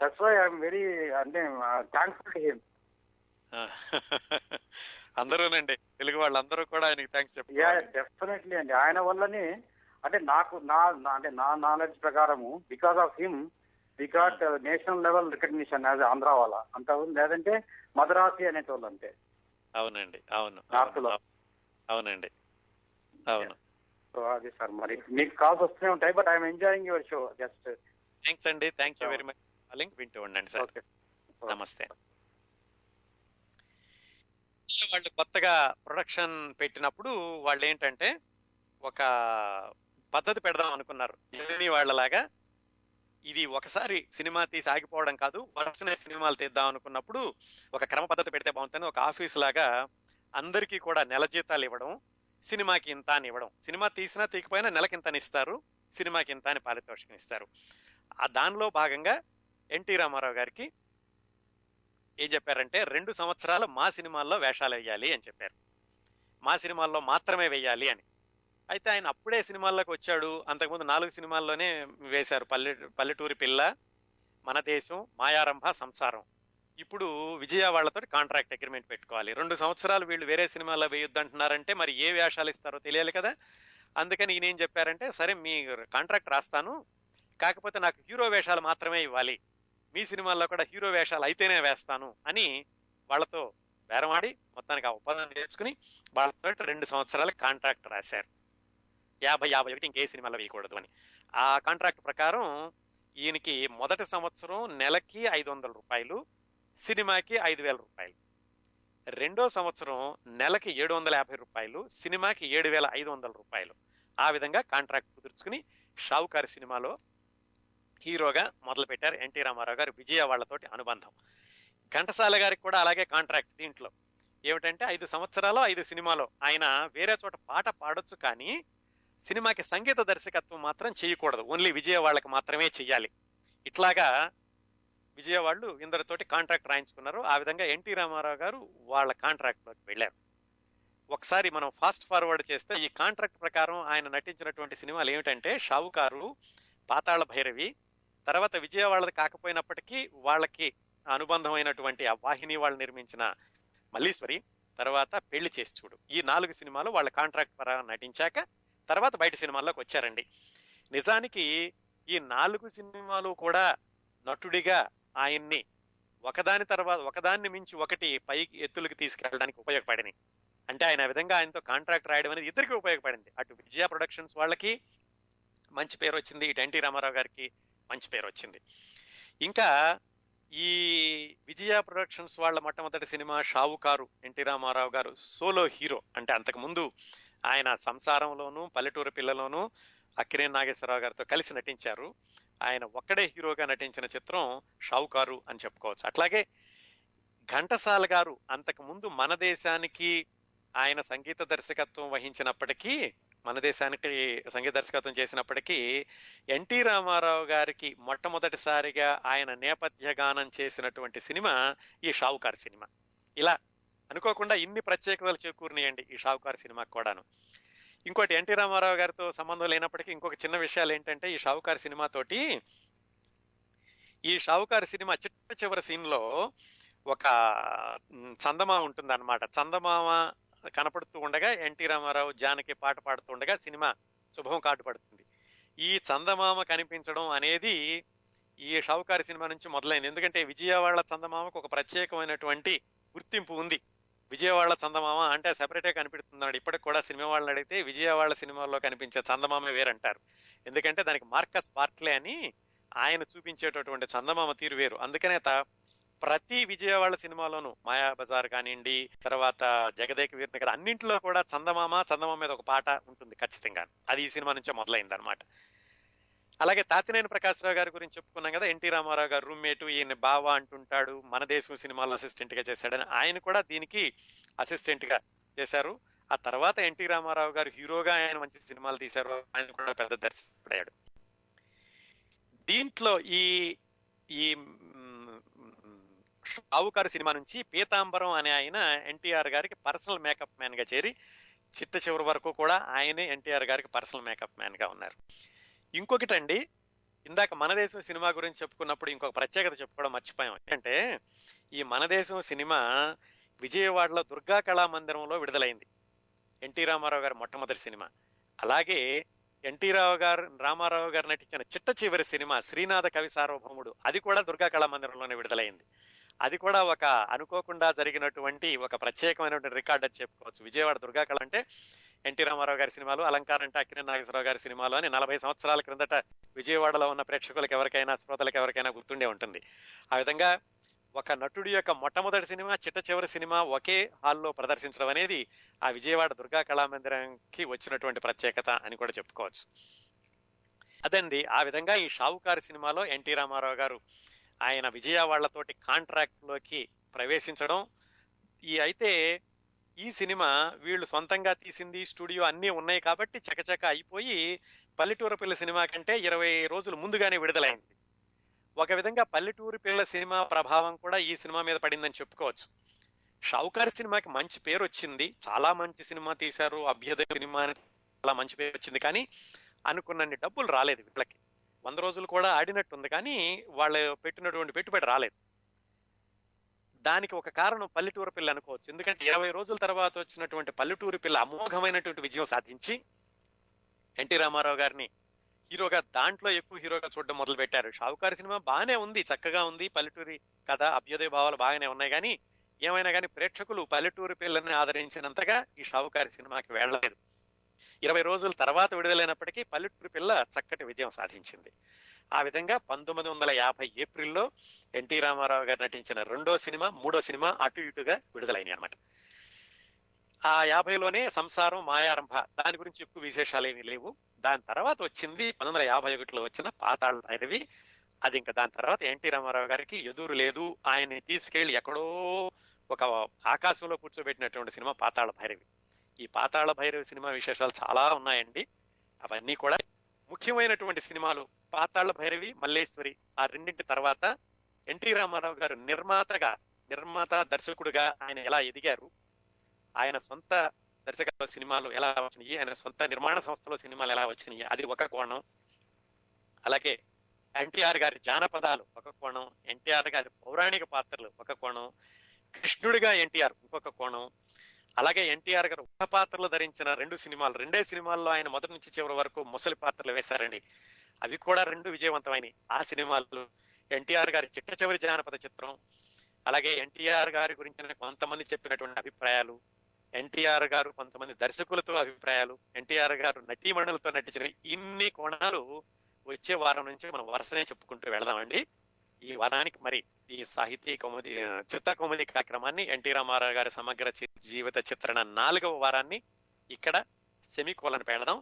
దట్స్ వై ఐఎమ్ వెరీ అంటే థ్యాంక్ఫుల్ టు హిమ్
అందరూనండి. తెలుగు వాళ్ళందరూ కూడా ఆయనకి థ్యాంక్స్ చెప్పుకోవాలి.
డెఫినెట్లీ అండి. ఆయన వల్లనే అంటే నాకు నా నా- అంటే నా నాలెడ్జ్ ప్రకారము because of him బికాట్ national level recognition as Andhra వాళ్ళ అంత ఉంది. లేదంటే మద్రాసి అనేటోళ్ళు అంతే.
అవునండి. అవును.
North లో.
అవును, అవునండి. అవును.
సో అది సార్ మరి. మీకు కాల్స్ వస్తూనే ఉంటాయి but I'm enjoying your show. Just
thanks అండి. Thank you very much calling. వింటూ ఉండండి సార్. నమస్తే. వాళ్ళు కొత్తగా ప్రొడక్షన్ పెట్టినప్పుడు వాళ్ళు ఏంటంటే ఒక పద్ధతి పెడదాం అనుకున్నారు. వాళ్ళలాగా. ఇది ఒకసారి సినిమా తీసి ఆగిపోవడం కాదు వరుసనే సినిమాలు తీద్దాం అనుకున్నప్పుడు ఒక క్రమ పద్ధతి పెడితే బాగుంటుంది. ఒక ఆఫీస్ లాగా అందరికీ కూడా నెల జీతాలు ఇవ్వడం సినిమాకి ఇంత అని ఇవ్వడం. సినిమా తీసినా తీకపోయినా నెలకి ఇంత అని ఇస్తారు సినిమాకి ఇంత అని పారితోషికం ఇస్తారు. ఆ దానిలో భాగంగా ఎన్టీ రామారావు గారికి ఏం చెప్పారంటే రెండు సంవత్సరాలు మా సినిమాల్లో వేషాలు వేయాలి అని చెప్పారు. మా సినిమాల్లో మాత్రమే వేయాలి అని. అయితే ఆయన అప్పుడే సినిమాల్లోకి వచ్చాడు. అంతకుముందు నాలుగు సినిమాల్లోనే వేశారు. పల్లె పల్లెటూరి పిల్ల మన దేశం మాయారంభ సంసారం. ఇప్పుడు విజయ వాళ్ళతో కాంట్రాక్ట్ అగ్రిమెంట్ పెట్టుకోవాలి. రెండు సంవత్సరాలు వీళ్ళు వేరే సినిమాల్లో వేయొద్దంటున్నారంటే మరి ఏ వేషాలు ఇస్తారో తెలియాలి కదా. అందుకని ఈయన ఏం చెప్పారంటే సరే మీ కాంట్రాక్ట్ రాస్తాను. కాకపోతే నాకు హీరో వేషాలు మాత్రమే ఇవ్వాలి. మీ సినిమాల్లో కూడా హీరో వేషాలు అయితేనే వేస్తాను అని వాళ్ళతో బేరమాడి మొత్తానికి ఆ ఒప్పందం తెచ్చుకుని వాళ్ళతో రెండు సంవత్సరాల కాంట్రాక్ట్ రాశారు. యాభై యాభై ఒకటి ఇంకే సినిమాలో వేయకూడదు అని. ఆ కాంట్రాక్ట్ ప్రకారం ఈయనకి మొదటి సంవత్సరం నెలకి ఐదు వందల రూపాయలు సినిమాకి ఐదు వేల రూపాయలు. రెండో సంవత్సరం నెలకి ఏడు వందల యాభై రూపాయలు సినిమాకి ఏడు వేల ఐదు వందల రూపాయలు. ఆ విధంగా కాంట్రాక్ట్ కుదుర్చుకుని షావుకారి సినిమాలో హీరోగా మొదలుపెట్టారు ఎన్టీ రామారావు గారు విజయ వాళ్ళతోటి అనుబంధం. ఘంటసాల గారికి కూడా అలాగే కాంట్రాక్ట్ దీంట్లో. ఏమిటంటే ఐదు సంవత్సరాలు ఐదు సినిమాలో. ఆయన వేరే చోట పాట పాడొచ్చు కానీ సినిమాకి సంగీత దర్శకత్వం మాత్రం చేయకూడదు. ఓన్లీ విజయవాడకి మాత్రమే చెయ్యాలి. ఇట్లాగా విజయవాడలు ఇందరితోటి కాంట్రాక్ట్ రాయించుకున్నారు. ఆ విధంగా ఎన్టీ రామారావు గారు వాళ్ళ కాంట్రాక్ట్లోకి వెళ్ళారు. ఒకసారి మనం ఫాస్ట్ ఫార్వర్డ్ చేస్తే ఈ కాంట్రాక్ట్ ప్రకారం ఆయన నటించినటువంటి సినిమాలు ఏమిటంటే షావుకారు పాతాళ భైరవి తర్వాత విజయవాడది కాకపోయినప్పటికీ వాళ్ళకి అనుబంధమైనటువంటి ఆ వాహిని వాళ్ళు నిర్మించిన మల్లీశ్వరి తర్వాత పెళ్ళి చేసి చూడు. ఈ నాలుగు సినిమాలు వాళ్ళ కాంట్రాక్ట్ పరంగా నటించాక తర్వాత బయట సినిమాల్లోకి వచ్చారండి. నిజానికి ఈ నాలుగు సినిమాలు కూడా నటుడిగా ఆయన్ని ఒకదాని తర్వాత ఒకదాన్ని మించి ఒకటి పైకి ఎత్తులకి తీసుకెళ్ళడానికి ఉపయోగపడినాయి. అంటే ఆయన విధంగా ఆయనతో కాంట్రాక్ట్ రాయడం అనేది ఇద్దరికి ఉపయోగపడింది. అటు విజయ ప్రొడక్షన్స్ వాళ్ళకి మంచి పేరు వచ్చింది ఇటు ఎన్టీ రామారావు గారికి మంచి పేరు వచ్చింది. ఇంకా ఈ విజయ ప్రొడక్షన్స్ వాళ్ళ మొట్టమొదటి సినిమా షావుకారు ఎన్టీ రామారావు గారు సోలో హీరో అంటే అంతకు ముందు ఆయన సంసారంలోనూ పల్లెటూరు పిల్లలోనూ అక్కినే నాగేశ్వరరావు గారితో కలిసి నటించారు. ఆయన ఒక్కడే హీరోగా నటించిన చిత్రం షావుకారు అని చెప్పుకోవచ్చు. అట్లాగే ఘంటసాల గారు అంతకు ముందు మన దేశానికి ఆయన సంగీత దర్శకత్వం వహించినప్పటికీ మన దేశానికి సంగీత దర్శకత్వం చేసినప్పటికీ ఎన్టీ రామారావు గారికి మొట్టమొదటిసారిగా ఆయన నేపథ్య గానం చేసినటువంటి సినిమా ఈ షావుకారు సినిమా. ఇలా అనుకోకుండా ఇన్ని ప్రత్యేకతలు చేకూరినాయండి ఈ షావుకారు సినిమాకి కూడాను. ఇంకోటి ఎన్టీ రామారావు గారితో సంబంధం లేనప్పటికీ ఇంకొక చిన్న విషయాలు ఏంటంటే ఈ షావుకారు సినిమాతోటి ఈ షావుకారు సినిమా చిట్ట చివరి సీన్లో ఒక చందమా చందమామ చందమామ కనపడుతూ ఉండగా ఎన్టీ రామారావు జానకి పాట పాడుతూ ఉండగా సినిమా శుభం కాటు పడుతుంది ఈ చందమామ కనిపించడం అనేది ఈ షావుకారి సినిమా నుంచి మొదలైంది. ఎందుకంటే విజయవాడ చందమామకు ఒక ప్రత్యేకమైనటువంటి గుర్తింపు ఉంది. విజయవాడ చందమామ అంటే సెపరేటే కనిపిస్తున్నాడు. ఇప్పటికి కూడా సినిమా వాళ్ళని అడిగితే విజయవాడ సినిమాల్లో కనిపించే చందమామ వేరంటారు. ఎందుకంటే దానికి మార్కస్ పార్ట్లే అని ఆయన చూపించేటటువంటి చందమామ తీరు వేరు. అందుకనే ప్రతి విజయవాడ సినిమాలోనూ మాయా బజార్ కానివ్వండి తర్వాత జగదేక వీరిని కదా అన్నింటిలో కూడా చందమామ చందమామ మీద ఒక పాట ఉంటుంది ఖచ్చితంగా అది ఈ సినిమా నుంచే మొదలైంది అనమాట అలాగే తాతినేని ప్రకాశ్రావు గారి గురించి చెప్పుకున్నాం కదా ఎన్టీ రామారావు గారు రూమ్మేట్ ఈయన బావా అంటుంటాడు మన దేశం సినిమాల్లో అసిస్టెంట్గా చేశాడని. ఆయన కూడా దీనికి అసిస్టెంట్గా చేశారు. ఆ తర్వాత ఎన్టీ రామారావు గారు హీరోగా ఆయన మంచి సినిమాలు తీశారు. ఆయన కూడా పెద్ద దర్శకుడయ్యాడు. దీంట్లో ఈ ఈ రావుకారు సినిమా నుంచి పీతాంబరం అనే ఆయన ఎన్టీఆర్ గారికి పర్సనల్ మేకప్ మ్యాన్గా చేరి చిట్ట చివరి వరకు కూడా ఆయనే ఎన్టీఆర్ గారికి పర్సనల్ మేకప్ మ్యాన్గా ఉన్నారు. ఇంకొకటండి ఇందాక మన దేశం సినిమా గురించి చెప్పుకున్నప్పుడు ఇంకొక ప్రత్యేకత చెప్పుకోవడం మర్చిపోయాం. ఏంటంటే ఈ మన దేశం సినిమా విజయవాడలో దుర్గా కళా మందిరంలో విడుదలైంది. ఎన్టీ రామారావు గారి మొట్టమొదటి సినిమా. అలాగే ఎన్టీ రావు గారు రామారావు గారు నటించిన చిట్ట చివరి సినిమా శ్రీనాథ కవి సార్వభౌముడు అది కూడా దుర్గా కళా మందిరంలోనే విడుదలైంది. అది కూడా ఒక అనుకోకుండా జరిగినటువంటి ఒక ప్రత్యేకమైనటువంటి రికార్డ్ అని చెప్పుకోవచ్చు. విజయవాడ దుర్గా కళ అంటే ఎన్టీ రామారావు గారి సినిమాలు అలంకారం అంటే అక్కినే నాగేశ్వరరావు గారి సినిమాలు అని నలభై సంవత్సరాల క్రిందట విజయవాడలో ఉన్న ప్రేక్షకులకు ఎవరికైనా శ్రోతలకు ఎవరికైనా గుర్తుండే ఉంటుంది. ఆ విధంగా ఒక నటుడి యొక్క మొట్టమొదటి సినిమా చిట్ట చివరి సినిమా ఒకే హాల్లో ప్రదర్శించడం అనేది ఆ విజయవాడ దుర్గా కళామందిరంకి వచ్చినటువంటి ప్రత్యేకత అని కూడా చెప్పుకోవచ్చు. అదండి. ఆ విధంగా ఈ షావుకారు సినిమాలో ఎన్టీ రామారావు గారు ఆయన విజయవాడలతోటి కాంట్రాక్ట్లోకి ప్రవేశించడం. ఈ అయితే ఈ సినిమా వీళ్ళు సొంతంగా తీసింది స్టూడియో అన్నీ ఉన్నాయి కాబట్టి చకచక అయిపోయి పల్లెటూరు పిల్ల సినిమా కంటే ఇరవై రోజులు ముందుగానే విడుదలైంది. ఒక విధంగా పల్లెటూరు పిల్ల సినిమా ప్రభావం కూడా ఈ సినిమా మీద పడిందని చెప్పుకోవచ్చు. షావుకారి సినిమాకి మంచి పేరు వచ్చింది. చాలా మంచి సినిమా తీశారు. అభ్యుదయ సినిమా అని చాలా మంచి పేరు వచ్చింది. కానీ అనుకున్నన్ని డబ్బులు రాలేదు వీళ్ళకి. వంద రోజులు కూడా ఆడినట్టుంది. కానీ వాళ్ళు పెట్టినటువంటి పెట్టుబడి రాలేదు. దానికి ఒక కారణం పల్లెటూరు పిల్ల అనుకోవచ్చు. ఎందుకంటే ఇరవై రోజుల తర్వాత వచ్చినటువంటి పల్లెటూరు పిల్ల అమోఘమైనటువంటి విజయం సాధించి ఎన్టీ రామారావు గారిని హీరోగా దాంట్లో ఎక్కువ హీరోగా చూడడం మొదలు పెట్టారు షావుకారి సినిమా బాగానే ఉంది చక్కగా ఉంది. పల్లెటూరి కథ అభ్యుదయ భావాలు బాగానే ఉన్నాయి. కానీ ఏమైనా కానీ ప్రేక్షకులు పల్లెటూరు పిల్లని ఆదరించినంతగా ఈ షావుకారి సినిమాకి వెళ్ళలేదు. ఇరవై రోజుల తర్వాత విడుదలైనప్పటికీ పల్లెటూరు పిల్ల చక్కటి విజయం సాధించింది. ఆ విధంగా పంతొమ్మిది వందల యాభై ఏప్రిల్లో ఎన్టీ రామారావు గారు నటించిన రెండో సినిమా మూడో సినిమా అటు ఇటుగా విడుదలైనాయి అనమాట ఆ యాభైలోనే సంసారం మాయారంభ దాని గురించి ఎక్కువ విశేషాలు ఏమీ లేవు. దాని తర్వాత వచ్చింది పంతొమ్మిది వందల యాభై ఒకటిలో వచ్చిన పాతాళ భైరవి. అది ఇంకా దాని తర్వాత ఎన్టీ రామారావు గారికి ఎదురు లేదు. ఆయన్ని తీసుకెళ్ళి ఎక్కడో ఒక ఆకాశంలో కూర్చోబెట్టినటువంటి సినిమా పాతాళ భైరవి. ఈ పాతాళ భైరవి సినిమా విశేషాలు చాలా ఉన్నాయండి. అవన్నీ కూడా ముఖ్యమైనటువంటి సినిమాలు పాతాళ భైరవి మల్లేశ్వరి ఆ రెండింటి తర్వాత ఎన్టీ రామారావు గారు నిర్మాతగా నిర్మాత దర్శకుడుగా ఆయన ఎలా ఎదిగారు ఆయన సొంత దర్శకత్వ సినిమాలు ఎలా వచ్చినాయి ఆయన సొంత నిర్మాణ సంస్థలో సినిమాలు ఎలా వచ్చినాయి అది ఒక కోణం. అలాగే ఎన్టీఆర్ గారి జానపదాలు ఒక కోణం ఎన్టీఆర్ గారి పౌరాణిక పాత్రలు ఒక కోణం కృష్ణుడిగా ఎన్టీఆర్ ఇంకొక కోణం అలాగే ఎన్టీఆర్ గారు ఒక పాత్రలు ధరించిన రెండు సినిమాలు రెండే సినిమాల్లో ఆయన మొదటి నుంచి చివరి వరకు ముసలి పాత్రలు వేశారండి. అవి కూడా రెండు విజయవంతమైనవి ఆ సినిమాలు ఎన్టీఆర్ గారి చిట్ట చివరి జానపద చిత్రం అలాగే ఎన్టీఆర్ గారి గురించిన కొంతమంది చెప్పినటువంటి అభిప్రాయాలు ఎన్టీఆర్ గారు కొంతమంది దర్శకులతో అభిప్రాయాలు ఎన్టీఆర్ గారు నటీమణులతో నటించిన ఇన్ని కోణాలు వచ్చే వారం నుంచి మనం వరుసనే చెప్పుకుంటూ వెళదామండి. ఈ వారానికి మరి ఈ సాహితీ కౌముది చిత్త కౌముది కార్యక్రమాన్ని ఎన్టీ రామారావు గారి సమగ్ర జీవిత చిత్రణ నాలుగవ వారాన్ని ఇక్కడ సెమికోలను పెడదాం